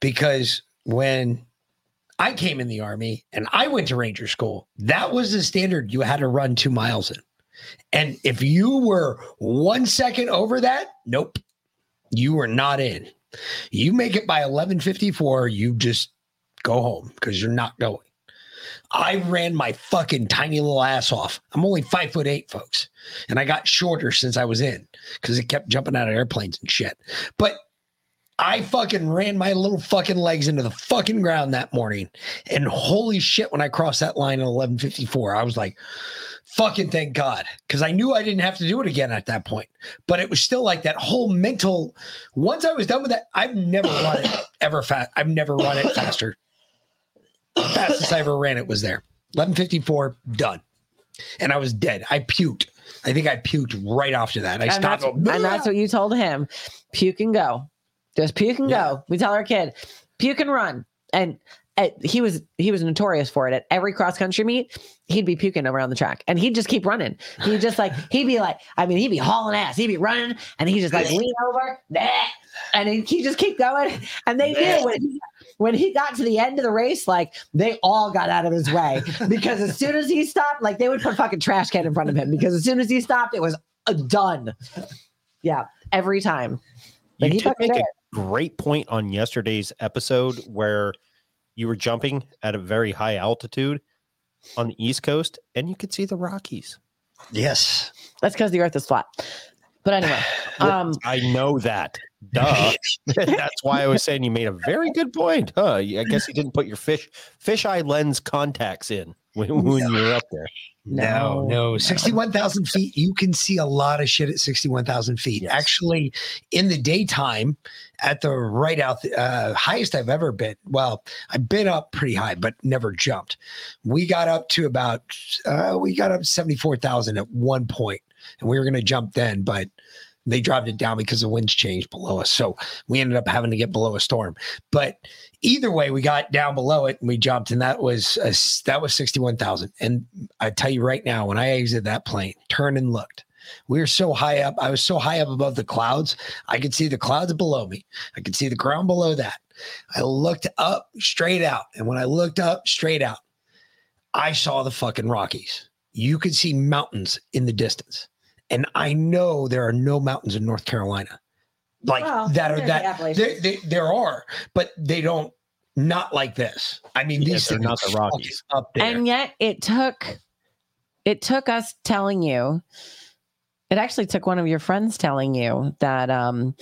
Because when I came in the army and I went to ranger school, that was the standard you had to run two miles in. And if you were one second over that, nope, you were not in. You make it by 1154, you just go home because you're not going. I ran my fucking tiny little ass off. I'm only five foot eight, folks. And I got shorter since I was in because it kept jumping out of airplanes and shit. But I fucking ran my little fucking legs into the fucking ground that morning. And holy shit, when I crossed that line at 1154, I was like, fucking thank God. Because I knew I didn't have to do it again at that point. But it was still like that whole mental. Once I was done with that, I've never run it ever fast. I've never run it faster. Fastest I ever ran it was there. 1154, done. And I was dead. I puked. I think I puked right after that. I and, stopped. that's, and that's what you told him. Puke and go. Just puke and go. We tell our kid, puke and run. And uh, he was he was notorious for it. At every cross country meet, he'd be puking around the track, and he'd just keep running. He'd just like he'd be like, I mean, he'd be hauling ass. He'd be running, and he'd just like lean over, "Nah," and he he just keep going. And they knew when he, when he got to the end of the race, like they all got out of his way because as soon as he stopped, like they would put a fucking trash can in front of him because as soon as he stopped, it was uh, done. Yeah, every time. But You he did make a. great point on yesterday's episode where you were jumping at a very high altitude on the East Coast, and you could see the Rockies. Yes, That's because the Earth is flat. But anyway, um, I know that. Duh. That's why I was saying you made a very good point. Huh? I guess you didn't put your fish fisheye lens contacts in when, when you were up there. No, no. 61,000 feet, you can see a lot of shit at 61,000 feet. Actually, in the daytime, at the right out, uh, highest I've ever been. Well, I've been up pretty high, but never jumped. We got up to about, uh, we got up 74,000 at one point, and we were going to jump then, but they dropped it down because the winds changed below us. So we ended up having to get below a storm. But either way, we got down below it and we jumped, and that was a, that was sixty one thousand. And I tell you right now, when I exited that plane, turned and looked, we were so high up. I was so high up above the clouds, I could see the clouds below me. I could see the ground below that. I looked up straight out, and when I looked up straight out, I saw the fucking Rockies. You could see mountains in the distance. And I know there are no mountains in North Carolina like Well, that are there's the that Appalachians. they, they, there are, but they don't not like this. I mean, Yeah, these they're not the Rockies. up there. and yet it took it took us telling you it actually took one of your friends telling you that um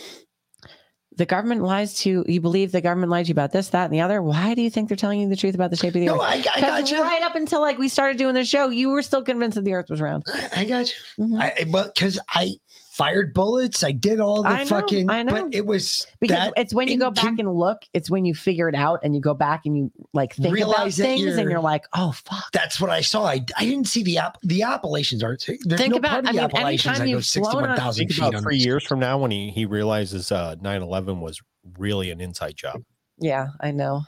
the government lies to you You believe the government lied to you about this that and the other why do you think they're telling you the truth about the shape of the No, earth I- I 'Cause gotcha. right up until like we started doing the show you were still convinced that the earth was round I got you. Mhm. I, but because I fired bullets, I did all the I know, fucking. I know. But it was because that it's when you go incon- back and look it's when you figure it out and you go back and you like think Realize that things and you're- you're like oh fuck That's what I saw. I, I didn't see the app. The Appalachians aren't. There's Think no about- part of I the mean, Appalachians anytime I go you've flown sixty-one thousand Think feet about three years from now when he, he realizes uh, 9-11 was really an inside job. Yeah, I know.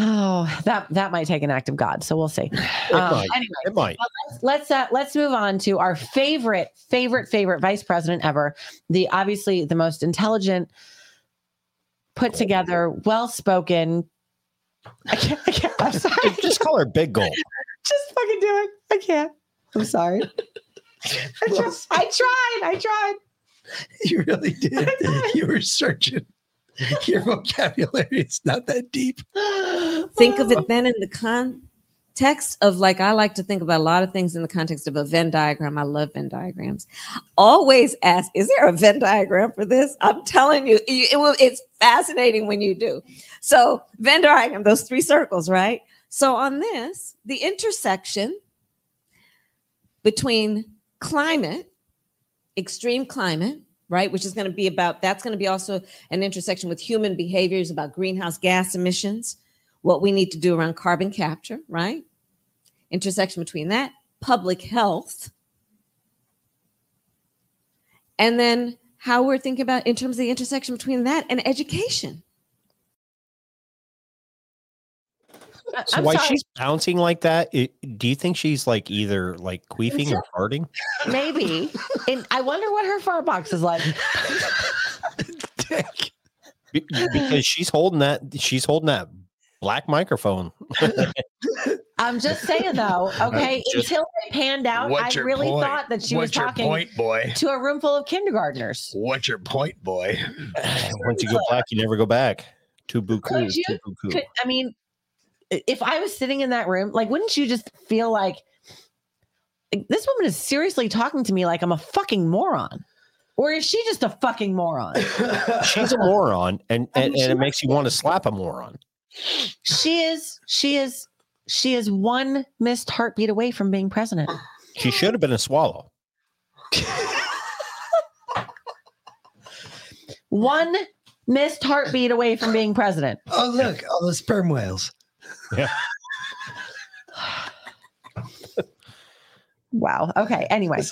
Oh, that that might take an act of God. So we'll see. Um, might. Anyway, It might. let's let's, uh, let's move on to our favorite favorite favorite vice president ever. The obviously the most intelligent, put together, well spoken. I can't. I can't. I'm sorry. Just call her Big Gold. Just fucking do it. I can't. I'm sorry. I, tried. I tried. I tried. You really did. You were searching. Your vocabulary is not that deep. think of it then in the context of like I like to think about a lot of things in the context of a Venn diagram. I love Venn diagrams. Always ask, is there a Venn diagram for this? I'm telling you, it will, it's fascinating when you do. So Venn diagram, those three circles, right? So on this, the intersection between climate, extreme climate, right, which is going to be about that's going to be also an intersection with human behaviors about greenhouse gas emissions, what we need to do around carbon capture, right? Intersection between that, public health, and then how we're thinking about in terms of the intersection between that and education. So why sorry. she's bouncing like that? It, do you think she's like either like queefing or farting? Maybe. and I wonder what her fart box is like. Be- Because she's holding that. She's holding that black microphone. I'm just saying though, okay, Just- until they panned out, I really point? thought that she What's was talking point, boy? to a room full of kindergartners. What's your point, boy? Once you go black, you never go back. To buku. Could you? To buku. Could, I mean, i- if I was sitting in that room, like, wouldn't you just feel like like, this woman is seriously talking to me like I'm a fucking moron? Or is she just a fucking moron? She's a moron, and I and, mean, and it makes you want to slap a moron. She is, she is, she is one missed heartbeat away from being president. She should have been a swallow. One missed heartbeat away from being president. Oh, look, all the sperm whales. Yeah. Wow. Okay. Anyway,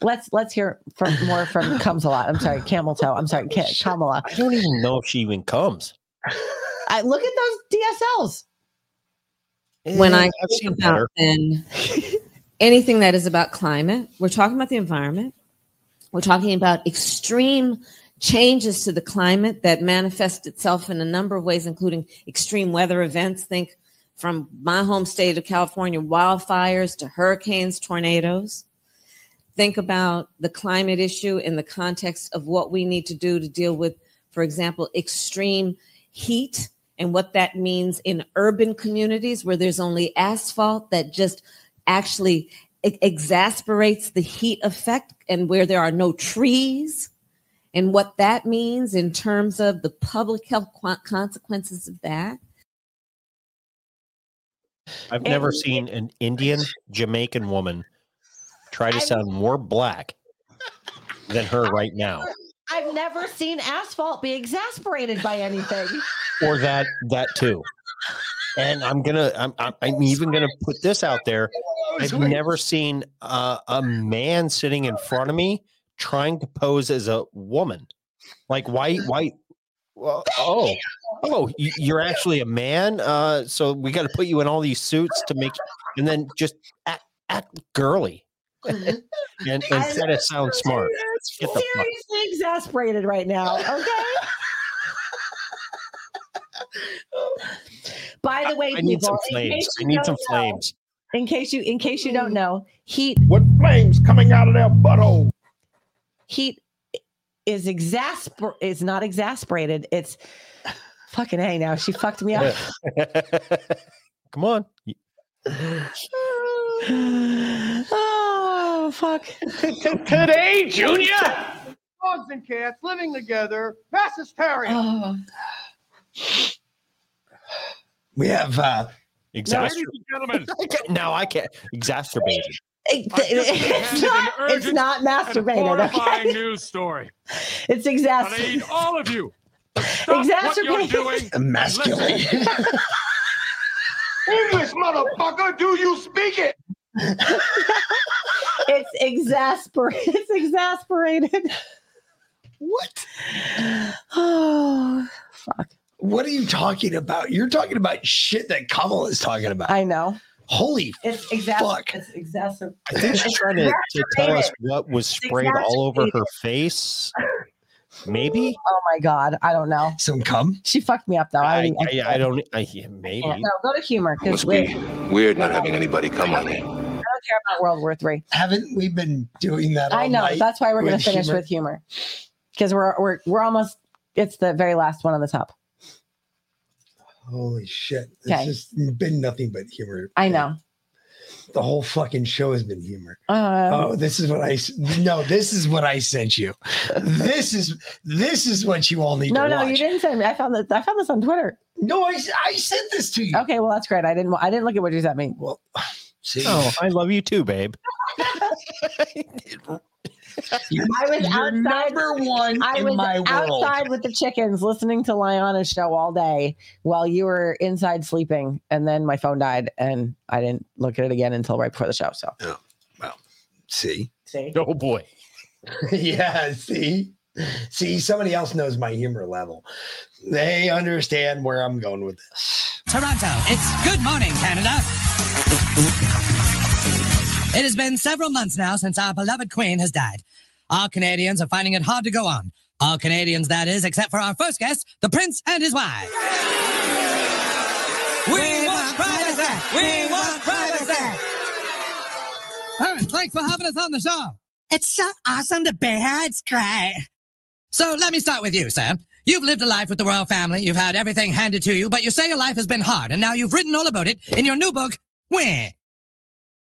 let's let's hear from more from comes a lot. I'm sorry, camel toe. I'm sorry, Ka- Kamala. I don't even know if she even comes. I look at those DSLs. when Eh, I I've think seen about better. then anything that is about climate, we're talking about the environment. We're talking about extreme changes to the climate that manifest itself in a number of ways, including extreme weather events. Think from my home state of California, wildfires to hurricanes, tornadoes. Think about the climate issue in the context of what we need to do to deal with, for example, extreme heat and what that means in urban communities where there's only asphalt that just actually exasperates the heat effect and where there are no trees and what that means in terms of the public health consequences of that. I've never seen an Indian Jamaican woman try to sound more black than her right now, I've never seen asphalt be exasperated by anything. or that that too. And I'm gonna, I'm, I'm, I'm even gonna put this out there. I've never seen uh, a man sitting in front of me trying to pose as a woman. Like, why, why? Well, oh, oh, you- you're actually a man. Uh, so we got to put you in all these suits to make, and then just act, act girly, and, and try to sound smart. Get the fuck. Seriously exasperated right now. Okay. By the way, I need some people, in flames. I need some know- flames. In case you, in case you don't know, heat what flames coming out of their butthole. Heat is exasper is not exasperated. It's fucking a. Now she fucked me up. Come on. oh fuck. Today, Junior. Dogs and cats living together. Mass hysteria. Oh. We have uh Exactly. Ladies and gentlemen. I can't- now I can't exacerbated. It- it's not, it's not masturbated. horrifying Okay? news story. It's And I need exasperated. all of you to stop what you're Exacerbated. doing. and emasculate. English, motherfucker, do you speak it? it's exasperated. It's exasperated. What? Oh fuck. What are you talking about? You're talking about shit that Kamala is talking about. I know. Holy It's exact. Fuck. It's exacerbated. I think she's trying to, to tell us what was sprayed all over her face. Maybe. Oh my god, I don't know. Some cum. She fucked me up though. I, I, I, I don't. I, yeah, maybe. No, go to humor because Must we. be weird not having anybody come on you. I don't care about World War Three. Haven't we been doing that? I know. night That's why we're going to finish humor? with humor because we're we're we're almost. It's the very last one on the top. Holy shit! It's Okay. just been nothing but humor. I know. The whole fucking show has been humor. Um, oh, this is what I no. This is what I sent you. This is this is what you all need no, to no, watch. you didn't send me. I found that. I found this on Twitter. No, I, I sent this to you. Okay, well that's great. I didn't. I didn't look at what you sent me. Well, see, Oh, I love you too, babe. you're, I was you're outside- number one I in was my world. outside with the chickens listening to Liana's show all day while you were inside sleeping. And then my phone died and I didn't look at it again until right before the show. So, well See, see, Oh boy. yeah, see, see, somebody else knows my humor level. They understand where I'm going with this. Toronto, it's good morning, Canada. It has been several months now since our beloved Queen has died. Our Canadians are finding it hard to go on. All Canadians, that is, except for our first guest, the Prince and his wife. We want privacy! We want privacy! Aaron, thanks for having us on the show. It's so awesome to be here. It's great. So let me start with you, Sam. You've lived a life with the royal family. You've had everything handed to you, but you say your life has been hard, and now you've written all about it in your new book, Where?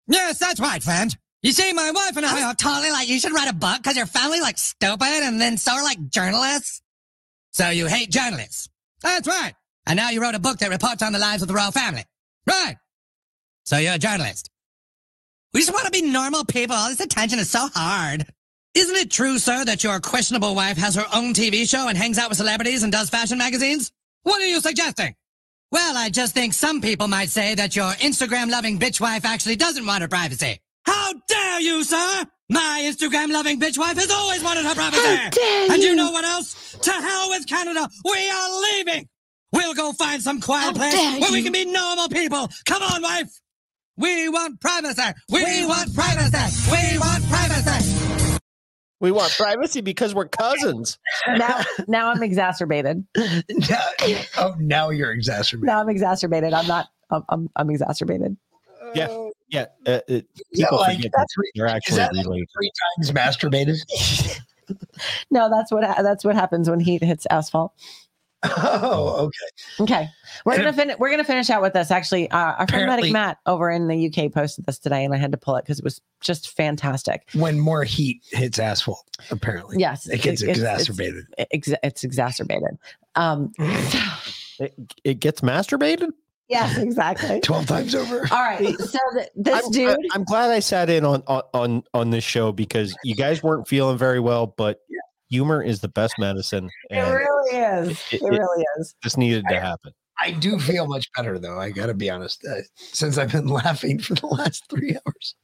Yes, that's right, friend. You see, my wife and I are totally like, you should write a book because your family like stupid and then so are like journalists. So you hate journalists. That's right. And now you wrote a book that reports on the lives of the royal family. Right. So you're a journalist. We just want to be normal people. All this attention is so hard. Isn't it true, sir, that your questionable wife has her own TV show and hangs out with celebrities and does fashion magazines? What are you suggesting? Well, I just think some people might say that your Instagram loving bitch wife actually doesn't want her privacy. How dare you, sir? My Instagram loving bitch wife has always wanted her privacy. How dare and you you. know what else? To hell with Canada. We are leaving. We'll go find some quiet How place where we can be normal people. Come on, wife. We want privacy. We, want privacy. We want privacy. We want privacy because we're cousins. now, now I'm exacerbated. Now- oh, now you're exacerbated. Now I'm exacerbated. I'm not. I'm, I'm, I'm exacerbated. Yeah, yeah. Uh, uh, Is that people like, forget that's, that they're Is actually that like three times masturbated? No, that's what that's what happens when heat hits asphalt. Oh, okay. Okay, we're And gonna finish. We're gonna finish out with this. Actually, uh, our friend Medic Matt over in the UK posted this today, and I had to pull it because it was just fantastic. When more heat hits asphalt, apparently. Yes, It gets it's- it's- exacerbated. It's, it's exacerbated. Um, It, it gets masturbated. yes, exactly. 12 times over. All right, so th- this I'm, dude. I, am glad I sat in on, on on on this show because you guys weren't feeling very well, but humor is the best medicine, it really is. it- It, it- really is. this needed to happen. I do feel much better though. I gotta be honest. Uh, since I've been laughing for the last three hours.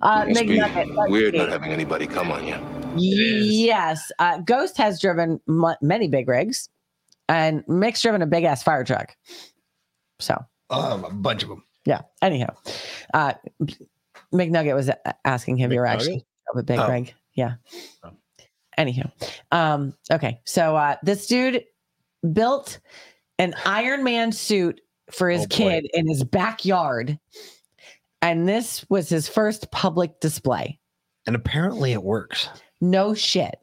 Uh, Must be McNugget, let's weird not having anybody come on you. Yes, uh, Ghost has driven m- many big rigs, and Mick's driven a big ass fire truck. So Um, a bunch of them. yeah. Anyhow, uh, McNugget was asking him, "You're McNugget? actually drove a big Oh. rig?" Yeah. Anyhow, um, okay. So uh, this dude built an Iron Man suit for his Oh, boy. kid in his backyard, and this was his first public display. And apparently it works. No shit.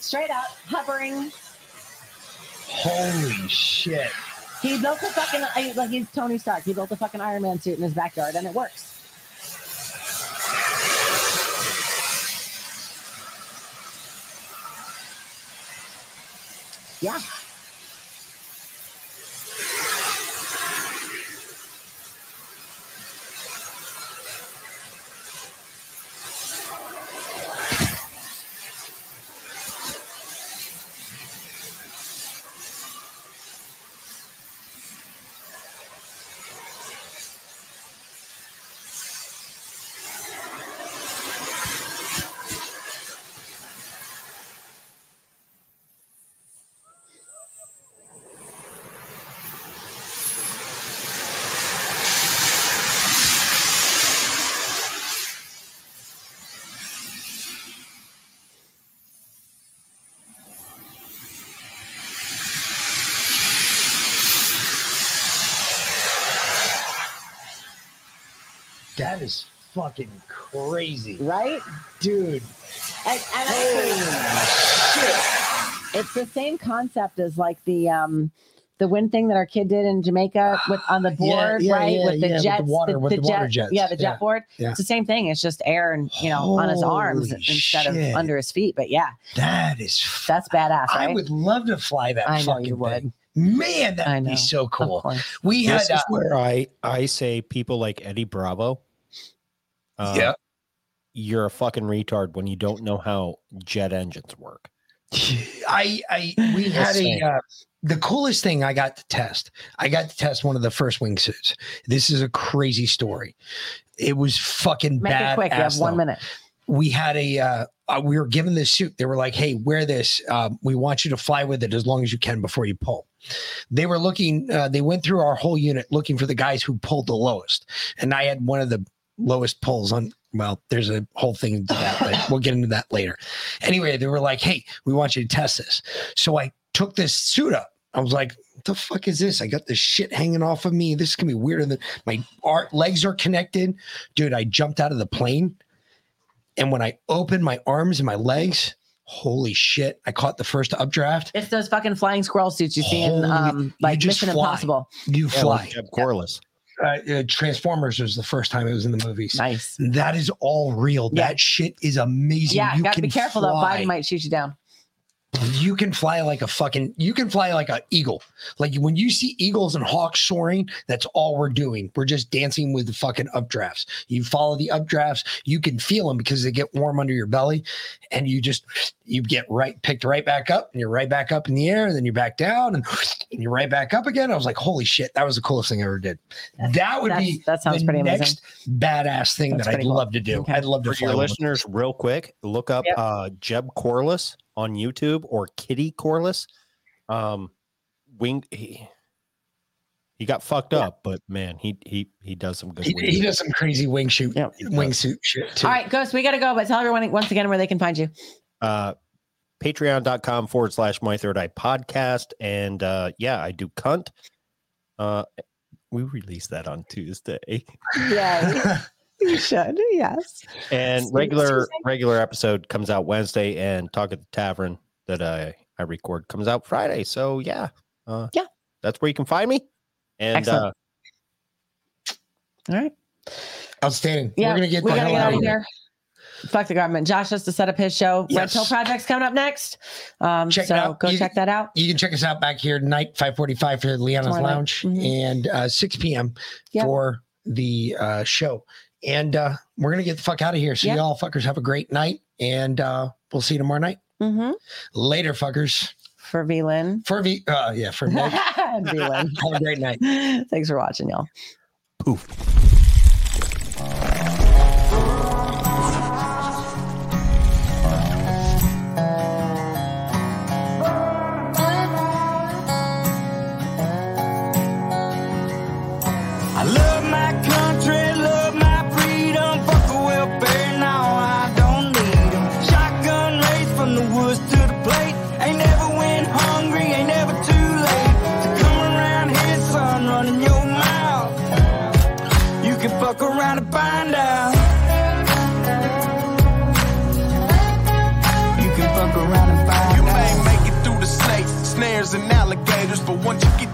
straight up, hovering. Holy shit. He built a fucking, like he's Tony Stark. He built a fucking Iron Man suit in his backyard and it works. Yeah. That is fucking crazy. Right? Dude. And, and actually, it's the same concept as like the um the wind thing that our kid did in Jamaica with on the board, yeah, right? yeah, with the yeah, with the jets, water- with the water jet- jets. Yeah, the jet Yeah, board. yeah. It's the same thing. It's just air and you know on his arms Holy instead of under his feet. But yeah, That is that's badass. I would love to fly that I know fucking you would. thing. Man, that'd know. be so cool. course. We this had is uh, where I I say people like Eddie Bravo. Uh, Yeah. you're a fucking retard when you don't know how jet engines work. I I we had a uh, the coolest thing I got to test. I got to test one of the first wingsuits. This is a crazy story. It was fucking Make bad. it quick. You have one minute. We had a uh, uh, we were given this suit. They were like, "Hey, wear this. Um, we want you to fly with it as long as you can before you pull." They were looking. Uh, they went through our whole unit looking for the guys who pulled the lowest, and I had one of the lowest pulls on. Well, there's a whole thing to that, but we'll get into that later. Anyway, they were like, "Hey, we want you to test this." So I took this suit up. I was like, "What the fuck is this? I got this shit hanging off of me. This can be weirder than my ar- legs are connected, dude." I jumped out of the plane, and when I opened my arms and my legs, holy shit! I caught the first updraft. It's those fucking flying squirrel suits you see in um like Mission fly. Impossible. You Yeah, fly. like Jeb Corliss. Uh, uh, Transformers was the first time it was in the movies. Nice. That is all real. Yeah. That shit is amazing. Yeah, you gotta be careful fly. though. Biden might shoot you down. You can fly like a fucking. You can fly like an eagle. Like when you see eagles and hawks soaring, that's all we're doing. We're just dancing with the fucking updrafts. You follow the updrafts. You can feel them because they get warm under your belly, and you just you get right picked right back up, and you're right back up in the air, and then you're back down, and, and you're right back up again. I was like, holy shit, that was the coolest thing I ever did. That would That's- be that sounds the pretty amazing. next badass thing That's that I'd cool. love to do. Okay. I'd love to For fly your one of listeners, real quick, look up Yep. uh, Jeb Corliss on YouTube or Kitty Corliss. Um, wing. He, he got fucked up, but man, he he he does some good. He, wing he does some crazy wing shoot, Yep. wingsuit shit too. All right, Ghost, we gotta go, but tell everyone once again where they can find you. uh patreon.com forward slash my third eye podcast and uh yeah i do cunt uh we release that on tuesday Yeah, you should. Yes. and Excuse regular me. regular episode comes out wednesday and talk at the tavern that i i record comes out friday so yeah uh Yeah. that's where you can find me and Excellent. uh All right. Outstanding. Yeah, We're gonna get we the gotta hell get out out of here. Fuck the government. Josh has to set up his show. Red Yes. Pill Project's coming up next. Um, Check it so out. go You- check that out. You can check us out back here tonight, 545 for Liana's Tomorrow night. Lounge Mhm. and uh, 6 p.m. Yep. for the uh, show. And uh, we're going to get the fuck out of here. So, Yep. y'all fuckers have a great night. And uh, we'll see you tomorrow night. Mm-hmm. Later, fuckers. For V-Lyn. For V, uh, yeah, for Nick. and V-Lyn. have a great night. Thanks for watching, y'all. I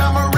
anything. Bitch,